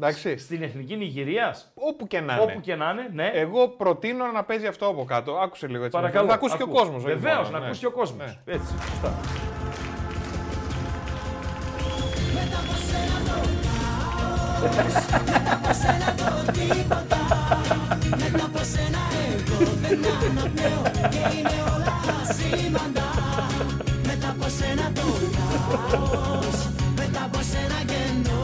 Εντάξει. Στην εθνική Νιγηρίας. Όπου και να είναι. Όπου και να είναι, ναι. Εγώ προτείνω να παίζει αυτό από κάτω. Άκουσε λίγο έτσι. Παρακαλώ. Θα ακούσει και ο ακούω. κόσμος. Βεβαίως, να ακούσει και ο κόσμος. Έτσι, σωστά. Από σένα το τίποτα Μετά από σένα εγώ δεν αναπνέω Και είναι όλα σήμαντα Μετά από σένα το λαός Μετά από σένα κενό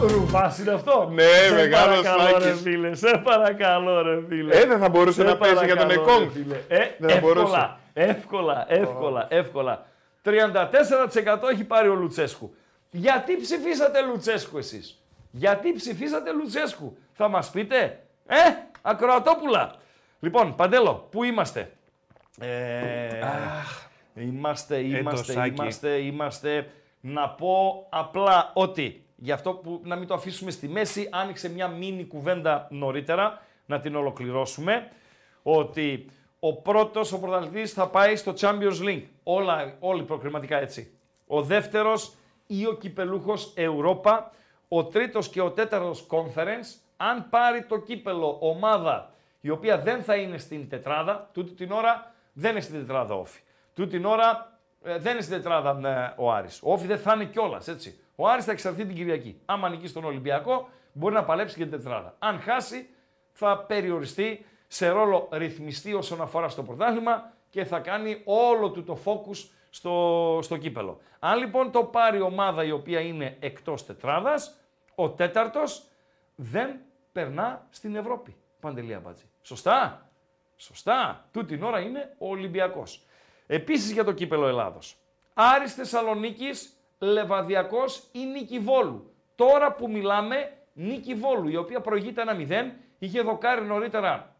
Ρουφάς είναι αυτό. Ναι, Σε μεγάλος παρακαλώ, ρε Σάκης. φίλε. Σε παρακαλώ, ρε φίλε. Ε, δεν θα μπορούσε Σε να παίζει για τον παρακαλώ, Εκόνγκ. ρε φίλε. Ε, Δεν θα μπορούσε. εύκολα, εύκολα, εύκολα, εύκολα. 34% έχει πάρει ο Λουτσέσκου. Γιατί ψηφίσατε Λουτσέσκου εσείς; Γιατί ψηφίσατε Λουτσέσκου; Θα μας πείτε; Ε, ακροατόπουλα. Λοιπόν, Παντέλο, πού είμαστε; Ε, είμαστε, είμαστε, Σάκη. είμαστε, είμαστε. Να πω απλά ότι γι' αυτό που να μην το αφήσουμε στη μέση, άνοιξε μια μίνι κουβέντα νωρίτερα, να την ολοκληρώσουμε, ότι ο πρώτος, ο πρωταθλητής θα πάει στο Champions League. Όλα, όλοι προκριματικά έτσι. Ο δεύτερος ή ο κυπελούχος Europa, ο τρίτος και ο τέταρτος Conference, αν πάρει το κύπελο ομάδα η οποία δεν θα είναι στην τετράδα, τούτη την ώρα δεν είναι στην τετράδα όφη. Τούτη την ώρα ε, δεν είναι στην τετράδα ε, ο Άρης. Ο Όφη δεν θα είναι κιόλας, έτσι. Ο Άρης θα εξαρθεί την Κυριακή. Άμα νικήσει τον Ολυμπιακό, μπορεί να παλέψει και την τετράδα. Αν χάσει, θα περιοριστεί σε ρόλο ρυθμιστή όσον αφορά στο πρωτάθλημα και θα κάνει όλο του το focus στο, στο κύπελο. Αν λοιπόν το πάρει ομάδα η οποία είναι εκτός τετράδας, ο τέταρτος δεν περνά στην Ευρώπη. Παντελή Αμπάτζη. Σωστά. Σωστά. Τούτη την ώρα είναι ο Ολυμπιακός. Επίσης για το κύπελο Ελλάδος. Άρης Θεσσαλονίκης, Λεβαδιακός ή Νίκη Βόλου. Τώρα που μιλάμε, Νίκη Βόλου, η οποία προηγείται ένα 0, είχε δοκάρει νωρίτερα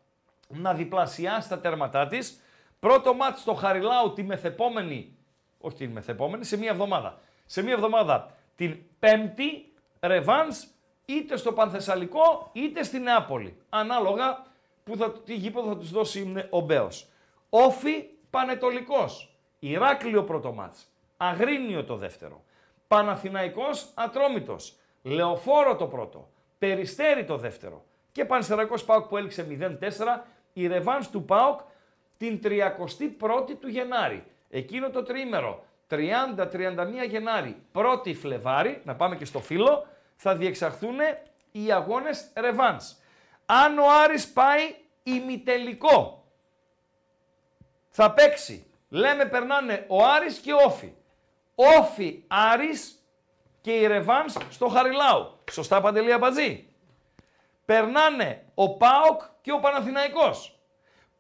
να διπλασιάσει τα τέρματά της. Πρώτο μάτς στο Χαριλάου τη μεθεπόμενη, όχι την μεθεπόμενη, σε μία εβδομάδα. Σε μία εβδομάδα την πέμπτη, ρεβάνς, είτε στο Πανθεσσαλικό είτε στη Νεάπολη. Ανάλογα που θα, τι γήπεδο θα τους δώσει ο Μπέος. Όφι Πανετολικός. Ηράκλειο πρώτο μάτς. Αγρίνιο το δεύτερο. Παναθηναϊκός Ατρόμητος. Λεωφόρο το πρώτο. Περιστέρι το δεύτερο. Και Πανσεραϊκός ΠΑΟΚ που έληξε 0-4. Η ρεβάνς του ΠΑΟΚ την 31η του Γενάρη. Εκείνο το τρίμερο 30-31 Γενάρη, 1η Φλεβάρη, να πάμε και στο φύλλο, θα διεξαχθούν οι αγώνες ρεβάνς. Αν ο Άρης πάει ημιτελικό, θα παίξει. Λέμε περνάνε ο Άρης και ο Όφη. Όφη Άρης και η Ρεβάνς στο Χαριλάου. Σωστά Παντελή Αμπατζή; Περνάνε ο ΠΑΟΚ και ο Παναθηναϊκός.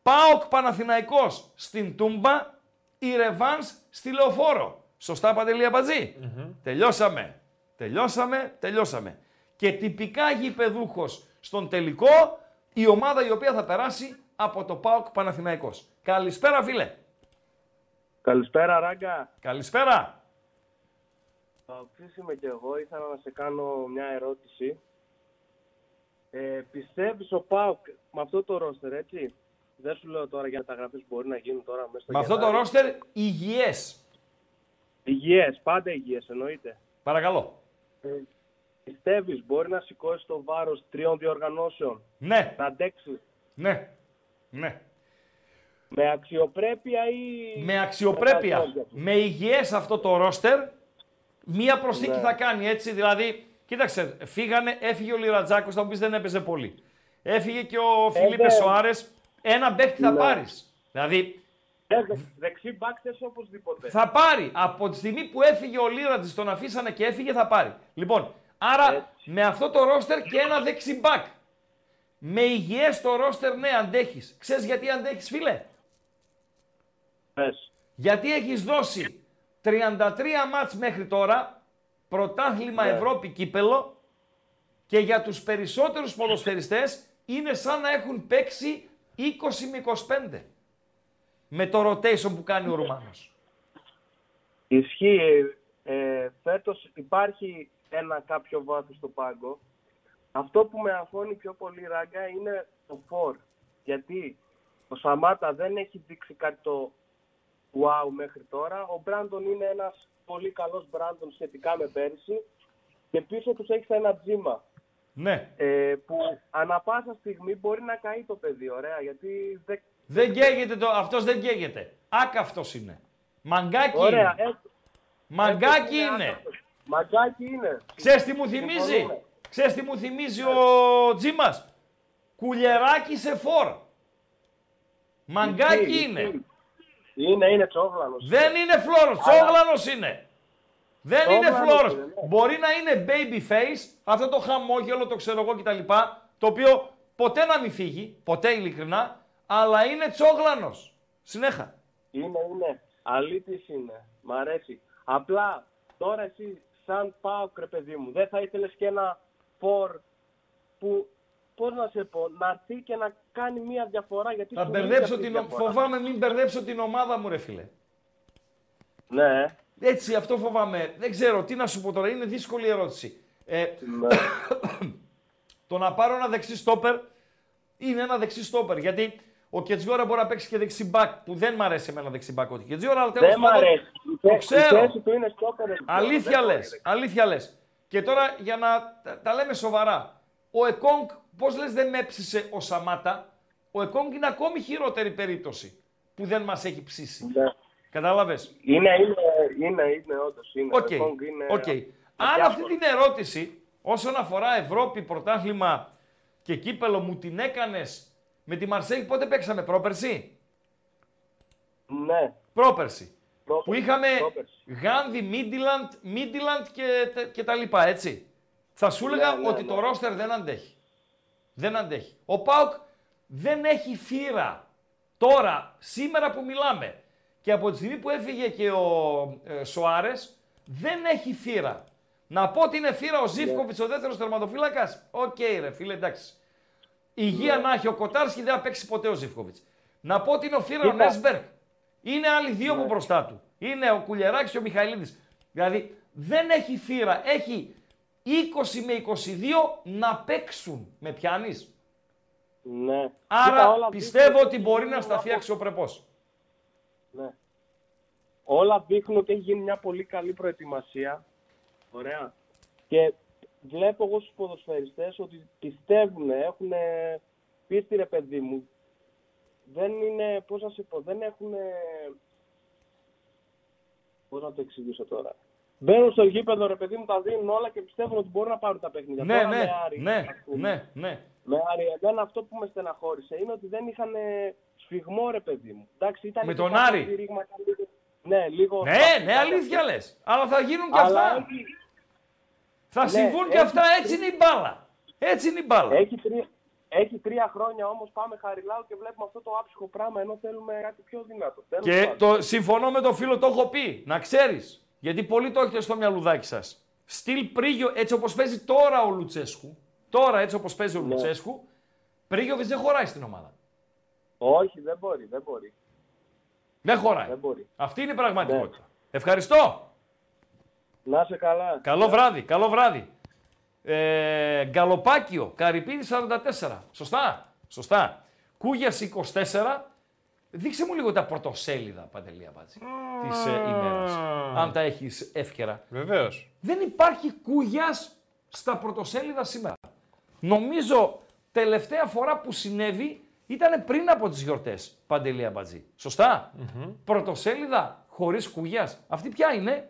ΠΑΟΚ Παναθηναϊκός στην Τούμπα, η Ρεβάνς στη Λεωφόρο. Σωστά Παντελή Αμπατζή; Τελειώσαμε. Τελειώσαμε, τελειώσαμε. Και τυπικά γηπεδούχος στον τελικό, η ομάδα η οποία θα περάσει από το ΠΑΟΚ Παναθηναϊκός. Καλησπέρα φίλε. Καλησπέρα, Ράγκα. Καλησπέρα. Παοξής είμαι και εγώ. Ήθελα να σε κάνω μια ερώτηση. Ε, πιστεύεις ο ΠΑΟΚ με αυτό το ρόστερ, έτσι; Δεν σου λέω τώρα για μεταγραφές που μπορεί να γίνουν τώρα μέσα στο Με αυτό το Γενάρη. ρόστερ υγιές. Υγιές, πάντα υγιές εννοείται. Παρακαλώ. Ε, πιστεύεις μπορεί να σηκώσει το βάρος τριών διοργανώσεων; Ναι. Να αντέξει; Ναι. Ναι. Με αξιοπρέπεια ή... Με αξιοπρέπεια. Με υγιές αυτό το ρόστερ, μία προσθήκη Ναι. θα κάνει έτσι. Δηλαδή, κοίταξε, φύγανε, έφυγε ο Λιρατζάκος, θα μου πεις δεν έπαιζε πολύ. Έφυγε και ο Φιλίππε ναι. Σοάρες, ένα παίκτη θα Ναι. πάρεις. Δηλαδή, Ε, δε- δεξί μπακ θες οπωσδήποτε. θα πάρει. Από τη στιγμή που έφυγε ο Λίρατζης, τον αφήσανε και έφυγε, θα πάρει. Λοιπόν, άρα με αυτό το ρόστερ και ένα δεξιμπάκ. Με υγιές το ρόστερ, ναι, αντέχεις. Ξέρεις γιατί αντέχεις, φίλε; Πες. Γιατί έχεις δώσει 33 μάτς μέχρι τώρα, πρωτάθλημα Ναι. Ευρώπη κύπελο και για τους περισσότερους ποδοσφαιριστές είναι σαν να έχουν παίξει 20 με 25 με το rotation που κάνει ο Ρουμάνος. Ισχύει. Ε, φέτος υπάρχει ένα κάποιο βάθος στο πάγκο. Αυτό που με αγχώνει πιο πολύ ράγκα είναι το φορ. Γιατί ο Σαμάτα δεν έχει δείξει κάτι το wow μέχρι τώρα. Ο Μπράντον είναι ένας πολύ καλός Μπράντον σχετικά με πέρυσι. Και πίσω τους έχει ένα τζίμα. Ναι. Ε, που ανα πάσα στιγμή μπορεί να καεί το παιδί, ωραία, γιατί δεν... Δεν καίγεται το, αυτός δεν καίγεται. Άκαυτος είναι. Μαγκάκι Ωραία, είναι. ε, Μαγκάκι ε, είναι. άκαυτος. Μαγκάκι είναι. Ξέρεις τι μου θυμίζει; Συμφωνούμε. Ξέρεις τι μου θυμίζει ο Τζίμας; Κουλεράκι σε φόρ. Μαγκάκι Ισχύει, είναι. ισχύει. Είναι, είναι τσόγλανος. Δεν είναι φλόρος, Αλλά- τσόγλανος είναι. Δεν είναι Τσόγλανος φλόρος. είναι, ναι. Μπορεί να είναι baby face, αυτό το χαμόγελο, το ξέρω εγώ κτλ. Το οποίο ποτέ να μην φύγει, ποτέ ειλικρινά, αλλά είναι τσόγλανος. Συνέχα. Είναι, είναι. Αλήτης είναι. Μ' αρέσει. Απλά τώρα εσύ σαν πάω ρε παιδί μου, δεν θα ήθελες και ένα φορ που, πώς να σε πω, να έρθει και να κάνει μία διαφορά γιατί Θα σου λείπει μπερδέψω αυτή η την, ο- διαφορά. φοβάμαι μην μπερδέψω την ομάδα μου ρε φίλε. Ναι. Έτσι, αυτό φοβάμαι. Δεν ξέρω τι να σου πω τώρα. Είναι δύσκολη ερώτηση. Ε, Ναι. το να πάρω ένα δεξί στόπερ είναι ένα δεξί στόπερ. Γιατί ο Κετζιόρα μπορεί να παίξει και δεξί μπακ που δεν μ' αρέσει εμένα δεξί μπακ ο Κετζιόρα, αλλά τέλος Δεν μ' πάντων, αρέσει. Η Το θέ- Η ξέρω. θέση του είναι στόπερ. Αλήθεια Δεν λες. μπορεί. Αλήθεια λες. Και τώρα για να τα, τα λέμε σοβαρά. Ο Εκόνγκ, πώς λες, δεν με έψησε ο Σαμάτα; Ο Εκόνγκ είναι ακόμη χειρότερη περίπτωση που δεν μας έχει ψήσει. Ναι. Κατάλαβες; Είναι, είναι, είναι, είναι όντως. Είναι. Οκ. Ο Εκόνγκ είναι οκ. Αν αυτή την ερώτηση όσον αφορά Ευρώπη, πρωτάθλημα και κύπελο μου την έκανες με τη Μαρσέη, πότε παίξαμε, πρόπερση; Ναι. Πρόπερση. Πρόπερση, Που είχαμε πρόπερση. Γάνδη, Μίντιλαντ, Μίντιλαντ και, τε- και τα λοιπά, έτσι. Θα σου έλεγα Ναι, ναι, ότι ναι. το ρόστερ δεν αντέχει. Δεν αντέχει. Ο ΠΑΟΚ δεν έχει φύρα. Τώρα, σήμερα που μιλάμε, και Και από τη στιγμή που έφυγε και ο ε, Σοάρε, δεν έχει φύρα. Να πω ότι είναι φύρα ο Ζίβκοβιτς, ο δεύτερος τερματοφύλακας; Οκ, ρε φίλε, εντάξει. Υγεία να έχει ο Κοτάρσκι, δεν θα παίξει ποτέ ο Ζήφκοβιτς. Να πω ότι είναι ο θύρα ο Κοίτα. Νέσμπεργκ. Είναι άλλοι δύο από μπροστά του. Είναι ο Κουλιεράκη και ο Μιχαηλίδης. Δηλαδή δεν έχει θύρα. Έχει 20 με 22 να παίξουν. Με πιάνεις; Ναι. Άρα Κοίτα, όλα πιστεύω δείχνουν ότι μπορεί να ότι σταθεί αξιοπρεπώς. Ναι. Όλα δείχνουν ότι έχει γίνει μια πολύ καλή προετοιμασία. Ωραία. Και βλέπω εγώ στους ποδοσφαιριστές ότι πιστεύουν, έχουν πίστη ρε παιδί μου. Δεν είναι, πώς να σε πω, δεν έχουν... Πώς να το εξηγήσω τώρα. Μπαίνουν στο γήπεδο ρε παιδί μου, τα δίνουν όλα και πιστεύουν ότι μπορούν να πάρουν τα παιχνίδια. Ναι, Τώρα ναι, με Άρη, ναι, ας πούμε. ναι, ναι. Με Άρη, εμένα αυτό που με στεναχώρησε είναι ότι δεν είχαν ε, σφιγμό ρε παιδί μου. Εντάξει, ήταν Με και τον κάποια Άρη. Σφυρίγματα, λίγο- Ναι, λίγο... Ναι, ναι, αλήθεια λες. Αλλά θα γίνουν και Αλλά αυτά. έχει- Θα Ναι, συμβούν και έχει- αυτά. Έτσι είναι η μπάλα. Έτσι είναι η μπάλα. Έχει τρία, έχει τρία χρόνια όμως πάμε χαριλάου και βλέπουμε αυτό το άψυχο πράγμα ενώ θέλουμε κάτι πιο δυνατό. Τέλος Και πάντων. το συμφωνώ με τον φίλο, το έχω πει. Να ξέρεις. Γιατί πολλοί το έχετε στο μυαλουδάκι σας. Στυλ πρίγιο, έτσι όπως παίζει τώρα ο Λουτσέσκου. Τώρα έτσι όπως παίζει ο Ναι. Λουτσέσκου. Πρίγιοβιτ δεν χωράει στην ομάδα. Όχι, δεν μπορεί, δεν μπορεί. Δεν χωράει. Δεν μπορεί. Αυτή είναι η πραγματικότητα. Ευχαριστώ. Να είσαι καλά. Καλό βράδυ, καλό βράδυ. Ε, Γκαλοπάκιο, Καρυπίδη 44. Σωστά, σωστά. Κούγιας 24. Δείξε μου λίγο τα πρωτοσέλιδα, Παντελή Αμπάτση, της ε, ημέρας. Αν τα έχεις εύκαιρα. Βεβαίως. Δεν υπάρχει Κούγιας στα πρωτοσέλιδα σήμερα. Νομίζω τελευταία φορά που συνέβη ήταν πριν από τις γιορτές, Παντελή Αμπατζή. Σωστά; Πρωτοσέλιδα χωρίς Κούγιας. Αυτή ποια είναι;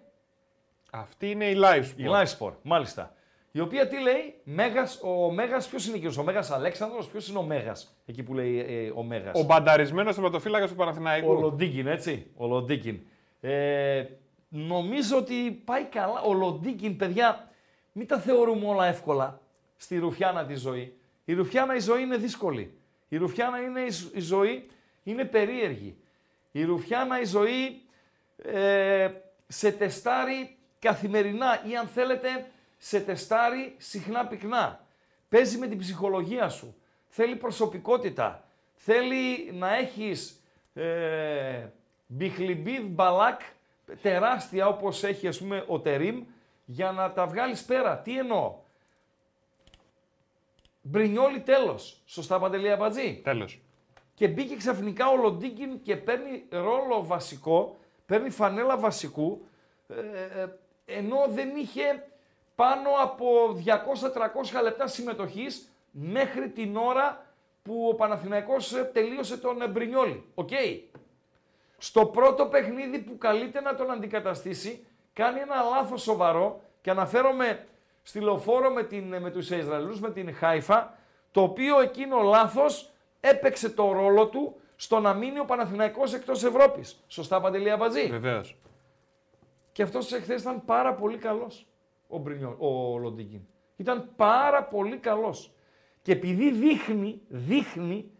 Αυτή είναι η Live Sport. Η Live Sport, μάλιστα. Η οποία τι λέει, Μέγας, ο Μέγας ποιος είναι εκείνος, ο Μέγας Αλέξανδρος, ποιος είναι ο Μέγας, εκεί που λέει ε, ο Μέγας. Ο μπανταρισμένος τερματοφύλακα του Παναθηναϊκού. Ο Λοντίκιν, έτσι. Ο Λοντίκιν. Ε, νομίζω ότι πάει καλά. Ο Λοντίκιν, παιδιά, μην τα θεωρούμε όλα εύκολα στη ρουφιάνα τη ζωή. Η ρουφιάνα η ζωή είναι δύσκολη. Η ρουφιάνα είναι η, ζ- η ζωή είναι περίεργη. Η ρουφιάνα η ζωή ε, σε τεστάρει καθημερινά ή αν θέλετε σε τεστάρει συχνά πυκνά. Παίζει με την ψυχολογία σου. Θέλει προσωπικότητα. Θέλει να έχεις ε, μπιχλιμπίδ μπαλάκ τεράστια όπως έχει ας πούμε ο Τερίμ για να τα βγάλεις πέρα. Τι εννοώ; Μπρινιόλι τέλος. Σωστά Παντελή Αμπατζή. Τέλος. Και μπήκε ξαφνικά ο Λοντίγκιν και παίρνει ρόλο βασικό, παίρνει φανέλα βασικού, ε, ε, ενώ δεν είχε πάνω από 200-300 λεπτά συμμετοχής μέχρι την ώρα που ο Παναθηναϊκός ε, τελείωσε τον ε, Μπρινιόλι. Οκ. Στο πρώτο παιχνίδι που καλείται να τον αντικαταστήσει, κάνει ένα λάθος σοβαρό και αναφέρομαι στη λεωφόρο με, την, με τους Ισραηλούς, με την Χάιφα, το οποίο εκείνο λάθος έπαιξε το ρόλο του στο να μείνει ο Παναθηναϊκός εκτός Ευρώπης. Σωστά, Παντελή Αμπατζή; Βεβαίως. Και αυτός εχθές ήταν πάρα πολύ καλός, ο, Μπρινιό, ο Λοντίγκιν. Ήταν πάρα πολύ καλός. Και επειδή δείχνει, δείχνει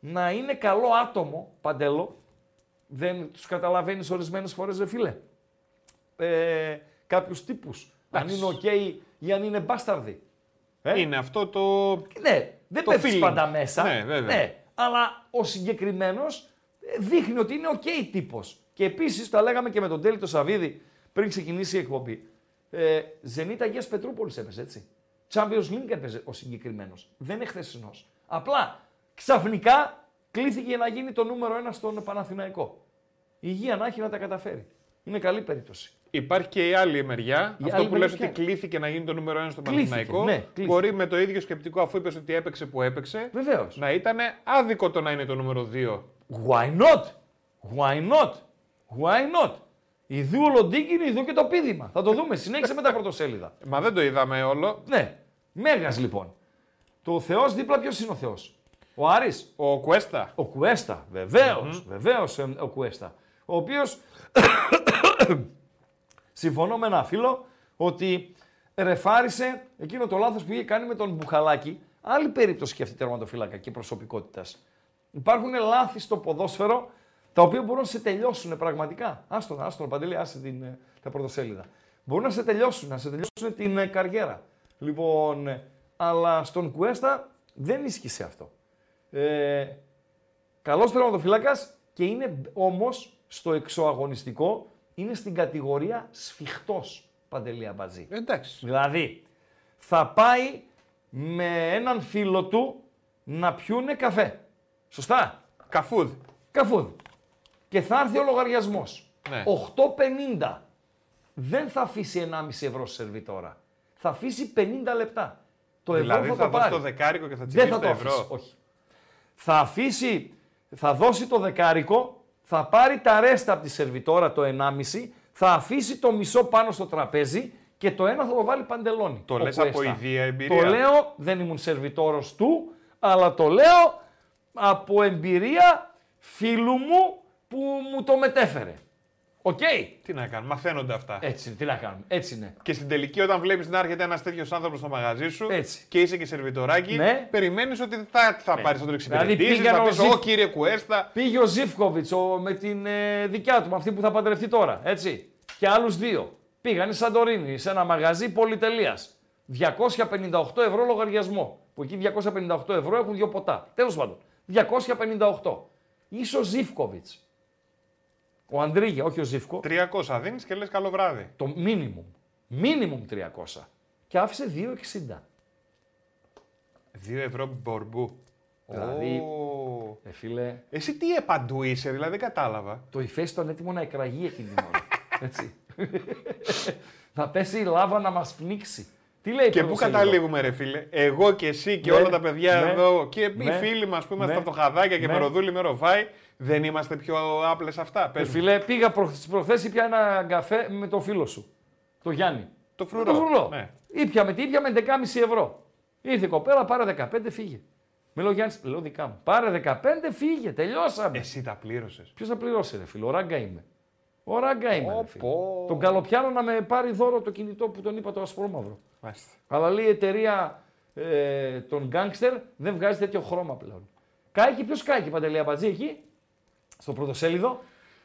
να είναι καλό άτομο, Παντέλο, δεν τους καταλαβαίνεις ορισμένες φορές, ρε φίλε. Ε, κάποιους τύπους. Αν Εντάξει. είναι οκ ή αν είναι μπάσταρδοι. Ε; Είναι αυτό το. Ναι, δεν το πέφτεις feeling. πάντα μέσα. Ναι, βέβαια. αλλά ο συγκεκριμένος δείχνει ότι είναι οκ τύπος. Και επίσης, τα λέγαμε και με τον Τέλη το Σαββίδη πριν ξεκινήσει η εκπομπή. Ε, Ζενίτ Αγίας Πετρούπολης έπαιζε έτσι. Champions League έπαιζε ο συγκεκριμένος. Δεν είναι χθεσινός. Απλά ξαφνικά κλήθηκε να γίνει το νούμερο ένα στον Παναθηναϊκό. Υγεία να έχει να τα καταφέρει. Είναι καλή περίπτωση. Υπάρχει και η άλλη μεριά. Η αυτό άλλη που λες μεριά ότι κλήθηκε να γίνει το νούμερο 1 στον Κλήθηκε, Παναθηναϊκό. ναι, κλήθηκε. Μπορεί με το ίδιο σκεπτικό, αφού είπες ότι έπαιξε που έπαιξε, Βεβαίως. να ήταν άδικο το να είναι το νούμερο 2. Why not? Why not? Why not? Ιδού ο Λοντίκιν, ιδού και το πίδημα. Θα το δούμε. Συνέχισε με τα πρωτοσέλιδα. Μα δεν το είδαμε όλο. Ναι. Μέγας λοιπόν. Το Θεός δίπλα ποιος είναι ο Θεός; Ο Άρης. Ο Κουέστα. Ο Κουέστα. Βεβαίως. Βεβαίως ε, ο Κουέστα. Ο οποίος. συμφωνώ με ένα φίλο ότι ρεφάρισε εκείνο το λάθος που είχε κάνει με τον Μπουχαλάκη. Άλλη περίπτωση και αυτή τερματοφύλακα και προσωπικότητας. Υπάρχουν λάθη στο ποδόσφαιρο τα οποία μπορούν να σε τελειώσουν πραγματικά. Άστον, άστον, Παντελή, άσε την, ε, τα πρωτοσέλιδα. Μπορούν να σε τελειώσουν, να σε τελειώσουν την ε, καριέρα. Λοιπόν, ε, αλλά στον Κουέστα δεν ίσχυσε αυτό. Ε, καλός τερματοφύλακας και είναι όμως στο εξωαγωνιστικό, είναι στην κατηγορία σφιχτός, Παντελή Αμπατζή. Εντάξει. Δηλαδή, θα πάει με έναν φίλο του να πιούνε καφέ. Σωστά; Καφούδ. Καφούδ. Και θα έρθει ο λογαριασμός. Ναι. 8,50. Δεν θα αφήσει 1,5 ευρώ σε σερβιτόρα. Θα αφήσει 50 λεπτά. Το δηλαδή ευρώ θα, θα, το δώσει πάρει. το δεκάρικο και θα Δεν τσιμπήσει θα το το ευρώ. αφήσει. Όχι. Θα αφήσει, θα δώσει το δεκάρικο, θα πάρει τα ρέστα από τη σερβιτόρα το 1,5, θα αφήσει το μισό πάνω στο τραπέζι και το ένα θα το βάλει παντελόνι. Το ο λες από Κουέστα. ιδία εμπειρία. Το λέω, δεν ήμουν σερβιτόρος του, αλλά το λέω από εμπειρία φίλου μου που μου το μετέφερε. Οκ. Τι να κάνουμε, μαθαίνονται αυτά. Έτσι, τι να κάνουμε. Έτσι είναι. Και στην τελική, όταν βλέπεις να έρχεται ένας τέτοιος άνθρωπος στο μαγαζί σου Έτσι. και είσαι και σερβιτοράκι, Ναι. περιμένεις ότι θα, θα Ναι. πάρεις θα τον Δηλαδή εξυπηρετήσεις. πήγαν θα ο πεις: Ζιφ- Ω κύριε Κουέστα. Πήγε ο Ζήφκοβιτς με την ε, δικιά του, με αυτή που θα παντρευτεί τώρα. Έτσι. Και άλλους δύο. Πήγανε στη Σαντορίνη, σε ένα μαγαζί πολυτελείας. 258 ευρώ λογαριασμό. Που εκεί 258 ευρώ έχουν δύο ποτά. Τέλος πάντων. 258. Είσαι ο Ζήφκοβιτς. Ο Αντρίγια, όχι ο Ζήφκο. 300 δίνεις και λες καλό βράδυ. Το minimum. Minimum 300. Και άφησε 2,60. 2 ευρώ μπορμπού. Δηλαδή, Ω. ε, φίλε, Εσύ τι επαντού είσαι, δηλαδή δεν κατάλαβα. το υφέσι ήταν έτοιμο να εκραγεί εκείνη την ώρα. Έτσι. να πέσει η λάβα να μας πνίξει. Τι λέει Και πού πρωτοσέλιδο; καταλήγουμε, ρε φίλε; Εγώ και εσύ και Ναι, όλα τα παιδιά ναι, εδώ και οι ναι, φίλοι μας που είμαστε ναι, αυτοχαδάκια και ναι. με ροδούλη με ροφάι, δεν είμαστε πιο άπλες αυτά. Ε, Πες μου. φίλε, πήγα προ... προχθές ήπια ένα καφέ με το φίλο σου. Το Γιάννη. Το φρουρό. Το φρουρό. Ναι. Ήπιαμε, τι ήπιαμε 11,5 ευρώ. Ήρθε η κοπέλα, πάρε 15, φύγε. Με λέω Γιάννης, λέω δικά μου. Πάρε 15, φύγε, τελειώσαμε. Εσύ τα πλήρωσες. Ποιος θα πληρώσει, ρε φίλε, ο ράγκα είμαι. Ο ράγκα είμαι. ρε, φίλε. πω. Τον καλοπιάνω να με πάρει δώρο το κινητό που τον είπα το ασπρόμαυρο. Μάλιστα. Αλλά λέει η εταιρεία ε, των γκάγκστερ δεν βγάζει τέτοιο χρώμα πλέον. Κάηκε, ποιος κάηκε, Παντελή Αμπατζή, εκεί, στο πρωτοσέλιδο;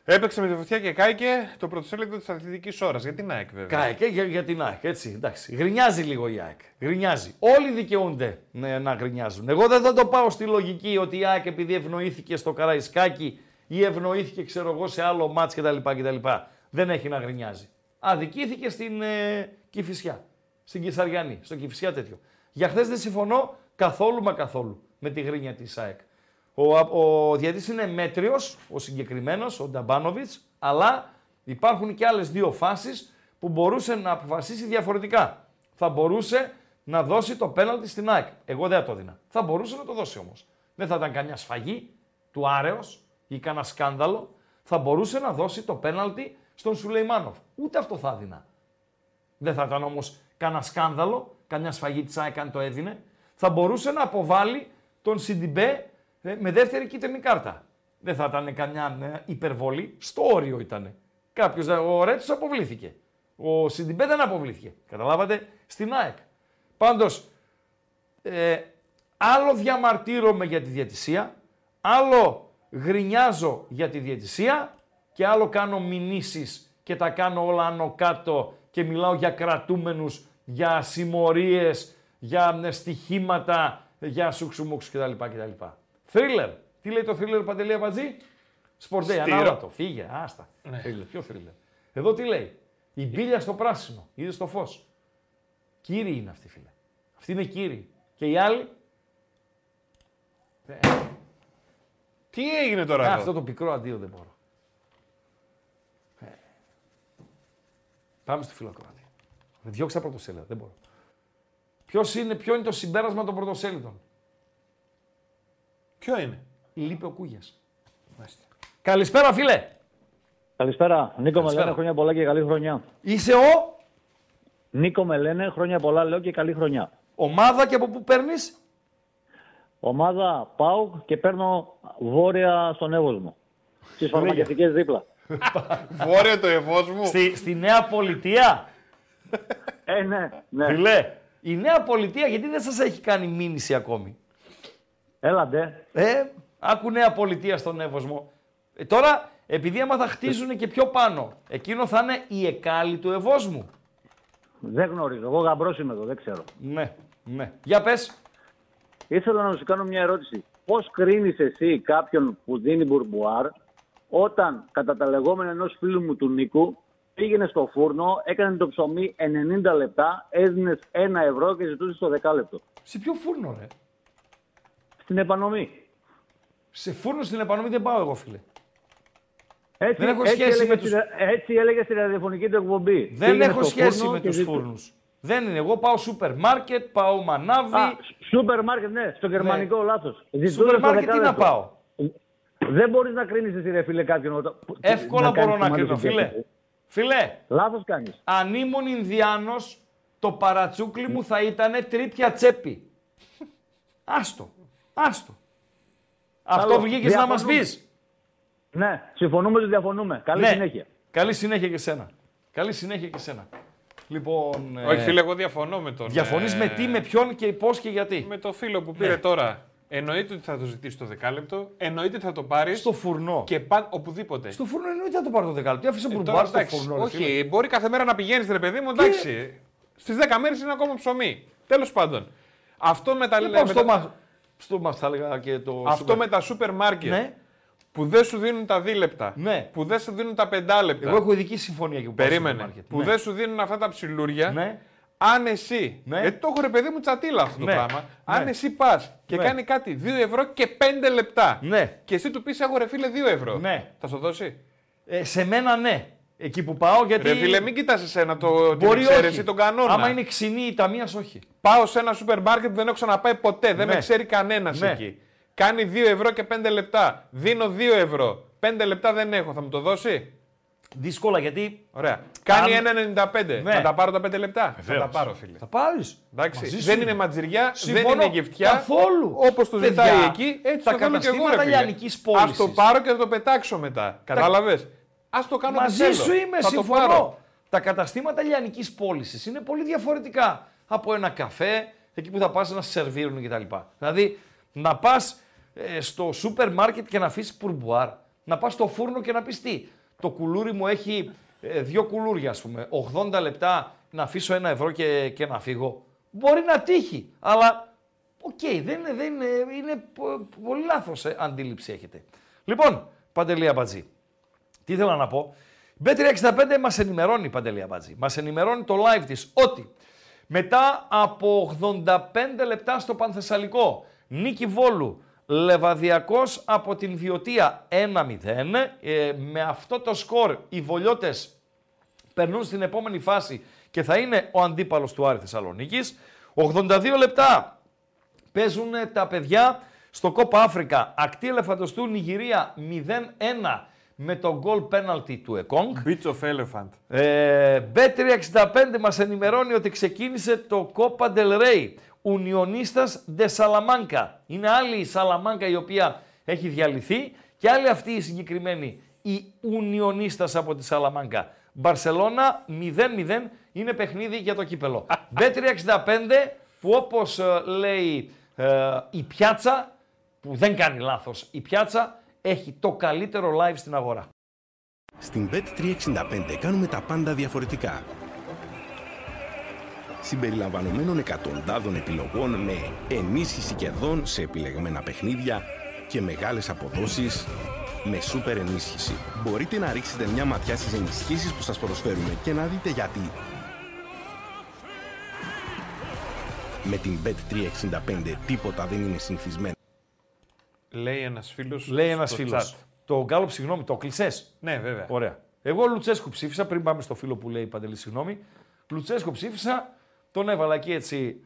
Έπαιξε με τη φωτιά και κάηκε το πρωτοσέλιδο της αθλητικής ώρας. Γιατί να ΑΕΚ βέβαια. Κάηκε για, για την ΑΕΚ, έτσι, εντάξει. Γρινιάζει λίγο η ΑΕΚ. Γρινιάζει. Όλοι δικαιούνται ναι, να γρινιάζουν. Εγώ δεν θα το πάω στη λογική ότι η ΑΕΚ επειδή ευνοήθηκε στο Καραϊσκάκι ή ευνοήθηκε, ξέρω εγώ, σε άλλο μάτς κτλ. κτλ. Δεν έχει να γρινιάζει. Αδικήθηκε στην ε, Κηφισιά. Στην Κυσαριανή, στο Κηφισιά τέτοιο. Για χθες δεν συμφωνώ καθόλου μα καθόλου με τη γρίνια της ΑΕΚ. Ο, ο διαιτητής είναι μέτριος, ο συγκεκριμένος, ο Νταμπάνοβιτς, αλλά υπάρχουν και άλλες δύο φάσεις που μπορούσε να αποφασίσει διαφορετικά. Θα μπορούσε να δώσει το πέναλτι στην ΑΕΚ. Εγώ δεν θα το έδινα. Θα μπορούσε να το δώσει όμως. Δεν θα ήταν καμιά σφαγή του Άρεος ή κανένα σκάνδαλο. Θα μπορούσε να δώσει το πέναλτι στον Σουλεϊμάνοφ. Ούτε αυτό θα έδινα. Δεν θα ήταν όμως κανένα σκάνδαλο, καμιά σφαγή της ΑΕΚ αν το έδινε. Θα μπορούσε να αποβάλει τον Σιντιμπέ ε, με δεύτερη κίτρινη κάρτα. Δεν θα ήταν καμιά ε, υπερβολή. Στο όριο ήταν. Κάποιος, ο Ρέτσος αποβλήθηκε. Ο Σιντιμπέ δεν αποβλήθηκε. Καταλάβατε, στην ΑΕΚ. Πάντως, ε, άλλο διαμαρτύρομαι για τη διαιτησία, άλλο γρινιάζω για τη διαιτησία και άλλο κάνω μηνύσεις και τα κάνω όλα άνω κάτω και μιλάω για κρατούμενους, για συμμορίες, για ε, στοιχήματα, για σουξουμούξ κτλ. κτλ. Θρίλερ. Τι λέει το θρίλερ Παντελή Αμπατζή; Σπορτέ, Στήρο. ανάλατο. Φύγε, άστα. Ναι. Θρίλερ, ποιο θρίλερ. Εδώ τι λέει; Η μπίλια στο πράσινο. Είδες το φως; Κύριοι είναι αυτοί, φίλε. Αυτοί είναι κύριοι. Και οι άλλοι; Ε, Τι έγινε τώρα ε, εδώ; αυτό το πικρό αντίο δεν μπορώ. Ε. Πάμε στο φιλοκράτη. Διώξα πρωτοσέλιδα. Δεν μπορώ. Ποιος είναι, ποιο είναι το συμπέρασμα των πρωτοσέλιδων; Ποιο είναι; Λείπει ο Κούγιας. Καλησπέρα φίλε. Καλησπέρα. Νίκο με Καλησπέρα. λένε χρόνια πολλά και καλή χρονιά. Είσαι ο; Νίκο με λένε χρόνια πολλά λέω και καλή χρονιά. ομάδα και από πού παίρνεις; Ομάδα πάω και παίρνω βόρεια στον Εύωσμο. Στις φαρμακευτικές δίπλα. Βόρειο το εφός μου. Στη, στη Νέα Πολιτεία; Ε, ναι, ναι. Φιλέ, η Νέα Πολιτεία γιατί δεν σας έχει κάνει μήνυση ακόμη; Έλαντε. Ε, άκου Νέα Πολιτεία στον Εύωσμο. Ε, τώρα, επειδή άμα θα χτίζουν και πιο πάνω, εκείνο θα είναι η εκάλη του ευόσμου. Δεν γνωρίζω. Εγώ γαμπρός είμαι εδώ, δεν ξέρω. Ναι, ναι. Για πες. Ήθελα να σου κάνω μια ερώτηση. Πώς κρίνεις εσύ κάποιον που δίνει μπουρμπουάρ όταν κατά τα λεγόμενα ενός φίλου μου του Νίκου πήγαινε στο φούρνο, έκανε το ψωμί 90 λεπτά, έδινε 1 ευρώ και ζητούσε το δεκάλεπτο. Σε ποιο φούρνο, ρε; Στην επανομή. Σε φούρνο στην επανομή δεν πάω εγώ, φίλε. Έτσι, Δεν έχω έτσι σχέση έλεγε με στη- τους- Έτσι έλεγε στη ραδιοφωνική του εκπομπή. Δεν Πήγαινε έχω στο σχέση φούρνο με και τους ζητούσε- φούρνους. Δεν είναι. Εγώ πάω σούπερ μάρκετ, πάω μανάβι. Α, σούπερ μάρκετ, ναι, στο γερμανικό λάθος. Ζητούσε Σούπερ το μάρκετ τι να δεκάλεπτο. πάω; Δεν μπορείς να κρίνεις εσύ, ρε φίλε, κάποιον. όταν- Εύκολα κάνεις μπορώ να σημάδι κρίνω, στην φίλε. διάθεση. Φίλε, Λάθος κάνεις. αν ήμουν Ινδιάνος, το παρατσούκλι μου θα ήταν τρίπια τσέπη. Άστο. Άστο. Αυτό Καλό. βγήκες να μας Διαφωνούμε. πεις. Ναι, συμφωνούμε ότι διαφωνούμε. Καλή Ναι. συνέχεια. Καλή συνέχεια και σένα. Καλή συνέχεια και σένα. Λοιπόν. Όχι, φίλε, εγώ διαφωνώ με τον. Διαφωνείς ε, με τι, με ποιον και πώς και γιατί. Με το φίλο που πήρε Ναι. τώρα. Εννοείται ότι θα το ζητήσει το δεκάλεπτο. Εννοείται ότι θα το πάρεις. Στο φουρνό. Και παν, οπουδήποτε. Στο φούρνο εννοείται να το πάρω το δεκάλεπτο. Τι άφησε Ε, μπουρμπάρ τώρα, στο εντάξει, φούρνο. ρε Όχι, φίλε. μπορεί κάθε μέρα να πηγαίνεις, ρε παιδί μου, εντάξει. Στις 10 μέρες είναι ακόμα ψωμί. Τέλος πάντων. Αυτό με τα Δεν πάω με στο, τα- μα... στο μας θα έλεγα και το Αυτό σούπερ. με τα σούπερ μάρκετ Ναι. Που δεν σου δίνουν τα δίλεπτα, Ναι. που δεν σου δίνουν τα πεντάλεπτα. Εγώ έχω ειδική συμφωνία και που πάω στο Περίμενε. σούπερ μάρκετ. Που Ναι. δεν σου δίνουν αυτά τα ψιλούρια. Ναι. Αν εσύ. Ναι. Γιατί το έχω ρε παιδί μου τσατίλα αυτό Ναι. το πράγμα. Ναι. Αν εσύ πας και Ναι. κάνει κάτι 2 ευρώ και 5 λεπτά. Ναι. Και εσύ του πεις έχω ρε φίλε 2 ευρώ. Ναι. Θα σου δώσει; Ε, σε μένα ναι. Εκεί που πάω γιατί. Ρε φίλε, μην κοιτά εσένα το, την Μπορεί εξαίρεση, όχι. τον κανόνα. Άμα είναι ξινή η ταμεία, όχι. Πάω σε ένα σούπερ μάρκετ που δεν έχω ξαναπάει ποτέ. Δεν Ναι. με ξέρει κανένας Ναι. εκεί. Κάνει 2 ευρώ και 5 λεπτά. Δίνω 2 ευρώ. 5 λεπτά δεν έχω. Θα μου το δώσει; Δύσκολα γιατί. Ωραία. Κάνει Αν- 1,95. Ναι. Θα τα πάρω τα 5 λεπτά; Θα Βεβαίως. τα πάρω, φίλε. Θα πάρεις. Εντάξει. Δεν είναι ματζυριά, Συμφωνώ. δεν είναι γευτιά. Καθόλου. Όπως το Παιδιά, ζητάει εκεί, έτσι τα το θέλω και εγώ. καταστήματα λιανικής πώλησης. Α το πάρω και θα το πετάξω μετά. Κατάλαβες; Α το κάνω Μαζί ό,τι θέλω. σου είμαι, Θα το συμφωνώ. πάρω. Τα καταστήματα λιανικής πώλησης είναι πολύ διαφορετικά από ένα καφέ, εκεί που θα πας να σε σερβίρουν κτλ. Δηλαδή, να πας στο σούπερ μάρκετ και να αφήσεις πουρμπουάρ, να πας στο φούρνο και να πεις τι. Το κουλούρι μου έχει ε, δύο κουλούρια, ας πούμε. 80 λεπτά να αφήσω ένα ευρώ και, και να φύγω. Μπορεί να τύχει, αλλά οκ, δεν είναι, δεν είναι, είναι πο- πολύ λάθος αντίληψη έχετε. Λοιπόν, Παντελία Μπατζή, τι ήθελα να πω. Bet365 μας ενημερώνει, Παντελή Αμπάτζη. Μας ενημερώνει το live της ότι μετά από 85 λεπτά στο Πανθεσσαλικό, νίκη Βόλου, Λεβαδιακός από την Βιωτία 1-0. Ε, με αυτό το σκορ οι Βολιώτες περνούν στην επόμενη φάση και θα είναι ο αντίπαλος του Άρη Θεσσαλονίκης. 82 λεπτά παίζουν τα παιδιά στο Κόπα Αφρικα. Ακτή Ελεφαντοστού Νιγηρία 0-1 με το goal penalty του Εκόνγκ. Beach of Elephant. Ε, Bet365 μας ενημερώνει ότι ξεκίνησε το Copa del Rey. Ουνιονίστας de Salamanca. Είναι άλλη η Σαλαμάνκα η οποία έχει διαλυθεί και άλλη αυτή η συγκεκριμένη η Ουνιονίστας από τη Σαλαμάνκα. Μπαρσελώνα 0-0 είναι παιχνίδι για το κύπελο. Bet365 που όπως ε, λέει ε, η πιάτσα, που δεν κάνει λάθος η πιάτσα, έχει το καλύτερο live στην αγορά. Στην Bet365 κάνουμε τα πάντα διαφορετικά. Συμπεριλαμβανομένων εκατοντάδων επιλογών με ενίσχυση κερδών σε επιλεγμένα παιχνίδια και μεγάλες αποδόσεις με σούπερ ενίσχυση. Μπορείτε να ρίξετε μια ματιά στις ενισχύσεις που σας προσφέρουμε και να δείτε γιατί. Με την Bet365 τίποτα δεν είναι συνηθισμένο. Λέει ένας φίλος. Λέει ένας φίλος. Το γκάλωπ, συγγνώμη, το κλεισέ. Ναι, βέβαια. Ωραία. Εγώ Λουτσέσκου ψήφισα, πριν πάμε στο φίλο που λέει Παντελή, συγγνώμη. Λουτσέσκου ψήφισα, τον έβαλα εκεί έτσι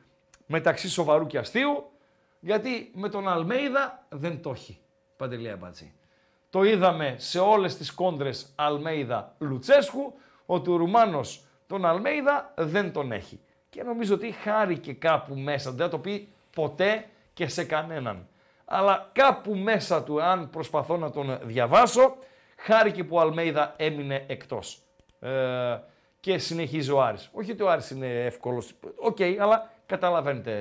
μεταξύ σοβαρού και αστείου, γιατί με τον Αλμέιδα δεν το έχει. Παντελή Αμπατζή. Το είδαμε σε όλες τις κόντρες Αλμέιδα Λουτσέσκου, ότι ο Ρουμάνος τον Αλμέιδα δεν τον έχει. Και νομίζω ότι χάρηκε κάπου μέσα, δεν θα το πει ποτέ και σε κανέναν. Αλλά κάπου μέσα του, αν προσπαθώ να τον διαβάσω, χάρηκε που ο Αλμέιδα έμεινε εκτός. Ε, και συνεχίζει ο Άρης. Όχι ότι ο Άρης είναι εύκολος, οκ, αλλά καταλαβαίνετε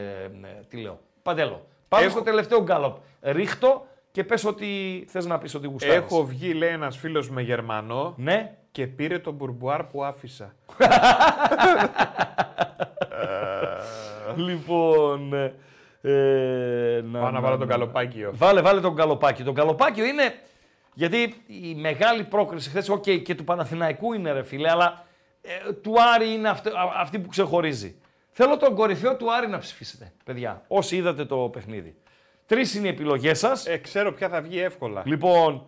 ε, τι λέω. Παντέλο. Πάμε Έχω- στο τελευταίο γκάλοπ. Ρίχτο και πες ότι θες να πεις ότι γουστάρεις. Έχω βγει, λέει ένας φίλος με Γερμανό. Ναι. Και πήρε τον πουρμπουάρ που άφησα. λοιπόν. ε, Ε, να, Πάω να βάλω το γκαλοπάκι. Βάλε, βάλε το γκαλοπάκι. Το γκαλοπάκι είναι. Γιατί η μεγάλη πρόκριση χθες, οκ, και του Παναθηναϊκού είναι ρε φίλε, αλλά ε, του Άρη είναι αυτή, α- αυτή που ξεχωρίζει. Θέλω τον κορυφαίο του Άρη να ψηφίσετε, παιδιά, όσοι είδατε το παιχνίδι. Τρεις είναι οι επιλογές σας. Ε, ξέρω ποια θα βγει εύκολα. Λοιπόν,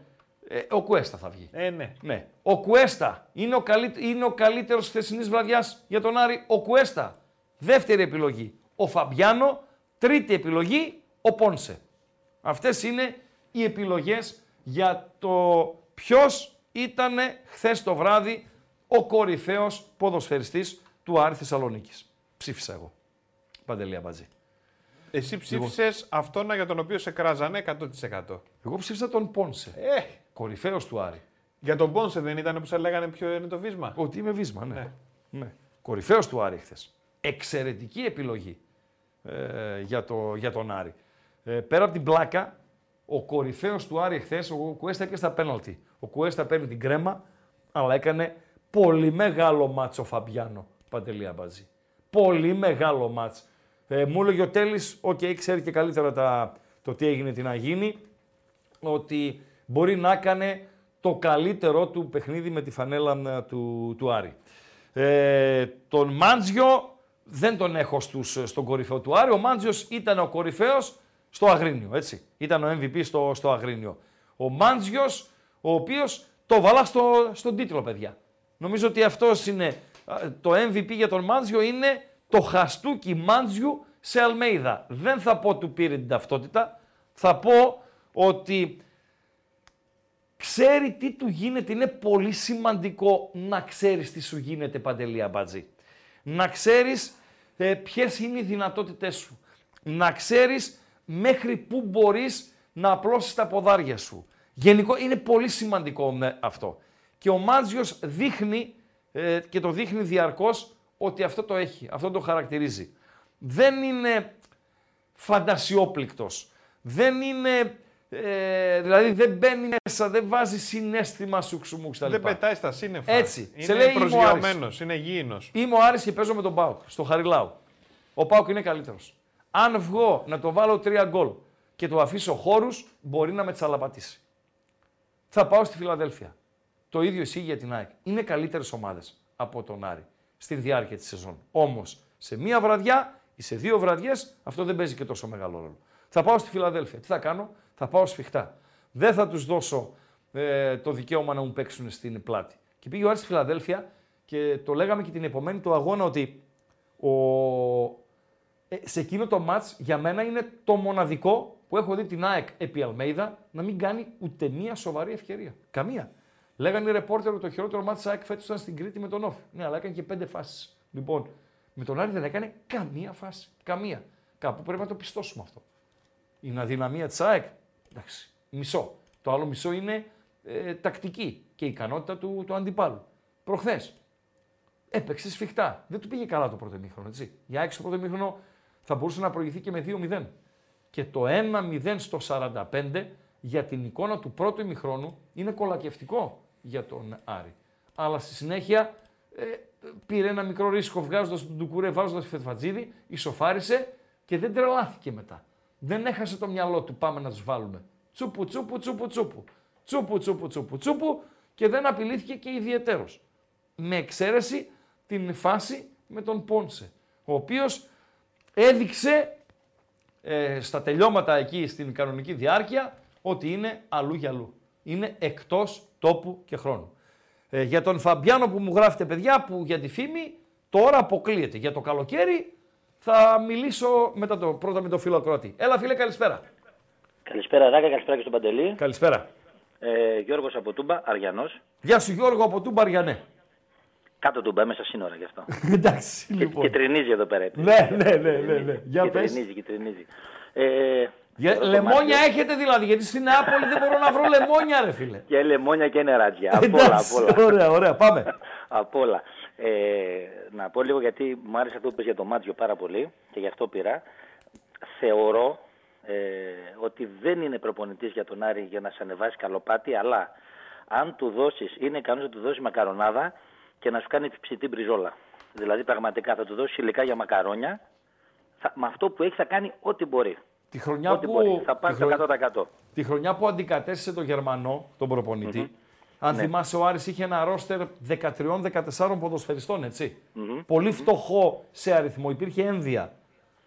ε, ο Κουέστα θα βγει. Ε, ναι. Ναι. Ο Κουέστα είναι ο, καλύ... είναι ο καλύτερος χθεσινής βραδιάς για τον Άρη. Ο Κουέστα. Δεύτερη επιλογή. Ο Φαμπιάνο. Τρίτη επιλογή. Ο Πόνσε. Αυτές είναι οι επιλογές για το ποιος ήταν χθες το βράδυ ο κορυφαίος ποδοσφαιριστής του Άρη Θεσσαλονίκης. Ψήφισα εγώ. Παντελία Μπατζή. Εσύ ψήφισες αυτόν για τον οποίο σε κράζανε 100%. Εγώ ψήφισα τον Πόνσε. Ε, Κορυφαίος του Άρη. για τον Πόνσε δεν ήταν που σε λέγανε ποιο είναι το βίσμα; Ότι είμαι βίσμα, ναι. Ναι. ναι. Κορυφαίος του Άρη χθες. Εξαιρετική επιλογή ε, για, το, για τον Άρη. Ε, πέρα από την πλάκα, ο κορυφαίος του Άρη χθες, ο Κουέστα και στα πέναλτι. Ο Κουέστα παίρνει την κρέμα, αλλά έκανε πολύ μεγάλο ματς ο Φαμπιάνο, Παντελή Αμπατζή. Πολύ μεγάλο ματς. Ε, μου έλεγε ο Τέλης, οκ, ξέρει και καλύτερα τα, το τι έγινε, τι να γίνει, ότι μπορεί να έκανε το καλύτερό του παιχνίδι με τη φανέλα ε, του, του Άρη. Ε, τον Μάντζιο δεν τον έχω στους, στον κορυφαίο του Άρη. Ο Μάντζιος ήταν ο κορυφαίος στο Αγρίνιο, έτσι. Ήταν ο MVP στο, στο Αγρίνιο. Ο Μάντζιος, ο οποίος το βάλα στο, στον τίτλο, παιδιά. Νομίζω ότι αυτός είναι α, το MVP για τον Μάντζιο είναι το χαστούκι Μάντζιου σε Αλμέιδα. Δεν θα πω του πήρε την ταυτότητα, θα πω ότι ξέρει τι του γίνεται. Είναι πολύ σημαντικό να ξέρεις τι σου γίνεται, Παντελή Αμπατζή. Να ξέρεις ε, ποιες είναι οι δυνατότητές σου. Να ξέρεις μέχρι πού μπορείς να απλώσεις τα ποδάρια σου. Γενικό είναι πολύ σημαντικό ναι, αυτό. Και ο Μάτζιος δείχνει ε, και το δείχνει διαρκώς ότι αυτό το έχει, αυτό το χαρακτηρίζει. Δεν είναι φαντασιόπληκτος. Δεν είναι, ε, δηλαδή δεν μπαίνει μέσα, δεν βάζει συνέστημα σου ξουμού κτλ. Δεν πετάει στα σύννεφα. Έτσι. Είναι Σε λέει, είμαι ο Άρης. προσγειωμένος, είναι γήινος. Είμαι ο Άρης και παίζω με τον Πάουκ στο Χαριλάου. Ο Πάουκ είναι καλύτερος. Αν βγω να το βάλω τρία γκολ και το αφήσω χώρους, μπορεί να με τσαλαπατήσει. Θα πάω στη Φιλαδέλφια. Το ίδιο ισχύει για την ΑΕΚ. Είναι καλύτερες ομάδες από τον Άρη στη διάρκεια της σεζόν. Όμως σε μία βραδιά ή σε δύο βραδιές αυτό δεν παίζει και τόσο μεγάλο ρόλο. Θα πάω στη Φιλαδέλφια. Τι θα κάνω, θα πάω σφιχτά. Δεν θα τους δώσω ε, το δικαίωμα να μου παίξουν στην πλάτη. Και πήγε ο Άρης στη Φιλαδέλφια και το λέγαμε και την επομένη του αγώνα ότι ο... ε, σε εκείνο το μάτς για μένα είναι το μοναδικό που έχω δει την ΑΕΚ επί Αλμέιδα να μην κάνει ούτε μία σοβαρή ευκαιρία. Καμία. Λέγανε οι ρεπόρτερ ότι το χειρότερο μάτς της ΑΕΚ φέτος ήταν στην Κρήτη με τον Όφη. Ναι, αλλά έκανε και πέντε φάσεις. Λοιπόν, με τον Άρη δεν έκανε καμία φάση. Καμία. Κάπου πρέπει να το πιστώσουμε αυτό. Είναι αδυναμία της ΑΕΚ. Εντάξει, μισό. Το άλλο μισό είναι ε, τακτική και η ικανότητα του, του αντιπάλου. Προχθές έπαιξε σφιχτά. Δεν του πήγε καλά το πρώτο ημίχρονο. Έτσι. Η ΑΕΚ στο πρώτο ημίχρονο θα μπορούσε να προηγηθεί και με 2-0. Και το 1-0 στο 45 για την εικόνα του πρώτου ημιχρόνου είναι κολακευτικό για τον Άρη. Αλλά στη συνέχεια ε, πήρε ένα μικρό ρίσκο βγάζοντας τον Ντουκουρέ, βάζοντας τη Φετφατζίδη, ισοφάρισε και δεν τρελάθηκε μετά. Δεν έχασε το μυαλό του, πάμε να τους βάλουμε. Τσούπου, τσούπου, τσούπου, τσούπου. Τσούπου, τσούπου, τσούπου, τσούπου και δεν απειλήθηκε και ιδιαιτέρως. Με εξαίρεση την φάση με τον Πόνσε, ο οποίος έδειξε ε, στα τελειώματα εκεί στην κανονική διάρκεια ότι είναι αλλού για αλλού. Είναι εκτός τόπου και χρόνου. Ε, για τον Φαμπιάνο που μου γράφετε παιδιά που για τη φήμη τώρα αποκλείεται. Για το καλοκαίρι θα μιλήσω μετά το, πρώτα με τον φίλο Ακροατή. Έλα φίλε καλησπέρα. Καλησπέρα Ράκα, καλησπέρα και στον Παντελή. Καλησπέρα. Ε, Γιώργος από Τούμπα, Αριανός. Γεια σου Γιώργο από Τούμπαριανέ. Κάτω Τούμπα, μέσα σύνορα γι' αυτό. Εντάξει και, λοιπόν. και τρινίζει εδώ πέρα. Ναι, ναι, ναι, ναι, ναι. Για και πες. τρινίζει, και τρινίζει. Ε, Για, το λεμόνια Μάρτιο- έχετε δηλαδή, γιατί στην Νεάπολη δεν μπορώ να βρω λεμόνια ρε φίλε. Και λεμόνια και νεράτζια. Απ' όλα, Εντάξει, απ' όλα. Ωραία, ωραία, πάμε. Απ' όλα. Ε, να πω λίγο γιατί μου άρεσε αυτό που είπες για το Μάτζιο πάρα πολύ και γι' αυτό πήρα. Θεωρώ ε, ότι δεν είναι προπονητής για τον Άρη για να σε ανεβάσει καλοπάτι, αλλά αν του δώσεις, είναι ικανός να του δώσει μακαρονάδα και να σου κάνει ψητή μπριζόλα. Δηλαδή πραγματικά θα του δώσει υλικά για μακαρόνια. Θα, με αυτό που έχει θα κάνει ό,τι μπορεί. Τη χρονιά ό,τι που- μπορείς. Θα πάρει τη το χρονιά- 100%. Τη χρονιά που αντικατέστησε τον Γερμανό, τον προπονητη Μμμ. αν Ναι. θυμάσαι, ο Άρης είχε ένα ρόστερ 13-14 ποδοσφαιριστών, έτσι. Μμμ. Πολύ φτωχό σε αριθμό, υπήρχε ένδεια.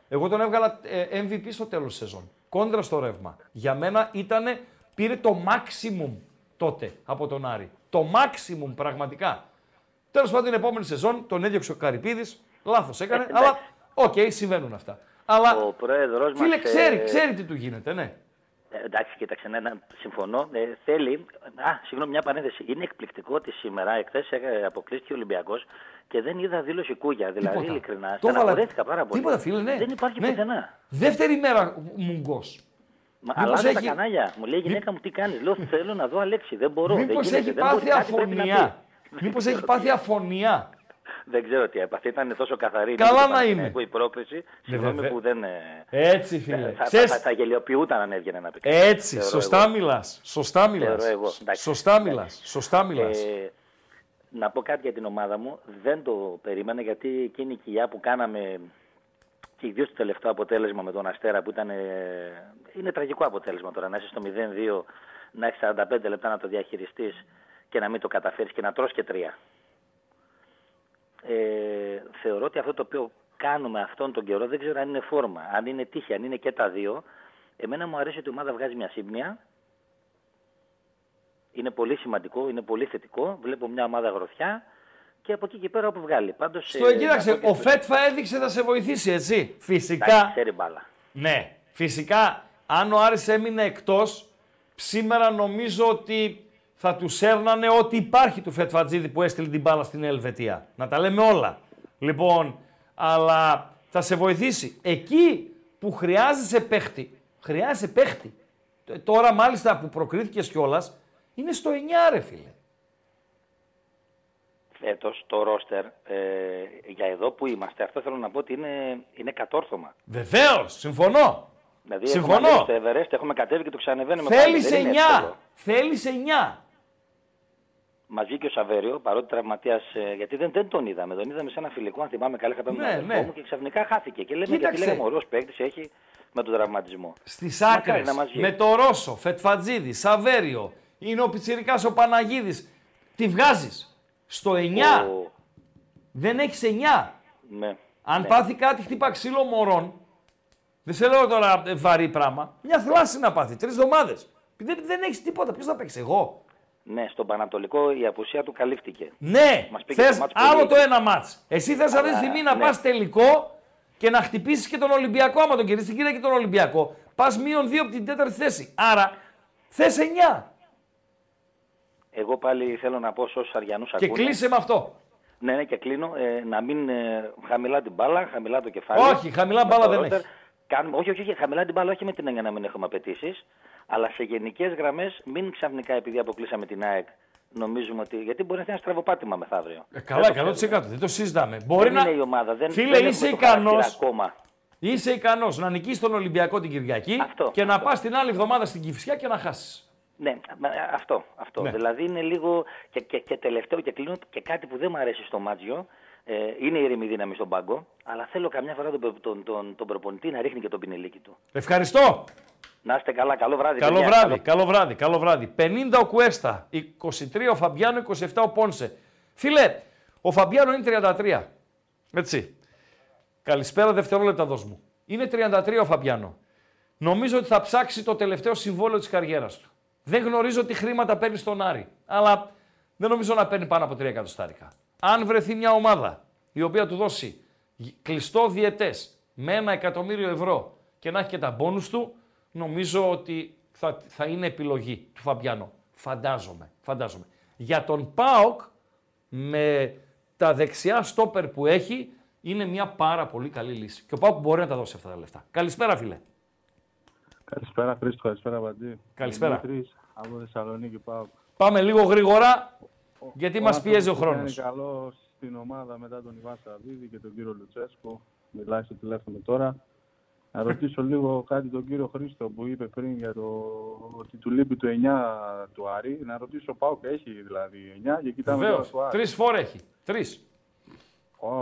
Εγώ τον έβγαλα ε, MVP στο τέλος της σεζόν. Κόντρα στο ρεύμα. Για μένα ήτανε, πήρε το maximum τότε από τον Άρη. Το maximum πραγματικά. Τέλος πάντων την επόμενη σεζόν τον έδιωξε ο Καρυπίδης, λάθος έκανε, Ε, αλλά οκ, συμβαίνουν αυτά. Αλλά Ο πρόεδρος μας, φίλε, ξέρει, ε, ξέρει τι του γίνεται, ναι. Ε, εντάξει, κοίταξε, ναι, ναι, συμφωνώ. Ε, θέλει. Α, συγγνώμη, μια παρένθεση. Είναι εκπληκτικό ότι σήμερα, εχθές αποκλείστηκε ο Ολυμπιακός και δεν είδα δήλωση κούγια. Δηλαδή, Τίποτα. ειλικρινά, Το έβαλα- στεναχωρέθηκα πάρα πολύ. Τίποτα, φίλε, ναι. Δεν υπάρχει Ναι. πουθενά. Δεύτερη μέρα μουγκός. Μα Μήπως αλλάζω έχει- τα κανάλια. Μου λέει η γυναίκα μου τι κάνεις; Λέω θέλω να δω Αλέξη. Δεν μπορώ. δεν Μήπως γίνεται, έχει δεν μπορεί, πάθει κάτι πρέπει να αφωνία. πει. Μήπως έχει πάθει αφωνία. Δεν ξέρω τι έπαθε. Ήταν τόσο καθαρή. Καλά το να Παναθηναϊκό, είναι. Η πρόκριση. Συγγνώμη βέβαια. που δεν. ε, Έτσι, φίλε. Θα, Ξέρεις- θα, θα, γελιοποιούταν αν έβγαινε να πει. κάτι. Έτσι, Θεωρώ σωστά εγώ. μιλάς. Σωστά μιλάς. Θεωρώ εγώ. Εντάξει. Σωστά μιλάς. Σωστά μιλάς. Ε, να πω κάτι για την ομάδα μου. Δεν το περίμενα γιατί εκείνη η κοιλιά που κάναμε και ιδίως το τελευταίο αποτέλεσμα με τον Αστέρα που ήταν. ε, είναι τραγικό αποτέλεσμα τώρα. Να είσαι στο 0-2, να έχεις 45 λεπτά να το διαχειριστείς και να μην το καταφέρεις και να τρως και τρία. Ε, θεωρώ ότι αυτό το οποίο κάνουμε αυτόν τον καιρό δεν ξέρω αν είναι φόρμα, αν είναι τύχη, αν είναι και τα δύο. Εμένα μου αρέσει ότι η ομάδα βγάζει μια σύμπνοια. Είναι πολύ σημαντικό, είναι πολύ θετικό. Βλέπω μια ομάδα γροθιά και από εκεί και πέρα όπου βγάλει. Πάντως, Στο ε, κοίταξε, να πω και ο στο- Φέτφα έδειξε θα σε βοηθήσει, έτσι. Εντάξει, Φυσικά. ξέρει μπάλα. Ναι, φυσικά. Αν ο Άρης έμεινε εκτός, σήμερα νομίζω ότι θα τους έρνανε ό,τι υπάρχει του Φετφατζίδη που έστειλε την μπάλα στην Ελβετία. Να τα λέμε όλα. Λοιπόν, αλλά θα σε βοηθήσει. Εκεί που χρειάζεσαι παίχτη, χρειάζεσαι παίχτη. Ε, Τώρα μάλιστα που προκρίθηκες κιόλας, είναι στο 9 ρε φίλε. Φέτος το ρόστερ, ε, για εδώ που είμαστε, αυτό θέλω να πω ότι είναι, είναι κατόρθωμα. Βεβαίως, συμφωνώ. Δηλαδή Συμφωνώ. έχουμε ανέβει στο Everest, έχουμε κατέβει και το ξανεβαίνουμε Θέλεις Δεν είναι 9. εύκολο. Θέλεις 9. Μας βγήκε ο Σαβέριο, παρότι τραυματίας, ε, γιατί δεν, δεν τον είδαμε. Τον είδαμε σε ένα φιλικό, αν θυμάμαι καλά, είχα πάει με Ναι, τον αδερφό ναι. μου και ξαφνικά χάθηκε. Και λέμε, Κοίταξε. γιατί λέγαμε, ωραίος παίκτης έχει με τον τραυματισμό. Στις Μακάρι άκρες. να μας βγει. Με το Ρώσο, Φετφατζίδη, Σαβέριο. Είναι ο Πιτσυρικά ο Παναγίδης. Τι βγάζεις. Στο 9. Ο- Δεν έχεις 9. Ναι. Αν ναι. πάθει κάτι, χτύπα ξύλο μωρών. Δεν σε λέω τώρα ε, βαρύ πράγμα. Μια θλάση να πάθει. Τρεις εβδομάδες. Δεν, δεν έχεις τίποτα. Ποιος θα παίξει, εγώ; Ναι, στον Πανατολικό η απουσία του καλύφθηκε. Ναι, Μας πήγε θες το μάτς πολύ άλλο εκεί. το ένα μάτς. Εσύ θες αυτή τη Αλλά, στιγμή να ναι. πας τελικό και να χτυπήσεις και τον Ολυμπιακό. Άμα τον κερδίσεις την Κυριακή τον Ολυμπιακό, πας μείον δύο από την τέταρτη θέση. Άρα θες 9. Εγώ πάλι θέλω να πω σε όσους Αριανούς Και ακούνε. κλείσε με αυτό. Ναι, ναι, και κλείνω. Ε, να μην ε, χαμηλά την μπάλα, χαμηλά το κεφάλι. Όχι, χαμηλά Με μπάλα το δεν ρόστερ. έχεις. Κάνουμε, όχι, όχι, όχι, χαμηλά την μπάλα, όχι με την έννοια να μην έχουμε απαιτήσεις. Αλλά σε γενικές γραμμές, μην ξαφνικά επειδή αποκλείσαμε την ΑΕΚ, νομίζουμε ότι. Γιατί μπορεί να είναι ένα στραβοπάτημα μεθαύριο. Ε, καλά, 100%. Δεν το συζητάμε. Μπορεί δεν να... είναι η ομάδα. Δεν, Φίλε, δεν είσαι έχουμε το χαρακτήρα ικανός. Ακόμα. Είσαι ικανός να νικήσεις τον Ολυμπιακό την Κυριακή και να πας την άλλη εβδομάδα στην Κυφσιά και να χάσεις. Ναι, μα, αυτό. αυτό. Ναι. Δηλαδή είναι λίγο. Και, και, και τελευταίο και κλείνω και κάτι που δεν μου αρέσει στο Μάτζιο. Ε, είναι η ηρεμή δύναμη στον πάγκο. Αλλά θέλω καμιά φορά τον, τον, τον, τον, τον προπονητή να ρίχνει και τον πινελίκι του. Ευχαριστώ. Να είστε καλά. Καλό βράδυ. Καλό παιδιά. βράδυ, καλό βράδυ, καλό βράδυ. 50 ο Κουέστα, 23 ο Φαμπιάνο, 27 ο Πόνσε. Φίλε, ο Φαμπιάνο είναι 33. Έτσι. Καλησπέρα, δευτερόλεπτα δώσ' μου. Είναι 33 ο Φαμπιάνο. Νομίζω ότι θα ψάξει το τελευταίο συμβόλαιο της καριέρας του. Δεν γνωρίζω τι χρήματα παίρνει στον Άρη, αλλά δεν νομίζω να παίρνει πάνω από 3 εκατοστάρικα. Αν βρεθεί μια ομάδα η οποία του δώσει κλειστό διετές με ένα εκατομμύριο ευρώ και να έχει και τα μπόνους του, νομίζω ότι θα, θα είναι επιλογή του Φαμπιάνο. Φαντάζομαι, φαντάζομαι. Για τον ΠΑΟΚ, με τα δεξιά στόπερ που έχει, είναι μια πάρα πολύ καλή λύση. Και ο ΠΑΟΚ μπορεί να τα δώσει αυτά τα λεφτά. Καλησπέρα, φίλε. Καλησπέρα Χρήστο, καλησπέρα Βαντζή. Καλησπέρα. Δημήτρης, από Θεσσαλονίκη πάω. Πάμε λίγο γρήγορα, γιατί μας πιέζει ο χρόνος. Είναι καλό στην ομάδα μετά τον Ιβάν Σαββίδη και τον κύριο Λουτσέσκο. Μιλάει στο τηλέφωνο τώρα. Να ρωτήσω λίγο κάτι τον κύριο Χρήστο που είπε πριν για το ότι του λείπει το 9 του Άρη. Να ρωτήσω, πάω και έχει δηλαδή 9 και κοιτάμε Βεβαίως. τώρα το Άρη. Τρεις φορέ έχει. Τρεις.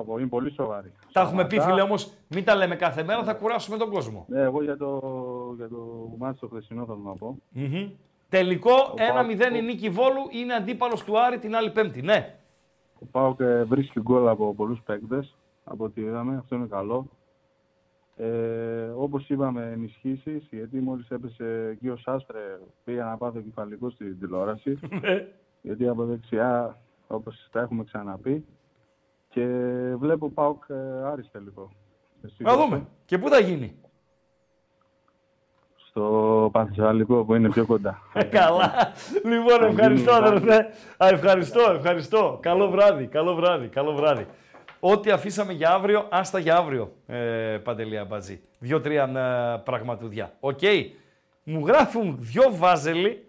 Ω, είναι πολύ σοβαρή. Τα έχουμε πει, Σταματά. φίλε, όμως, μην τα λέμε κάθε μέρα, θα κουράσουμε τον κόσμο. Ναι, εγώ για το, για το μάτι το χθεσινό θέλω να πω. Μμμ. Τελικό 1-0 η νίκη Βόλου είναι αντίπαλος του Άρη την άλλη Πέμπτη. Ναι. Ο Πάο και βρίσκει γκολ από πολλούς παίκτες, από ό,τι είδαμε, αυτό είναι καλό. Ε, όπως είπαμε, ενισχύσεις, γιατί μόλις έπεσε εκεί ο Σάστρε, πήγα να πάθω κεφαλικός στην τηλεόραση. Ναι. γιατί από δεξιά, όπως τα έχουμε ξαναπεί, και βλέπω ΠΑΟΚ ε, Άρης τελικό. Εσύ Να δώσε. δούμε. Και πού θα γίνει. Στο Πανθεσσαλικό που είναι πιο κοντά. Ε, Καλά. Λοιπόν, Θα ευχαριστώ, γίνει αδερφέ. Α, ευχαριστώ, ευχαριστώ. Καλό βράδυ, καλό βράδυ, καλό βράδυ. Ό,τι αφήσαμε για αύριο, άστα για αύριο, ε, Παντελή Αμπατζή. Δύο-τρία ε, πραγματουδιά. Οκ. Μου γράφουν δυο βάζελοι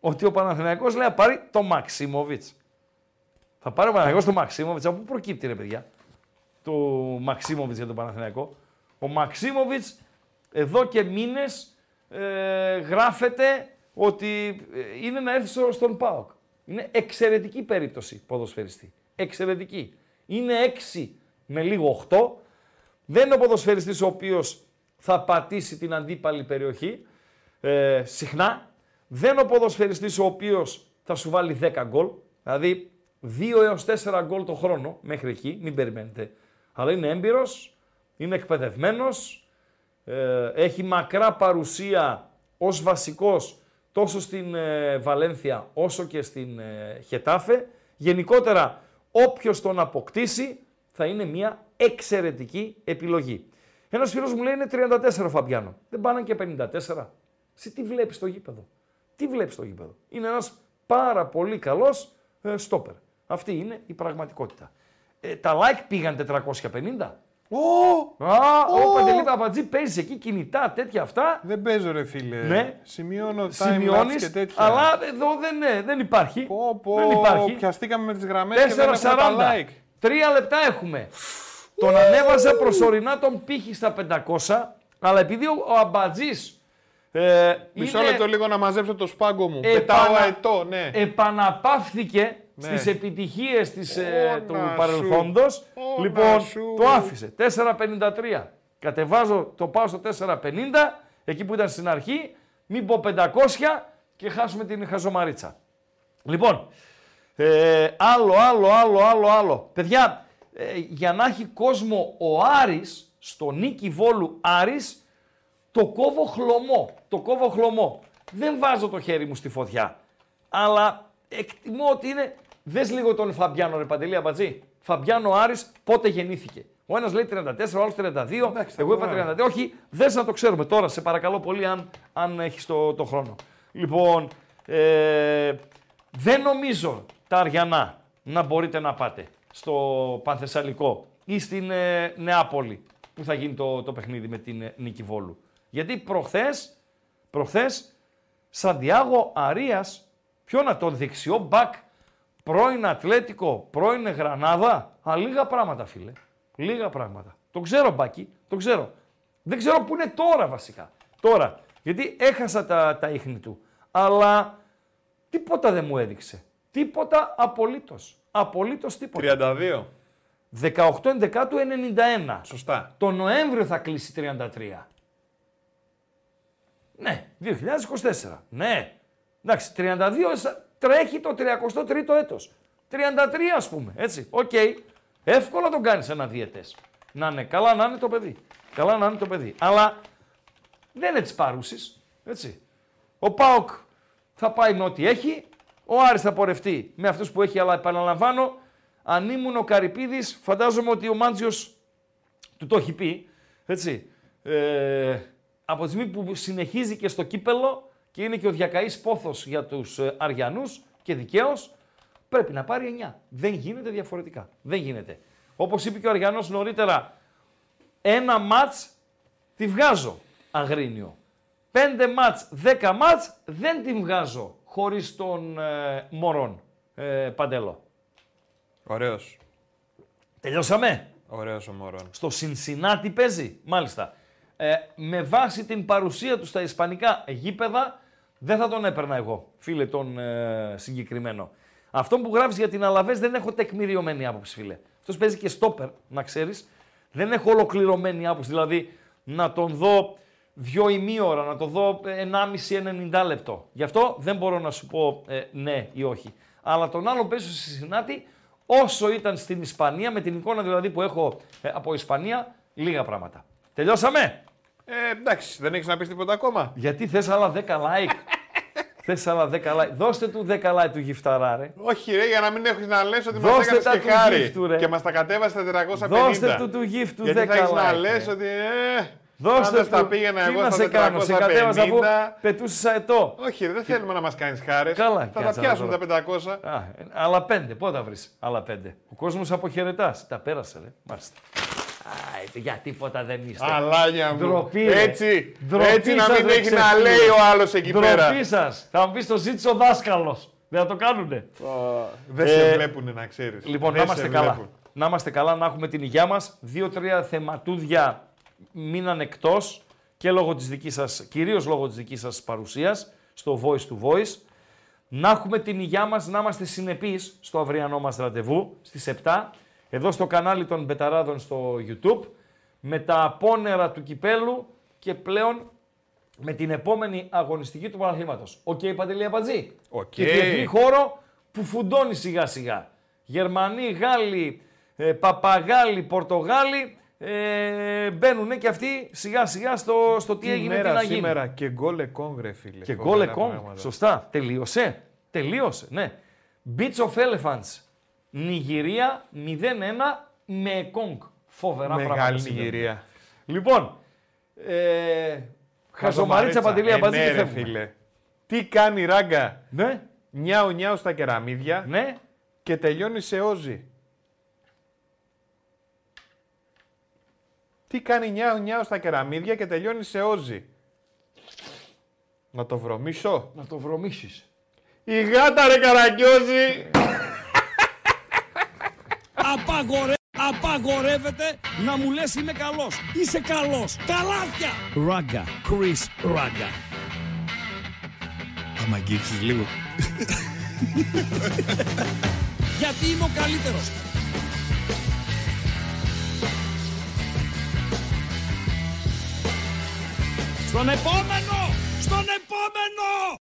ότι ο Παναθηναϊκός λέει να πάρει το Μαξίμοβιτς. Θα πάρει ο Παναθηναϊκός το Μαξίμοβιτς. Από πού προκύπτει ρε παιδιά το Μαξίμοβιτς για τον Παναθηναϊκό; Ο Μαξίμοβιτς εδώ και μήνες ε, γράφεται ότι ε, είναι να έρθει στο- στον ΠΑΟΚ. Είναι εξαιρετική περίπτωση ποδοσφαιριστή. Εξαιρετική. Είναι 6 με λίγο 8. Δεν είναι ο ποδοσφαιριστής ο οποίος θα πατήσει την αντίπαλη περιοχή ε, συχνά. Δεν είναι ο ποδοσφαιριστής ο οποίος θα σου βάλει 10 γκολ. Δηλαδή 2 έως 4 γκολ το χρόνο μέχρι εκεί, μην περιμένετε. Αλλά είναι έμπειρος, είναι εκπαιδευμένος, ε, έχει μακρά παρουσία ως βασικός τόσο στην ε, Βαλένθια όσο και στην ε, Χετάφε. Γενικότερα, όποιος τον αποκτήσει θα είναι μια εξαιρετική επιλογή. Ένας φίλος μου λέει είναι 34 ο Φαμπιάνο. Δεν πάνε και 54. Εσύ τι βλέπεις στο γήπεδο. Τι βλέπεις στο γήπεδο. Είναι ένας πάρα πολύ καλός ε, στόπερ. Αυτή είναι η πραγματικότητα. Ε, τα like πήγαν 450. Ω! Α, ο Ω! Παντελή Παπατζή παίζει εκεί κινητά, τέτοια αυτά. Δεν παίζω ρε φίλε. Ναι. Σημειώνω time Σημειώνεις, και τέτοια. αλλά εδώ δεν, ναι, δεν υπάρχει. Πω, πω, δεν υπάρχει. Πιαστήκαμε με τις γραμμές και δεν 4.40. έχουμε τα like. Τρία λεπτά έχουμε. Τον ανέβαζα προσωρινά τον πύχη στα 500, αλλά επειδή ο, ο Αμπατζής ε, Μισό είναι- λεπτό λίγο να μαζέψω το σπάγκο μου. Επανα- Πετάω αετό, ναι. επαναπαύθηκε Ναι. στις επιτυχίες της, ε, Όνα του σου. παρελθόντος. Όνα λοιπόν, σου. το άφησε. 4,53. Κατεβάζω, το πάω στο 4,50, εκεί που ήταν στην αρχή, μην πω 500 και χάσουμε την χαζομαρίτσα. Λοιπόν, ε, άλλο, άλλο, άλλο, άλλο, άλλο. Παιδιά, ε, για να έχει κόσμο ο Άρης, στο νίκη Βόλου Άρης, το κόβω χλωμό. Το κόβω χλωμό. Δεν βάζω το χέρι μου στη φωτιά. Αλλά εκτιμώ ότι είναι... Δες λίγο τον Φαμπιάνο ρε Παντελή Αμπατζή. Φαμπιάνο Άρης πότε γεννήθηκε. Ο ένας λέει 34, ο άλλος 32. εγώ είπα τώρα. 32. Όχι, δες να το ξέρουμε τώρα. Σε παρακαλώ πολύ αν, αν έχεις το, το χρόνο. Λοιπόν, ε, δεν νομίζω τα Αριανά να μπορείτε να πάτε στο Πανθεσσαλικό ή στην ε, Νεάπολη που θα γίνει το, το παιχνίδι με την ε, Νίκη Βόλου. Γιατί προχθές, προχθές Σαντιάγο Αρίας, ποιο να τον δεξιό μπακ, πρώην Ατλέτικο, πρώην Γρανάδα, α, λίγα πράγματα φίλε, λίγα πράγματα. Το ξέρω μπάκι, το ξέρω. Δεν ξέρω που είναι τώρα βασικά. Τώρα, γιατί έχασα τα, τα ίχνη του. Αλλά τίποτα δεν μου έδειξε. Τίποτα απολύτως. Απολύτως τίποτα. 32. 18 Ενδεκάτου 91. Σωστά. Το Νοέμβριο θα κλείσει 33. Ναι, 2024. Ναι. Εντάξει, 32 σα- τρέχει το 33ο έτος. 33 ας πούμε, έτσι. Οκ. Εύκολα τον κάνεις ένα διαιτές. Να είναι καλά να είναι το παιδί. Καλά να είναι το παιδί. Αλλά δεν είναι της παρούσης, έτσι. Ο ΠΑΟΚ θα πάει με ό,τι έχει. Ο Άρης θα πορευτεί με αυτούς που έχει, αλλά επαναλαμβάνω, αν ήμουν ο Καρυπίδης, φαντάζομαι ότι ο Μάντζιος του το έχει πει, έτσι. Ε, από τη στιγμή που συνεχίζει και στο κύπελο και είναι και ο διακαής πόθος για τους ε, Αριανούς και δικαίως, πρέπει να πάρει 9. Δεν γίνεται διαφορετικά. Δεν γίνεται. Όπως είπε και ο Αριανός νωρίτερα, ένα μάτς τη βγάζω αγρίνιο. Πέντε μάτς, δέκα μάτς δεν τη βγάζω χωρίς τον ε, Μωρόν ε, Παντέλο. Ωραίος. Τελειώσαμε; Ωραίος ο Μωρόν. Στο Σινσινάτι παίζει, μάλιστα. ε, με βάση την παρουσία του στα ισπανικά γήπεδα, δεν θα τον έπαιρνα εγώ, φίλε τον ε, συγκεκριμένο. Αυτό που γράφεις για την Αλαβές δεν έχω τεκμηριωμένη άποψη, φίλε. Αυτός παίζει και στόπερ, να ξέρεις. Δεν έχω ολοκληρωμένη άποψη. Δηλαδή να τον δω δυο ή μία ώρα, να τον δω 1,5-90 λεπτό. Γι' αυτό δεν μπορώ να σου πω ε, ναι ή όχι. Αλλά τον άλλο παίζω στη Σινάτη, όσο ήταν στην Ισπανία, με την εικόνα δηλαδή που έχω ε, από Ισπανία, λίγα πράγματα. Τελειώσαμε! Ε, εντάξει, δεν έχεις να πεις τίποτα ακόμα. Γιατί θες άλλα 10 like. θες άλλα 10 like. Δώστε του 10 like του γυφταρά, ρε. Όχι, ρε, για να μην έχεις να λες ότι μας Δώστε έκανες τα και του χάρη. γύφτου, ρε. Και μας τα κατέβασε στα 450. Δώστε του του γύφτου 10 Γιατί θα έχεις να like, λες ρε. ότι. Ε, Δώστε αν τα του. πήγαινα Τι εγώ να στα σε κάνω, σε κατέβασα αφού 450. πετούσες αετό. Όχι, ρε, δεν θέλουμε να μας κάνεις χάρες. Καλά, Θα τα κάτσε να πιάσουμε δω. τα 500. Α, ε, άλλα πέντε. Πότε θα βρεις άλλα πέντε; Ο κόσμος αποχαιρετάς. Τα πέρασε, ρε. Μάλιστα. Α, ε, για τίποτα δεν είστε. Αλάνια μου. Ντροπή, ρε. Έτσι, Ντροπή έτσι να σας, μην ρε, έχει να ξεφύγει. λέει ο άλλος εκεί πέρα. Ντροπή σας. Θα μου πεις το ζήτησε ο δάσκαλος. Δεν θα το κάνουνε. Δεν σε βλέπουνε, να ξέρεις. Λοιπόν, να είμαστε καλά. Να είμαστε καλά, να έχουμε την υγεία μας. Δύο-τρία θεματούδια μείναν εκτός και λόγω της δικής σας, κυρίως λόγω της δικής σας παρουσίας στο Voice to Voice. Να έχουμε την υγεία μας, να είμαστε συνεπείς στο αυριανό μας ραντεβού στις 7, εδώ στο κανάλι των Μπεταράδων στο YouTube, με τα απόνερα του κυπέλου και πλέον με την επόμενη αγωνιστική του Παναθλήματος. Οκ, Παντελή Αμπατζή. Οκ. Και διεθνή χορό που φουντώνει σιγά σιγά. Γερμανοί, Γάλλοι, ε, Παπαγάλοι, Πορτογάλοι ε, μπαίνουν και αυτοί σιγά σιγά στο, στο τι, Τι έγινε, τι μέρα να γίνει. σήμερα και γκολ Εκόνγκ, ρε φίλε. Και Φοβερά γκολ Εκόνγκ. πράγματα. Σωστά. Τελείωσε. Τελείωσε, ναι. Beach of Elephants. Νιγηρία 0-1 με εκόνγκ. Φοβερά πράγματα. Μεγάλη συμβαίνουν. Νιγηρία. Λοιπόν, ε, Χαζομαρίτσα Παντελή Ε, Αμπατζή ναι, και ρε φεύγουμε. φίλε. Τι κάνει η ράγκα; Ναι. Νιάου νιάου στα κεραμίδια. Ναι. Και τελειώνει σε όζι. Τι κάνει νιάου νιάου στα κεραμίδια και τελειώνει σε όζι. Να το βρωμίσω. Να το βρωμίσεις. Η γάτα ρε καραγκιόζη. Απαγορε... Απαγορεύεται να μου λες είμαι καλός. Είσαι καλός. Καλάθια. Ράγκα. Chris Ράγκα. Άμα αγγίξεις λίγο. Γιατί είμαι ο καλύτερος. Στον επόμενο! Στον επόμενο!